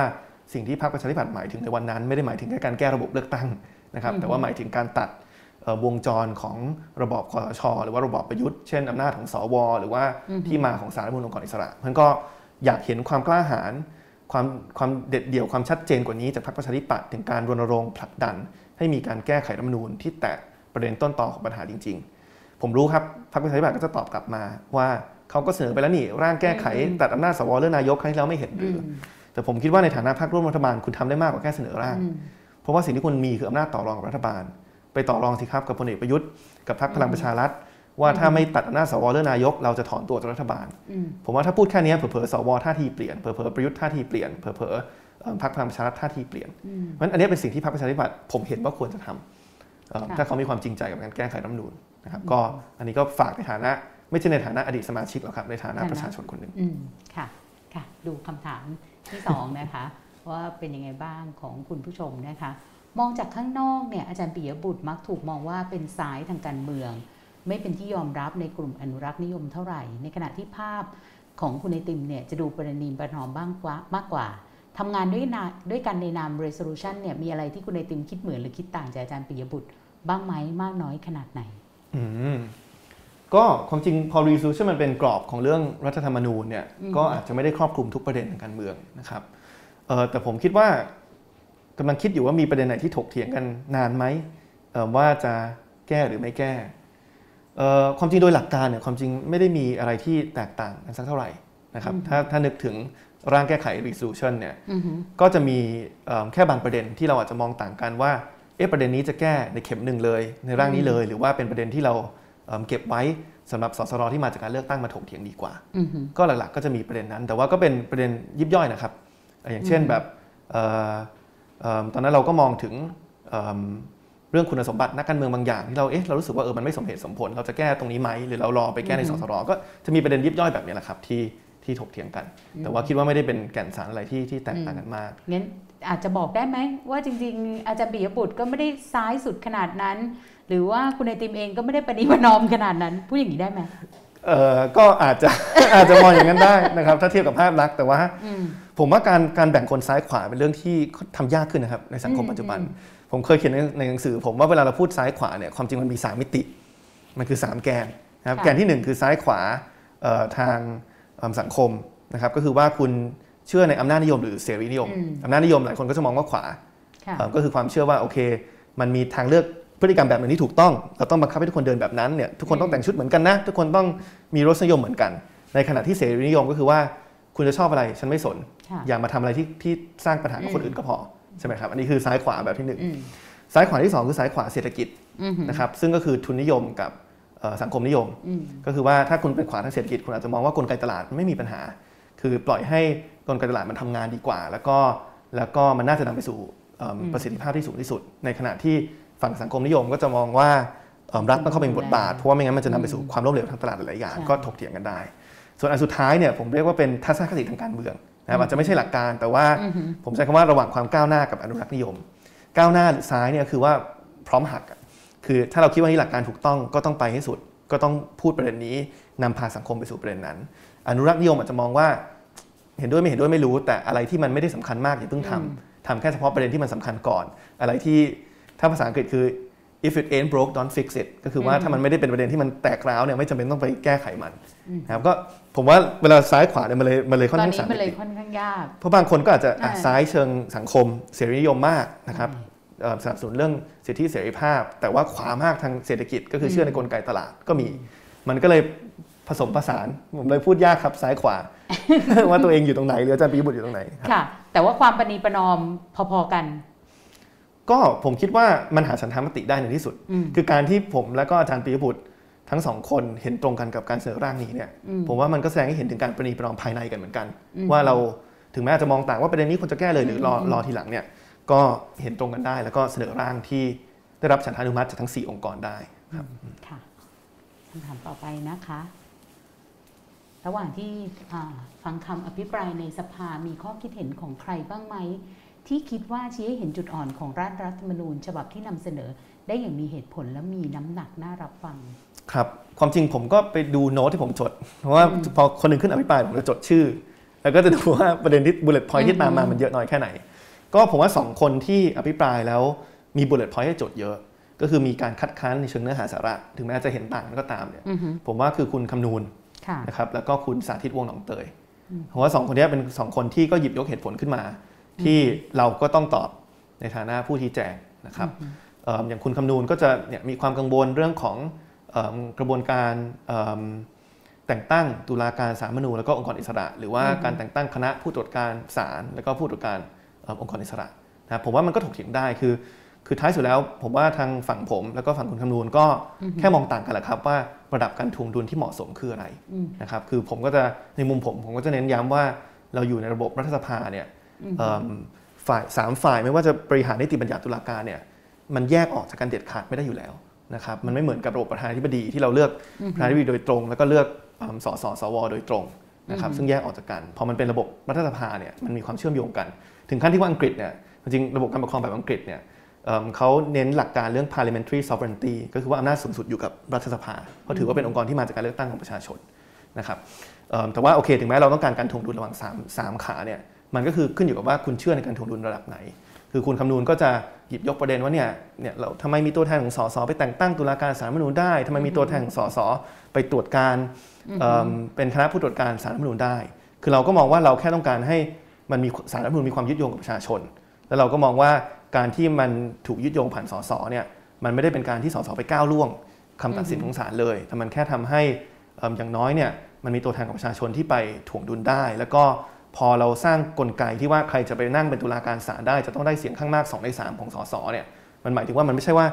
สิ่งที่พรรคประชาธิปัตย์หมายถึงในวันนั้น ไม่ได้หมายถึงแค่การแก้ระบบเลือกตั้งนะครับแต่ว่าหมายถึงการตัด วงจรของระบอบคอสช หรือว่าระบอบประยุทธ์เช่นอำนาจของสว หรือว่าที่มาของสารรัฐมนูลองค์กรอิสระมันก็อยากเห็นความกล้าหาญความความเด็ดเดี่ยวความชัดเจนกว่านี้จากพรรคประชาธิปัตย์ถึงการรณรงค์ผลักดัน ให้มีการแก้ไขรัฐมนูญที่แตะประเด็นต้นตอของปัญหาจริง ๆ ผมรู้ครับพรรคประชาธิปัตย์ก็จะตอบกลับมาว่าเขาก็เสนอไปแล้วนี่ร่างแก้ไขตัดอำนาจสวเรื่องนายกครั้งที่แล้วไม่เห็นหรือแต่ผมคิดว่าในฐานะพรรคร่วมรัฐบาลคุณทำได้มากกว่าแค่เสนอร่าง เพราะว่าสิ่งที่คุณมีคืออำนาจต่อรองกับรัฐบาล ไปต่อรองสิครับกับพลเอกประยุทธ์กับพรรคพลังประชารัฐว่าถ้าไม่ตัดอำนาจสวเรื่องนายก เราจะถอนตัวจากรัฐบาล ผมว่าถ้าพูดแค่นี้เผลอๆสวท่าทีเปลี่ยนเผลอๆประยุทธ์ท่าทีเปลี่ยนเผลอๆพรรคพลังประชารัฐท่าทีเปลี่ยนเพราะฉะนั้นอันนี้เป็นสิ่งที่พรรคประชาธิปัตย์ผมเห็นว่าควรจะทำถ้าเขามีความจริงใจกับการแก้ไขรัฐมนูญนะครับก็อันนี้ก็ฝากในฐานะ ไม่ใช่ในฐานะอดีตสมาชิกหรอกครับในฐานะประชาชนคนหนึ่งค่ะค่ะ ดูคำถามที่2นะคะว่าเป็นยังไงบ้างของคุณผู้ชมนะคะ มองจากข้างนอกเนี่ยอาจารย์ปิยบุตรมักถูกมองว่าเป็นสายทางการเมือง ไม่เป็นที่ยอมรับในกลุ่มอนุรักษ์นิยมเท่าไหร่ ในขณะที่ภาพของคุณไอติมเนี่ยจะดูประนีประนอมบ้างกว่ามากกว่าทำงานด้วยนาด้วยกันในนาม resolution เนี่ยมีอะไรที่คุณไอติมคิดเหมือนหรือคิดต่างจากอาจารย์ปิยบุตร บ้างไหมมากน้อยขนาดไหนอืมก็ความจริงพอ resolution มันเป็นกรอบของเรื่องรัฐธรรมนูญเนี่ยก็อาจจะไม่ได้ครอบคลุมทุกประเด็นทางการเมืองนะครับแต่ผมคิดว่า กำลังคิดอยู่ว่ามีประเด็นไหนที่ถกเถียงกันนานไหมว่าจะแก้หรือไม่แก้ความจริงโดยหลักการเนี่ยความจริงไม่ได้มีอะไรที่แตกต่างกันสักเท่าไหร่นะครับถ้าถ้านึกถึงร่างแก้ไข resolution เนี่ยก็จะมีแค่บางประเด็นที่เราอาจจะมองต่างกันว่าเอ๊ะประเด็นนี้จะแก้ในเข็มหนึ่งเลย ในร่างนี้เลย หรือว่าเป็นประเด็นที่เราเก็บไว้สำหรับสสรที่มาจากการเลือกตั้งมาถกเถียงดีกว่า ก็หลักๆก็จะมีประเด็นนั้น แต่ว่าก็เป็นประเด็นยิบย่อยนะครับ อย่างเช่นแบบ ตอนนั้นเราก็มองถึงเรื่องคุณสมบัตินักการเมืองบางอย่างที่เราเอ๊ะเรารู้สึกว่าเออมันไม่สมเหตุสมผล เราจะแก้ตรงนี้ไหมหรือเรารอไปแก้ในสสรก็จะมีประเด็นยิบย่อยแบบนี้แหละครับที่ที่ถกเถียงกัน แต่ว่าคิดว่าไม่ได้เป็นแก่นสารอะไรที่ที่แตกต่างกันมากงั้นอาจจะบอกได้ไหมว่าจริง ๆ อาจารย์ปิยบุตรก็ไม่ได้ซ้ายสุดขนาดนั้น หรือว่าคุณไอติมเองก็ไม่ได้ปฏิบัตินอมขนาดนั้นพูดอย่างนี้ได้ไหมเออก็อาจจะอาจจะมองอย่างนั้นได้นะครับ ถ้าเทียบกับภาพลักษณ์แต่ว่า ผมว่าการการแบ่งคนซ้ายขวาเป็นเรื่องที่ทำยากขึ้นนะครับในสังคมปัจจุบัน ผมเคยเขียนในหนังสือ ผมว่าเวลาเราพูดซ้ายขวาเนี่ยความจริงมันมี 3 มิติ มันคือ 3 แกนนะครับแกนที่ 1 คือซ้ายขวาทางสังคมนะครับก็คือว่าคุณเชื่อในอำนาจนิยมหรือเสรีนิยมอำนาจนิยมหลายคนก็จะมองว่าขวา ก็คือความเชื่อว่าโอเค มันมีทางเลือกพฤติกรรมแบบหนึ่งที่ถูกต้อง เราต้องบังคับให้ทุกคนเดินแบบนั้นเนี่ยทุกคนต้องแต่งชุดเหมือนกันนะ ทุกคนต้องมีรสนิยมเหมือนกัน ในขณะที่เสรีนิยมก็คือว่า คุณจะชอบอะไรฉันไม่สน อย่ามาทำอะไรที่ที่สร้างปัญหากับคนอื่นก็พอใช่ไหมครับ อันนี้คือซ้ายขวาแบบที่หนึ่งซ้ายขวาที่ 2 คือซ้ายขวาเศรษฐกิจนะครับซึ่งก็คือทุนนิยมกับสังคมนิยม ก็คือว่าถ้าคุณเป็นขวาทางเศรษฐกิจคุณอาจจะมองว่ากลไกตลาดไม่มีปัญหา คือปล่อยให้กลไกตลาดมันทำงานดีกว่า แล้วก็แล้วก็มันน่าจะนำไปสู่ประสิทธิภาพที่สูงที่สุด ในขณะที่ฝั่งสังคมนิยมก็จะมองว่ารัฐต้องเข้าไปมีบทบาทเพราะว่าไม่งั้นมันจะนำไปสู่ความล้มเหลวทางตลาดหลายอย่างก็ถกเถียงกันได้ ส่วนอันสุดท้ายเนี่ยผมเรียกว่าเป็นทัศนคติทางการเมืองนะครับอาจจะไม่ใช่หลักการแต่ว่าผมใช้คำว่าระหว่างความก้าวหน้ากับอนุรักษ์นิยม ก้าวหน้าซ้ายเนี่ยคือว่าพร้อมหักอะคือถ้าเราคิดว่านี่หลักการถูกต้องก็ต้องไปให้สุด ก็ต้องพูดประเด็นนี้นำพาสังคมไปสู่ประเด็นนั้น อนุรักษ์นิยมอาจจะมองว่า เห็นด้วยไม่เห็นด้วยไม่รู้ แต่อะไรที่มันไม่ได้สำคัญมากอย่าเพิ่งทำทำแค่เฉพาะประเด็นที่มันสำคัญก่อน อะไรที่ถ้าภาษาอังกฤษคือ if it ain't broke don't fix it ก็คือว่าถ้ามันไม่ได้เป็นประเด็นที่มันแตกร้าวเนี่ยไม่จำเป็นต้องไปแก้ไขมันนะครับก็ผมว่าเวลาซ้ายขวาเนี่ยมันเลยมันเลยค่อนตอนข้างนี้สามมันเลยมิติค่อนข้างยากเพราะบางคนก็อาจจะอะอ่าซ้ายเชิงสังคมเสรีนิยมมากนะครับเอ่อสนับสนุนเรื่องสิทธิเสรีภาพ แต่ว่าขวามากทางเศรษฐกิจก็คือเชื่อในกลไกตลาดก็มี มันก็เลยผสมผสานผมเลยพูดยากครับซ้ายขวา ว่าตัวเองอยู่ตรงไหนหรืออาจารย์ปียบุตรอยู่ตรงไหนครับค่ะ แต่ว่าความปณีประนอมพอๆกัน ก็ผมคิดว่ามันหาฉันทามติได้ในที่สุดอืมคือการที่ผมและก็อาจารย์ปียบุตรทั้งสองคนเห็นตรงกันกับการเสนอร่างนี้เนี่ยผมว่ามันก็แสดงให้เห็นถึงการประนีประนอมภายในกันเหมือนกัน ว่าเราถึงแม้อาจจะมองต่างว่าประเด็นนี้ควรจะแก้เลยหรือรอรอทีหลังเนี่ยก็เห็นตรงกันได้ แล้วก็เสนอร่างที่ได้รับฉันทานุมัติจากทั้ง 4 องค์กรได้ครับค่ะคำถามต่อไปนะคะ ระหว่างที่อ่าฟังคำอภิปรายในสภามีข้อคิดเห็นของใครบ้างไหม ที่คิดว่าชี้ให้เห็นจุดอ่อนของร่างรัฐธรรมนูญ ฉบับที่นำเสนอ ได้อย่างมีเหตุผลและมีน้ำหนักน่ารับฟัง ครับ ความจริงผมก็ไปดูโน้ตที่ผมจด เพราะว่าพอคนหนึ่งขึ้นอภิปรายผมจะจดชื่อ แล้วก็จะดูว่าประเด็นที่ bullet point ที่ตามมามันเยอะน้อยแค่ไหน ก็ผมว่า 2 คนที่อภิปรายแล้วมี bullet point ให้จดเยอะ ก็คือมีการคัดค้านในเชิงเนื้อหาสาระ ถึงแม้จะเห็นต่างก็ตามเนี่ยอือฮึผมว่าคือคุณคำนูนค่ะนะครับแล้วก็คุณสาธิตวงศ์หนองเตยเพราะว่าสองคนนี้เป็นสองคนที่ก็หยิบยกเหตุผลขึ้นมา ที่เราก็ต้องตอบในฐานะผู้ชี้แจงนะครับเอิ่มอย่างคุณคำนูนก็จะเนี่ยมีความกังวลเรื่องของเอิ่มกระบวนการเอิ่มแต่งตั้งตุลาการสาลรฐธรรมนูญแล้วก็องค์กรอิสระ หรือว่าการแต่งตั้งคณะผู้ตรวจการศาลแล้วก็ผู้ตรวจการเอิ่มองค์กรอิสระนะครับผมว่ามันก็ถกเถียงได้คือ คือท้ายสุดแล้วผมว่าทางฝั่งผม แล้วก็ฝั่งคุณคำนูนก็แค่มองต่างกันแหละครับ ว่าระดับการทวงดุลที่เหมาะสมคืออะไรนะครับคือผมก็จะในมุมผมผมก็จะเน้นย้ำว่าเราอยู่ในระบบรัฐสภาเนี่ยเอิ่ม ฝ่ายสามฝ่ายไม่ว่าจะบริหารนิติบัญญัติตุลาการเนี่ยมันแยกออกจากกันเด็ดขาดไม่ได้อยู่แล้วนะครับมันไม่เหมือนกับระบบประธานาธิบดีที่เราเลือกประธานาธิบดีโดยตรง แล้วก็เลือกเอิ่มสสสว โดยตรงนะครับซึ่งแยกออกจากกันพอมันเป็นระบบรัฐสภาเนี่ยมันมีความเชื่อมโยงกัน ถึงขั้นที่ว่าอังกฤษเนี่ยจริงๆระบบการปกครองแบบอังกฤษเนี่ยเอิ่มเขาเน้นหลักการเรื่อง parliamentary sovereignty ก็คือว่าอำนาจสูงสุดอยู่กับรัฐสภาเพราะถือว่าเป็นองค์กรที่มาจากการเลือกตั้งของประชาชนนะครับเอิ่มแต่ว่าโอเค ถึงแม้เราต้องการการทวงดุลระหว่าง3 3ขาเนี่ย มันก็คือขึ้นอยู่กับว่าคุณเชื่อในการทวงดุลระดับไหน คือคุณคำนูนก็จะหยิบยกประเด็นว่าเนี่ยเนี่ยเราทำไมมีตัวแทนของสสไปแต่งตั้งตุลาการศาลรัฐธรรมนูญได้ทำไมมีตัวแทนของสสไปตรวจการเอิ่มเป็นคณะผู้ตรวจการศาลรัฐธรรมนูญได้ คือเราก็มองว่าเราแค่ต้องการให้มันมีศาลรัฐธรรมนูญมีความยึดโยงกับประชาชน แล้วเราก็มองว่าการที่มันถูกยึดโยงผ่านสสเนี่ยมันไม่ได้เป็นการที่สสไปก้าวล่วงคำตัดสินของศาลเลย แต่มันแค่ทำให้เอิ่มอย่างน้อยเนี่ยมันมีตัวแทนของประชาชนที่ไปถ่วงดุลได้ แล้วก็ พอเราสร้างกลไกที่ว่าใครจะไปนั่งเป็นตุลาการศาลได้จะต้องได้เสียงข้างมาก2ใน3ของสสเนี่ยมันหมายถึงว่ามันไม่ใช่ว่า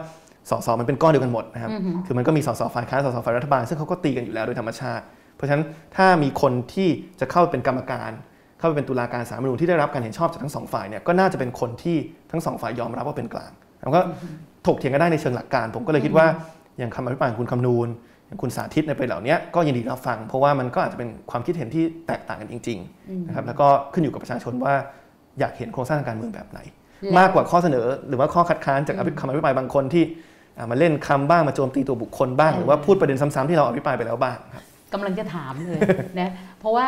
สสมันเป็นก้อนเดียวกันหมดนะครับคือมันก็มีสสฝ่ายค้านสสฝ่ายรัฐบาลซึ่งเขาก็ตีกันอยู่แล้วโดยธรรมชาติ เพราะฉะนั้นถ้ามีคนที่จะเข้าเป็นกรรมการ เข้าไปเป็นตุลาการสาลรฐธรรมนูญที่ได้รับการเห็นชอบจากทั้งสองฝ่ายเนี่ยก็น่าจะเป็นคนที่ทั้งสองฝ่ายยอมรับว่าเป็นกลางแล้วก็ถกเถียงกันได้ในเชิงหลักการ ผมก็เลยคิดว่าอย่างคำอภิปรายของคุณคำนูนอย่าง คุณสาธิตในประเด็นเหล่านี้ก็ยินดีรับฟัง เพราะว่ามันก็อาจจะเป็นความคิดเห็นที่แตกต่างกันจริงๆนะครับแล้วก็ขึ้นอยู่กับประชาชนว่าอยากเห็นโครงสร้างทางการเมืองแบบไหนแล้วมากกว่าข้อเสนอ หรือว่าข้อคัดค้านจากอภิคำอภิปรายบางคนที่อ่ามาเล่นคำบ้างมาโจมตีตัวบุคคลบ้าง หรือว่าพูดประเด็นซ้ำๆที่เราอภิปรายไปแล้วบ้างครับกำลังจะถามเลยนะ เพราะว่า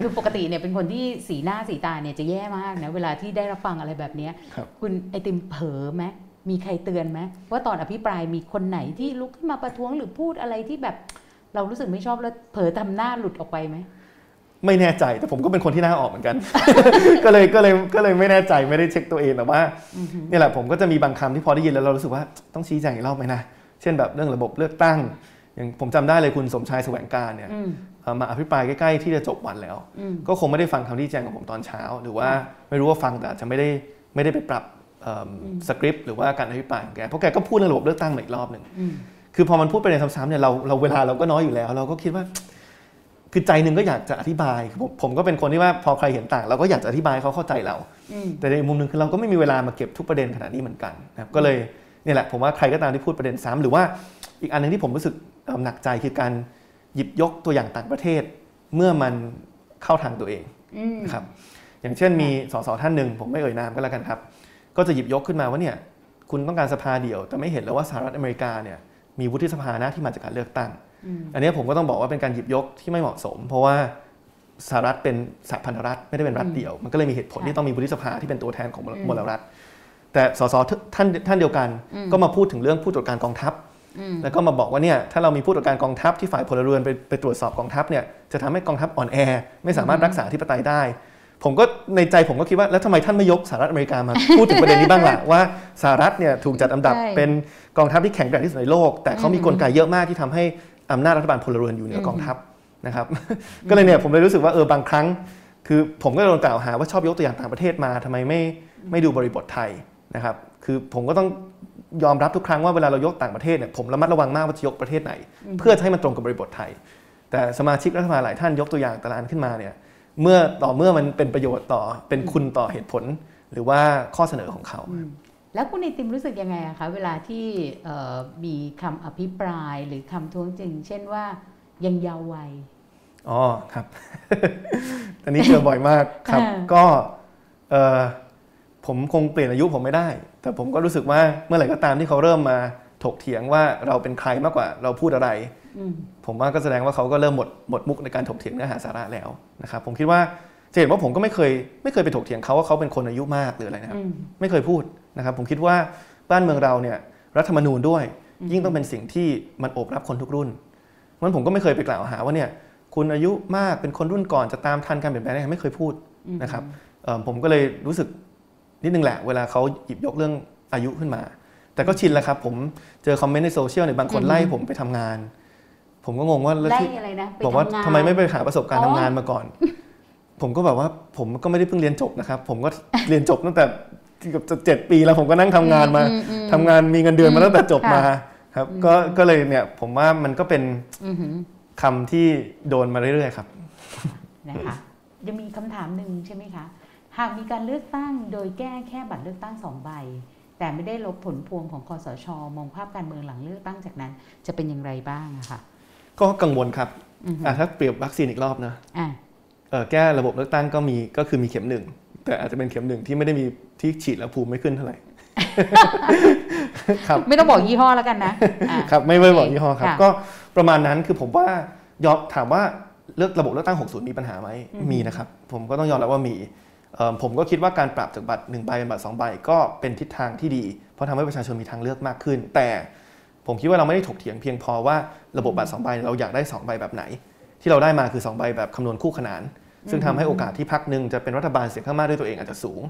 คือปกติเนี่ยเป็นคนที่สีหน้าสีตาเนี่ยจะแย่มากนะเวลาที่ได้รับฟังอะไรแบบเนี้ยครับคุณไอติมเผลอไหม มีใครเตือนไหมว่าตอนอภิปรายมีคนไหนที่ลุกขึ้นมาประท้วงหรือพูดอะไรที่แบบเรารู้สึกไม่ชอบแล้วเผลอทำหน้าหลุดออกไปไหมไม่แน่ใจแต่ผมก็เป็นคนที่หน้าออกเหมือนกัน ก็เลยก็เลยก็เลยไม่แน่ใจไม่ได้เช็คตัวเองแต่ว่าเนี่ยแหละผมก็จะมีบางคำที่พอได้ยินแล้วเรารู้สึกว่าต้องชี้แจงอีกรอบไหมนะเช่นแบบเรื่องระบบเลือกตั้ง อย่างผมจำได้เลยคุณสมชายแสวงการเนี่ยอืมเอ่อมาอภิปรายใกล้ๆที่จะจบวันแล้วอืมก็คงไม่ได้ฟังคำที่แจ้งของผมตอนเช้า หรือว่าไม่รู้ว่าฟังแต่อาจจะไม่ได้ไม่ได้ไปปรับเอิ่ม สคริปต์หรือว่าการอภิปรายของแกเพราะแกก็พูดเรื่องระบบเลือกตั้งมาอีกรอบหนึ่งอืมคือพอมันพูดไปในซ้ำๆเนี่ยเราเราเวลาเราก็น้อยอยู่แล้ว เราก็คิดว่า คือใจหนึ่งก็อยากจะอธิบายคือผมผมก็เป็นคนที่ว่าพอใครเห็นต่าง เราก็อยากจะอธิบายให้เขาเข้าใจเราอืมแต่ในมุมหนึงคือเราก็ไม่มีเวลามาเก็บทุกประเด็นขนาดนี้เหมือนกันนะครับก็เลยเนี่ยแหละผมว่าใครก็ตามที่พูดประเด็นซ้ำหรือว่าอีกอันหนึงที่ผมรู้สึกเอ่อหนักใจคือการหยิบยกตัวอย่างต่างประเทศ เมื่อมันเข้าทางตัวเองอืมนะครับอย่างเช่นมีสสท่านหนึ่งผมไม่เอ่ยนามก็แล้วกันครับ ก็จะหยิบยกขึ้นมาว่าเนี่ยคุณต้องการสภาเดียว แต่ไม่เห็นแล้วว่าสหรัฐอเมริกาเนี่ยมีวุฒิสภานะที่มาจากการเลือกตั้งอืมอันนี้ผมก็ต้องบอกว่าเป็นการหยิบยกที่ไม่เหมาะสม เพราะว่าสหรัฐเป็นสหพันธรัฐไม่ได้เป็นรัฐเดียว มันก็เลยมีเหตุผลค่ะที่ต้องมีวุฒิสภาที่เป็นตัวแทนของมลอืมมลรัฐ แต่สสท่านท่านเดียวกันอืมก็มาพูดถึงเรื่องผู้ตรวจการกองทัพอืมแล้วก็มาบอกว่าเนี่ยถ้าเรามีผู้ตรวจการกองทัพที่ฝ่ายพลเรือนไปไปตรวจสอบกองทัพเนี่ยจะทำให้กองทัพอ่อนแอ ไม่สามารถรักษาธิปไตยได้ ผมก็ในใจผมก็คิดว่าแล้วทำไมท่านไม่ยกสหรัฐอเมริกามา พูดถึงประเด็นนี้บ้างล่ะว่าสหรัฐเนี่ยถูกจัดอันดับใช่เป็นกองทัพที่แข็งแกร่งที่สุดในโลก แต่เขามีอืมกลไกเยอะมากที่ทำให้อำนาจรัฐบาลพลเรือนอยู่เหนือกองทัพนะครับก็เลยเนี่ยผมเลยรู้สึกว่าเออบางครั้ง คือผมก็โดนกล่าวหาว่าชอบยกตัวอย่างต่างประเทศมาทำไมไม่ไม่ดูบริบทไทยนะครับคือผมก็ต้องยอมรับทุกครั้งว่าเวลาเรายกต่างประเทศเนี่ยผมระมัดระวังมากว่าจะยกประเทศไหน เพื่อจะให้มันตรงกับบริบทไทย แต่สมาชิกรัฐบาลหลายท่านยกตัวอย่างแต่ละอันขึ้นมาเนี่ย เมื่อต่อเมื่อมันเป็นประโยชน์ต่อเป็นคุณต่อเหตุผล หรือว่าข้อเสนอของเขา แล้วคุณไอติมรู้สึกยังไงอะคะเวลาที่เอ่อมีคำอภิปรายหรือคำท้วงติง เช่นว่ายังเยาว์วัยอ๋อครับ อันนี้เจอบ่อยมากครับค่ะก็เอ่อผมคงเปลี่ยนอายุผมไม่ได้ แต่ผมก็รู้สึกว่าเมื่อไหร่ก็ตามที่เขาเริ่มมาถกเถียงว่าเราเป็นใครมากกว่าเราพูดอะไรอืม ผมว่าก็แสดงว่าเขาก็เริ่มหมดหมดมุกในการถกเถียงเนื้อหาสาระแล้วนะครับผมคิดว่าจะเห็นว่าผมก็ไม่เคยไม่เคยไปถกเถียงเขาว่าเขาเป็นคนอายุมากหรืออะไรนะครับอืมไม่เคยพูดนะครับ ผมคิดว่าบ้านเมืองเราเนี่ยรัฐธรรมนูญด้วย ยิ่งต้องเป็นสิ่งที่มันโอบรับคนทุกรุ่นเพราะฉะนั้นผมก็ไม่เคยไปกล่าวหาว่าเนี่ยคุณอายุมากเป็นคนรุ่นก่อนจะตามทันการเปลี่ยนแปลงได้ไม่เคยพูดนะครับเอ่อผมก็เลยรู้สึกนิดนึงแหละเวลาเขาหยิบยกเรื่องอายุขึ้นมา แต่ก็ชินแล้วครับผมเจอคอมเมนต์ในโซเชียลเนี่ยบางคนอืมไล่ผมไปทำงาน ผมก็งงว่าแล้วไล่ที่อะไรนะปบอกว่างนทำไมไม่ไปหาประสบการณ์อ๋อทำงานมาก่อน ผมก็แบบว่าผมก็ไม่ได้เพิ่งเรียนจบนะครับ ผมก็เรียนจบตั้งแต่เกือบจะเจ็ดปีแล้วผมก็นั่งทำงานมาอือืทำงานมีเงินเดือนมาตั้งแต่จบค่ะมาครับก็ก็เลยเนี่ยผมว่ามันก็เป็นอือหือคำที่โดนมาเรื่อยๆครับนะคะยังมีคำถามหนึ่งใช่ไหมคะหากมีการเลือกตั้งโดยแก้แค่บัตรเลือกตั้งสองใบ แต่ไม่ได้ลบผลพวงของคอสช มองภาพการเมืองหลังเลือกตั้งจากนั้น จะเป็นอย่างไรบ้างอะค่ะ ก็กังวลครับอือหืออะถ้าเปรียบวัคซีนอีกรอบนะอะเอ่อแก้ระบบเลือกตั้งก็มีก็คือมีเข็มหนึ่งแต่อาจจะเป็นเข็มหนึ่งที่ไม่ได้มีที่ฉีดแล้วภูมิไม่ขึ้นเท่าไหร่ครับไม่ต้องบอกยี่ห้อแล้วกันนะอะครับไม่ไม่บอกยี่ห้อครับค่ะก็ประมาณนั้นคือผมว่ายอมถามว่าเลือกระบบเลือกตั้ง 60 มีปัญหาไหมอืมมีนะครับ ผมก็ต้องยอมรับว่ามีเอ่อผมก็คิดว่าการปรับจากบัตร1ใบเป็นบัตร2ใบก็เป็นทิศทางที่ดี เพราะทำให้ประชาชนมีทางเลือกมากขึ้น แต่ ผมคิดว่าเราไม่ได้ถกเถียงเพียงพอว่าระบบบัตร2ใบเราอยากได้2ใบแบบไหน ที่เราได้มาคือ2ใบแบบคำนวณคู่ขนาน ซึ่งทำให้โอกาสที่พักหนึ่งจะเป็นรัฐบาลเสียงข้างมากด้วยตัวเองอาจจะสูง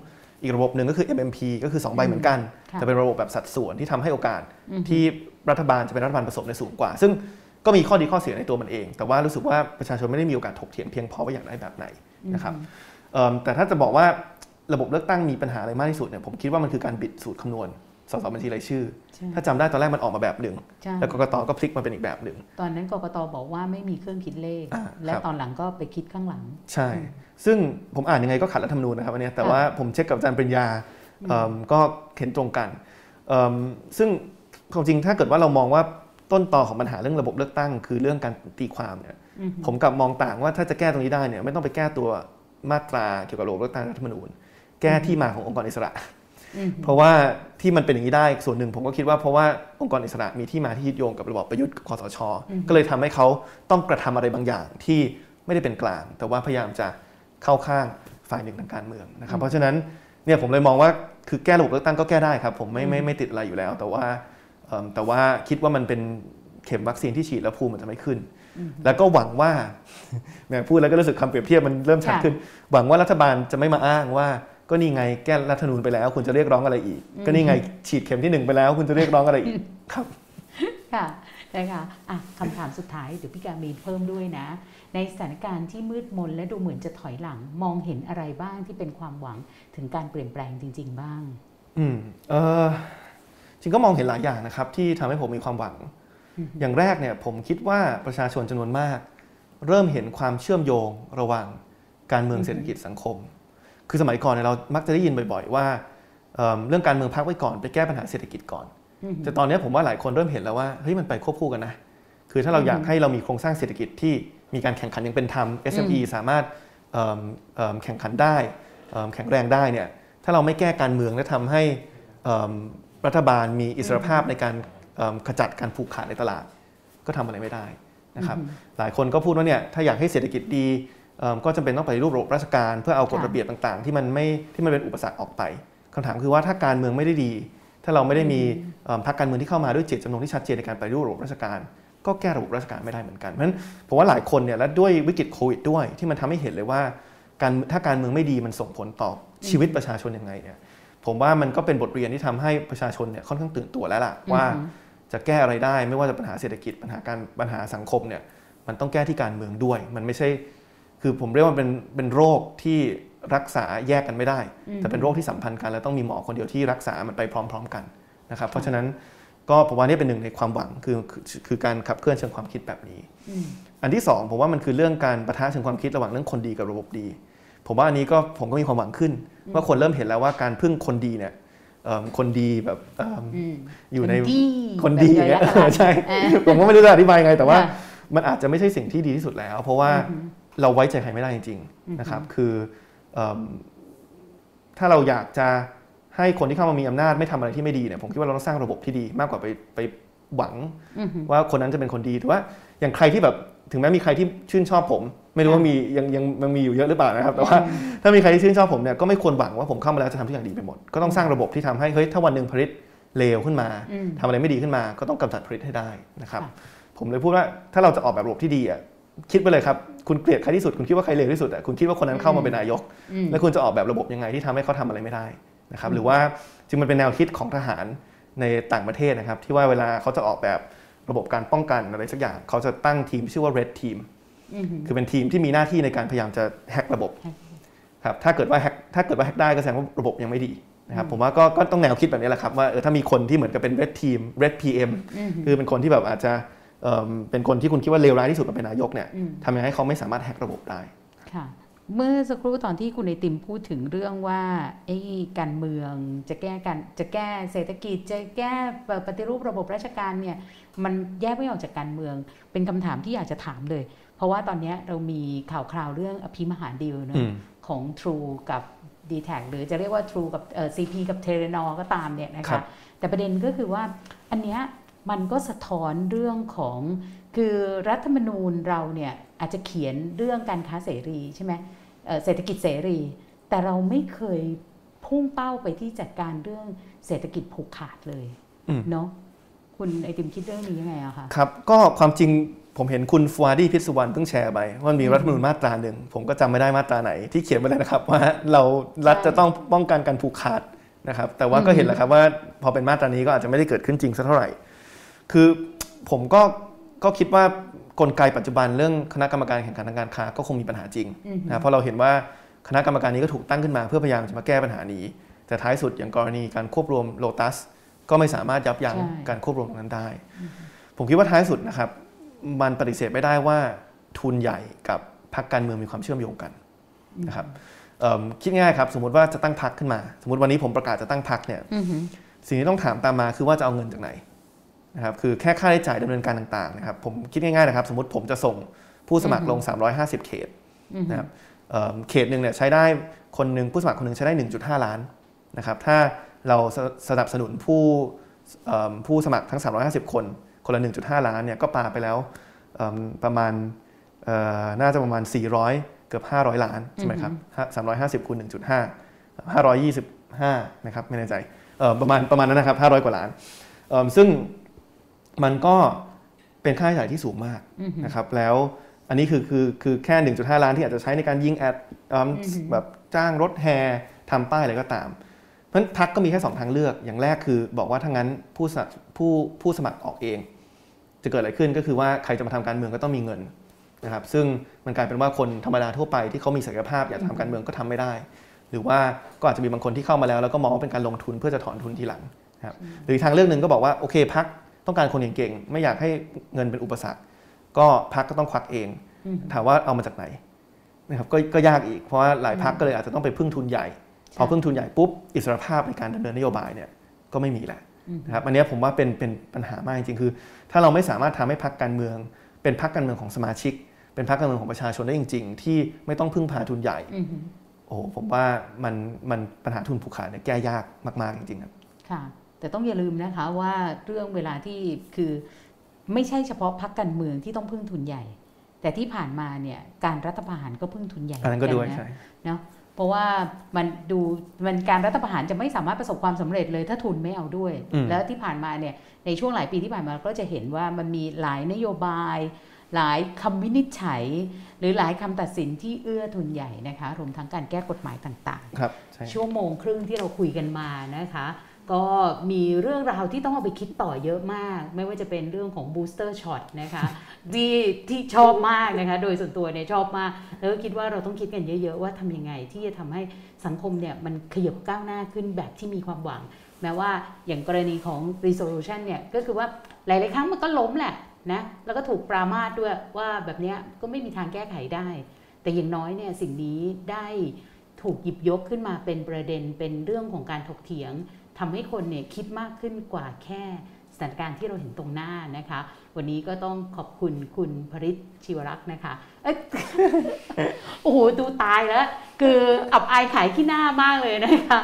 อีกระบบหนึ่งก็คือ MMP ก็คือ2ใบเหมือนกันค่ะแต่เป็นระบบแบบสัดส่วนที่ทำให้โอกาสอือหือที่รัฐบาลจะเป็นรัฐบาลผสมในยสูงกว่า ซึ่งก็มีข้อดีข้อเสียในตัวมันเอง แต่ว่ารู้สึกว่าประชาชนไม่ได้มีโอกาสถกเถียงเพียงพอว่าอยากได้แบบไหนนะครับเอิ่มแต่ถ้าจะบอกว่าระบบเลือกตั้งมีปัญหาอะไรมากที่สุดเนี่ยผมคิดว่ามันคือการบิดสูตรคำนวณ สสบัญชีรายชื่อใช่ถ้าจำได้ตอนแรกมันออกมาแบบหนึ่งใช่แล้วกกตก็พลิกมาเป็นอีกแบบหนึ่ง ตอนนั้นกกตบอกว่าไม่มีเครื่องคิดเลขอ่าและครับตอนหลังก็ไปคิดข้างหลัง ใช่ ซึ่งผมอ่านยังไงก็ขัดรัฐธรรมนูญนะครับอันเนี้ยแต่ค่ะว่าผมเช็คกับอาจารย์ปริญญาเอิ่มก็เห็นตรงกันเอิ่มซึ่งความจริงถ้าเกิดว่าเรามองว่าต้นตอของปัญหาเรื่องระบบเลือกตั้ง คือเรื่องการตีความเนี่ยอือหือผมกลับมองต่างว่าถ้าจะแก้ตรงนี้ได้เนี่ยไม่ต้องไปแก้ตัวมาตราเกี่ยวกับระบบเลือกตั้งรัฐธรรมนูญ แก้ที่มาขององค์กรอิสระอือหือเพราะว่า ที่มันเป็นอย่างนี้ได้ส่วนหนึ่งผมก็คิดว่าเพราะว่าองค์กรอิสระมีที่มาที่ยึดโยงกับระบอบประยุทธ์คอสช ก็เลยทำให้เขาต้องกระทำอะไรบางอย่างที่ไม่ได้เป็นกลาง แต่ว่าพยายามจะเข้าข้างฝ่ายหนึ่งทางการเมืองนะครับ เพราะฉะนั้นเนี่ยผมเลยมองว่าคือแก้ระบบเลือกตั้งก็แก้ได้ครับ ผมไม่ไม่ไม่ติดอะไรอยู่แล้ว แต่ว่าเอิ่มแต่ว่าคิดว่ามันเป็นเข็มวัคซีนที่ฉีดแล้วภูมิมันจะไม่ขึ้น แล้วก็หวังว่าแหมพูดแล้วก็รู้สึกคำเปรียบเทียบมันเริ่มชัดค่ะขึ้น หวังว่ารัฐบาลจะไม่มาอ้างว่า ก็นี่ไงแก้รัฐธรรมนูญไปแล้ว คุณจะเรียกร้องอะไรอีก ก็นี่ไงฉีดเข็มที่หนึ่งไปแล้ว คุณจะเรียกร้องอะไรอีกครับค่ะได้ค่ะอะคำถามสุดท้ายเดี๋ยวพี่การมีเพิ่มด้วยนะ ในสถานการณ์ที่มืดมนและดูเหมือนจะถอยหลัง มองเห็นอะไรบ้างที่เป็นความหวังถึงการเปลี่ยนแปลงจริง ๆ บ้าง อืมเออจริงก็มองเห็นหลายอย่างนะครับ ที่ทำให้ผมมีความหวัง อย่างแรกเนี่ยผมคิดว่าประชาชนจำนวนมาก เริ่มเห็นความเชื่อมโยงระหว่างการเมืองเศรษฐกิจสังคม คือสมัยก่อนเนี่ยเรามักจะได้ยินบ่อย ๆ ว่าเอิ่มเรื่องการเมืองพักไว้ก่อนไปแก้ปัญหาเศรษฐกิจก่อนอืมแต่ตอนนี้ผมว่าหลายคนเริ่มเห็นแล้วว่าเฮ้ยมันไปควบคู่กันนะคือถ้าเราอยากให้เรามีโครงสร้างเศรษฐกิจที่มีการแข่งขันอย่างเป็นธรรม SME สามารถแข่งขันได้แข็งแรงได้เนี่ยถ้าเราไม่แก้การเมืองและทำให้รัฐบาลมีอิสรภาพในการขจัดการผูกขาดในตลาด ก็ทำอะไรไม่ได้นะครับหลายคนก็พูดว่าเนี่ยถ้าอยากให้เศรษฐกิจดี ก็จำเป็นต้องไปรูประบบราชการ เพื่อเอากฎระเบียบต่างๆ ที่มันไม่ที่มันเป็นอุปสรรคออกไปคำถามคือว่าถ้าการเมืองไม่ได้ดี ถ้าเราไม่ได้มีพรรคการเมืองที่เข้ามาด้วยเจตจำนงที่ชัดเจนในการไปรูประบบราชการก็แก้ระบบราชการไม่ได้เหมือนกัน เพราะฉะนั้นผมว่าหลายคนเนี่ยและด้วยวิกฤตโควิดด้วยที่มันทำให้เห็นเลยว่าการถ้าการเมืองไม่ดีมันส่งผลต่อชีวิตประชาชนยังไงเนี่ยผมว่ามันก็เป็นบทเรียนที่ทำให้ประชาชนเนี่ยค่อนข้างตื่นตัวแล้วล่ะว่าจะแก้อะไรได้ไม่ว่าจะปัญหาเศรษฐกิจปัญหาการปัญหาสังคมเนี่ยมันต้องแก้ที่การเมืองด้วย มันไม่ใช่ คือผมเรียกว่าเป็นเป็นโรคที่รักษาแยกกันไม่ได้ แต่เป็นโรคที่สัมพันธ์กัน และต้องมีหมอคนเดียวที่รักษามันไปพร้อม ๆ กันนะครับ เพราะฉะนั้นก็ผมว่านี่เป็นหนึ่งในความหวังคือคือการขับเคลื่อนเชิงความคิดแบบนี้ อันที่ 2 ผมว่ามันคือเรื่องการประทะเชิงความคิดระหว่างเรื่องคนดีกับระบบดี ผมว่าอันนี้ก็ผมก็มีความหวังขึ้น ว่าคนเริ่มเห็นแล้วว่าการพึ่งคนดีเนี่ยคนดีแบบอยู่ในคนดีอย่างเงี้ยใช่ผมก็ไม่รู้จะอธิบายไงแต่ว่ามันอาจจะไม่ใช่สิ่งที่ดีที่สุดแล้ว เพราะว่า เราไว้ใจใครไม่ได้จริงๆนะครับ คือถ้าเราอยากจะให้คนที่เข้ามามีอำนาจไม่ทำอะไรที่ไม่ดีเนี่ยผมคิดว่าเราต้องสร้างระบบที่ดีมากกว่าไปไปหวังว่าคนนั้นจะเป็นคนดีแต่ว่าอย่างใครที่แบบถึงแม้มีใครที่ชื่นชอบผม ไม่รู้ว่ามียังยังมันมีอยู่เยอะหรือเปล่านะครับ แต่ว่าถ้ามีใครที่ชื่นชอบผมเนี่ยก็ไม่ควรหวังว่าผมเข้ามาแล้วจะทำทุกอย่างดีไปหมด ก็ต้องสร้างระบบที่ทำให้เฮ้ยถ้าวันหนึ่งผลิตเลวขึ้นมาทำอะไรไม่ดีขึ้นมา ก็ต้องกำจัดผลิตให้ได้นะครับ ผมเลยพูดว่าถ้าเราจะออกแบบระบบที่ดีอะ คิดไปเลยครับ คุณเกลียดใครที่สุด คุณคิดว่าใครเลวที่สุดอะคุณคิดว่าคนนั้นเข้ามาเป็นนายก แล้วคุณจะออกแบบระบบยังไงที่ทำให้เขาทำอะไรไม่ได้นะครับหรือว่าจึงมันเป็นแนวคิดของทหารในต่างประเทศนะครับ ที่ว่าเวลาเขาจะออกแบบระบบการป้องกันอะไรสักอย่างเขาจะตั้งทีมชื่อว่า red team คือเป็นทีมที่มีหน้าที่ในการพยายามจะแฮกระบบครับถ้าเกิดว่าแฮกถ้าเกิดว่าแฮกได้ก็แสดงว่าระบบยังไม่ดีนะครับผมว่าก็ก็ต้องแนวคิดแบบนี้แหละครับว่าเออถ้ามีคนที่เหมือนกับเป็น red team red PM คือเป็นคนที่แบบอาจจะ เป็นคนที่คุณคิดว่าเลวร้ายที่สุดมาเป็นนายกเนี่ยทำยังไงให้เขาไม่สามารถแฮกระบบได้ค่ะเมื่อสักครู่ตอนที่คุณไอติมพูดถึงเรื่องว่าไอ้การเมืองจะแก้กันจะแก้เศรษฐกิจจะแก้ปฏิรูประบบราชการเนี่ยมันแยกไม่ออกจากการเมือง เป็นคำถามที่อยากจะถามเลย เพราะว่าตอนนี้เรามีข่าวคราวเรื่องอภิมหาดีลนะของ True กับ d t แทหรือจะเรียกว่า True กับเอ่อ CP กับเทเรนอก็ตามเนี่ยนะคะแต่ประเด็นก็คือว่าอันเนี้ย มันก็สะท้อนเรื่องของคือรัฐธรรมนูญเราเนี่ยอาจจะเขียนเรื่องการค้าเสรีใช่ไหมเศรษฐกิจเสรี แต่เราไม่เคยพุ่งเป้าไปที่จัดการเรื่องเศรษฐกิจผูกขาดเลยเนาะคุณไอติมคิดเรื่องนี้ยังไงอะคะครับก็ความจริงผมเห็นคุณฟวาดี้พิศวรรณเพิ่งแชร์ไปว่ามีรัฐธรรมนูญมาตราหนึ่งผมก็จำไม่ได้มาตราไหน ที่เขียนไว้เลยนะครับว่าเรารัฐจะต้องป้องกันการผูกขาดนะครับแต่ว่าก็เห็นแล้วครับว่าพอเป็นมาตรานี้ก็อาจจะไม่ได้เกิดขึ้นจริงสักเท่าไหร่ คือผมก็ก็คิดว่ากลไกปัจจุบันเรื่องคณะกรรมการแข่งขันทางการค้าก็คงมีปัญหาจริงนะเพราะเราเห็นว่าคณะกรรมการนี้ก็ถูกตั้งขึ้นมาเพื่อพยายามจะมาแก้ปัญหานี้ แต่ท้ายสุดอย่างกรณีการควบรวมโลตัสก็ไม่สามารถยับยั้งการควบรวมนั้นได้ ผมคิดว่าท้ายสุดนะครับ มันปฏิเสธไม่ได้ว่าทุนใหญ่กับพรรคการเมืองมีความเชื่อมโยงกันนะครับคิดง่ายครับ สมมติว่าจะตั้งพรรคขึ้นมา สมมติวันนี้ผมประกาศจะตั้งพรรคเนี่ยสิ่งที่ต้องถามตามมาคือว่าจะเอาเงินจากไหน นะครับคือแค่ค่าใช้จ่ายดำเนินการต่างๆนะครับผมคิดง่ายๆนะครับสมมติผมจะส่งผู้สมัครลง 350 เขตนะครับเขตหนึ่งเนี่ยใช้ได้คนหนึ่งผู้สมัครคนหนึ่งใช้ได้ 1.5 ล้านนะครับถ้าเราสนับสนุนผู้ผู้สมัครทั้ง 350 คน คนละ 1.5 ล้านเนี่ยก็ปาไปแล้วประมาณน่าจะประมาณ 400 เกือบ 500 ล้านใช่ไหมครับ350คูณ1.5 525 นะครับไม่แน่ใจประมาณประมาณนั้นนะครับ 500 กว่าล้านซึ่ง มันก็เป็นค่าใช้จ่ายที่สูงมากนะครับแล้วอันนี้คือคือคือแค่ 1.5 ล้านที่อาจจะใช้ในการยิงแอดแบบจ้างรถแฮทำป้ายอะไรก็ตาม เพราะพักก็มีแค่ 2 ทางเลือกอย่างแรกคือบอกว่าถ้างั้นผู้สมัครผู้ผู้สมัครออกเอง จะเกิดอะไรขึ้นก็คือว่าใครจะมาทำการเมืองก็ต้องมีเงินนะครับซึ่งมันกลายเป็นว่าคนธรรมดาทั่วไปที่เขามีศักยภาพอยากจะทำการเมืองก็ทำไม่ได้ หรือว่าก็อาจจะมีบางคนที่เข้ามาแล้วแล้วก็มองว่าเป็นการลงทุนเพื่อจะถอนทุนทีหลังนะครับหรือทางเลือกหนึ่งก็บอกว่าโอเคพัก ต้องการคนเก่งๆไม่อยากให้เงินเป็นอุปสรรค ก็พักก็ต้องควักเอง ถามว่าเอามาจากไหนนะครับกก็ยากอีกเพราะว่าหลายพักก็เลยอาจจะต้องไปพึ่งทุนใหญ่ พอพึ่งทุนใหญ่ปุ๊บอิสรภาพในการดำเนินนโยบายเนี่ยก็ไม่มีแหละนะครับอันนี้ผมว่าเป็นเป็นปัญหามากจริงๆคือ ถ้าเราไม่สามารถทำให้พักการเมือง เป็นพักการเมืองของสมาชิก เป็นพรรคการเมืองของประชาชนได้จริง ๆ ที่ไม่ต้องพึ่งพาทุนใหญ่อือฮึโอ้โหผมว่ามันมันปัญหาทุนผูกขาดเนี่ยแก้ยากมากๆจริงๆครับค่ะ แต่ต้องอย่าลืมนะคะว่าเรื่องเวลาที่คือไม่ใช่เฉพาะพักการเมืองที่ต้องพึ่งทุนใหญ่ แต่ที่ผ่านมาเนี่ยการรัฐประหารก็พึ่งทุนใหญ่อันนั้นก็ด้วยเหมือใช่เนาะเพราะว่ามันดูมันการรัฐประหารจะไม่สามารถประสบความสำเร็จเลยถ้าทุนไม่เอาด้วยอืมแล้วที่ผ่านมาเนี่ยในช่วงหลายปีที่ผ่านมาก็จะเห็นว่ามันมีหลายนโยบาย หลายคำวินิจฉัย หรือหลายคำตัดสินที่เอื้อทุนใหญ่นะคะรวมทั้งการแก้กฎหมายต่างๆ ครับใช่ชั่วโมงครึ่งที่เราคุยกันมานะคะ ก็มีเรื่องราวที่ต้องเอาไปคิดต่อเยอะมาก ไม่ว่าจะเป็นเรื่องของ booster shot นะคะที่ที่ชอบมากนะคะ โดยส่วนตัวเนี่ยชอบมาก แล้วก็คิดว่าเราต้องคิดกันเยอะๆ ว่าทำยังไงที่จะทำให้สังคมเนี่ยมันขยับก้าวหน้าขึ้นแบบที่มีความหวัง แม้ว่าอย่างกรณีของ resolution เนี่ยก็คือว่าหลายๆครั้งมันก็ล้มแหละนะแล้วก็ถูกปรามาสด้วยว่าแบบนี้ก็ไม่มีทางแก้ไขได้ แต่อย่างน้อยเนี่ยสิ่งนี้ได้ถูกหยิบยกขึ้นมาเป็นประเด็นเป็นเรื่องของการถกเถียง ทำให้คนเนี่ยคิดมากขึ้นกว่าแค่สถานการณ์ที่เราเห็นตรงหน้านะคะ วันนี้ก็ต้องขอบคุณคุณพริศชีวรักษ์นะคะเอ้ยโอ้โหดูตายแล้ว คืออับอายขายขี้หน้ามากเลยนะคะ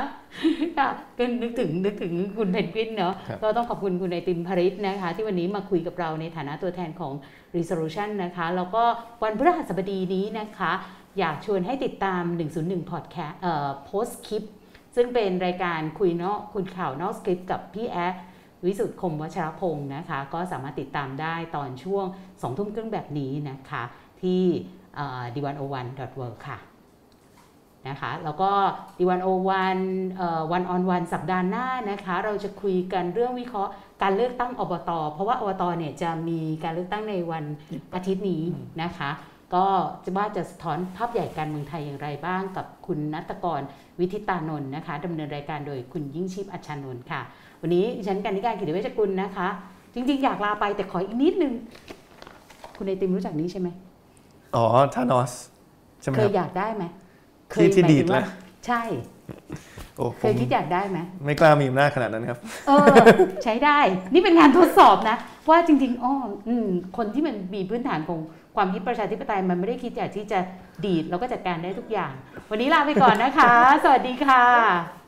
ค่ะก็นึกถึงนึกถึงคุณเพนกวินเนาะครับก็ต้องขอบคุณคุณไอติมพริศนะคะ ที่วันนี้มาคุยกับเราในฐานะตัวแทนของ Resolution นะคะ แล้วก็วันพฤหัสบดีนี้นะคะ อยากชวนให้ติดตาม 101 Podcast เอ่อโพสคลิป ซึ่งเป็นรายการคุยนอกคุณข่าวนอกสคริปต์กับพี่แอดวิสุทธ์คมวชรพงศ์นะคะ ก็สามารถติดตามได้ตอนช่วง2ทุ่มครึ่งแบบนี้นะคะ ที่ดีวันโอวันดอทเวิค่ะนะคะแล้วก็ดีวันโอวันวันออนวันสัปดาห์หน้านะคะ เราจะคุยกันเรื่องวิเคราะห์การเลือกตั้งอบต เพราะว่าอบตเนี่ยจะมีการเลือกตั้งในวันอาทิตย์นี้นะคะ ก็จะว่าจะสะท้อนภาพใหญ่การเมืองไทยอย่างไรบ้างกับคุณนัตกรวิทิตานนท์นะคะดำเนินรายการโดยคุณยิ่งชีพอัชชานนท์ค่ะ วันนี้ดิฉันกันนิการกิติเวชกุลนะคะ จริง ๆ อยากลาไปแต่ขออีกนิดนึง คุณไอติมรู้จักนี้ใช่ไหมอ๋อทานอสใช่ไหมเคคยรับอยากได้ไหมที่ที่หมายดีถึดงว่านะใช่โอ้ผเคยมคิดอยากได้ไหมไม่กล้ามีอำนาจขนาดนั้นครับ เออ ใช้ได้ นี่เป็นงานทดสอบนะ ว่าจริงๆอ้ออืมคนที่มันมีพื้นฐานของ ความคิดประชาธิปไตยมันไม่ได้คิดอยากที่จะดีดแล้วก็จัดการได้ทุกอย่าง วันนี้ลาไปก่อนนะคะ สวัสดีค่ะ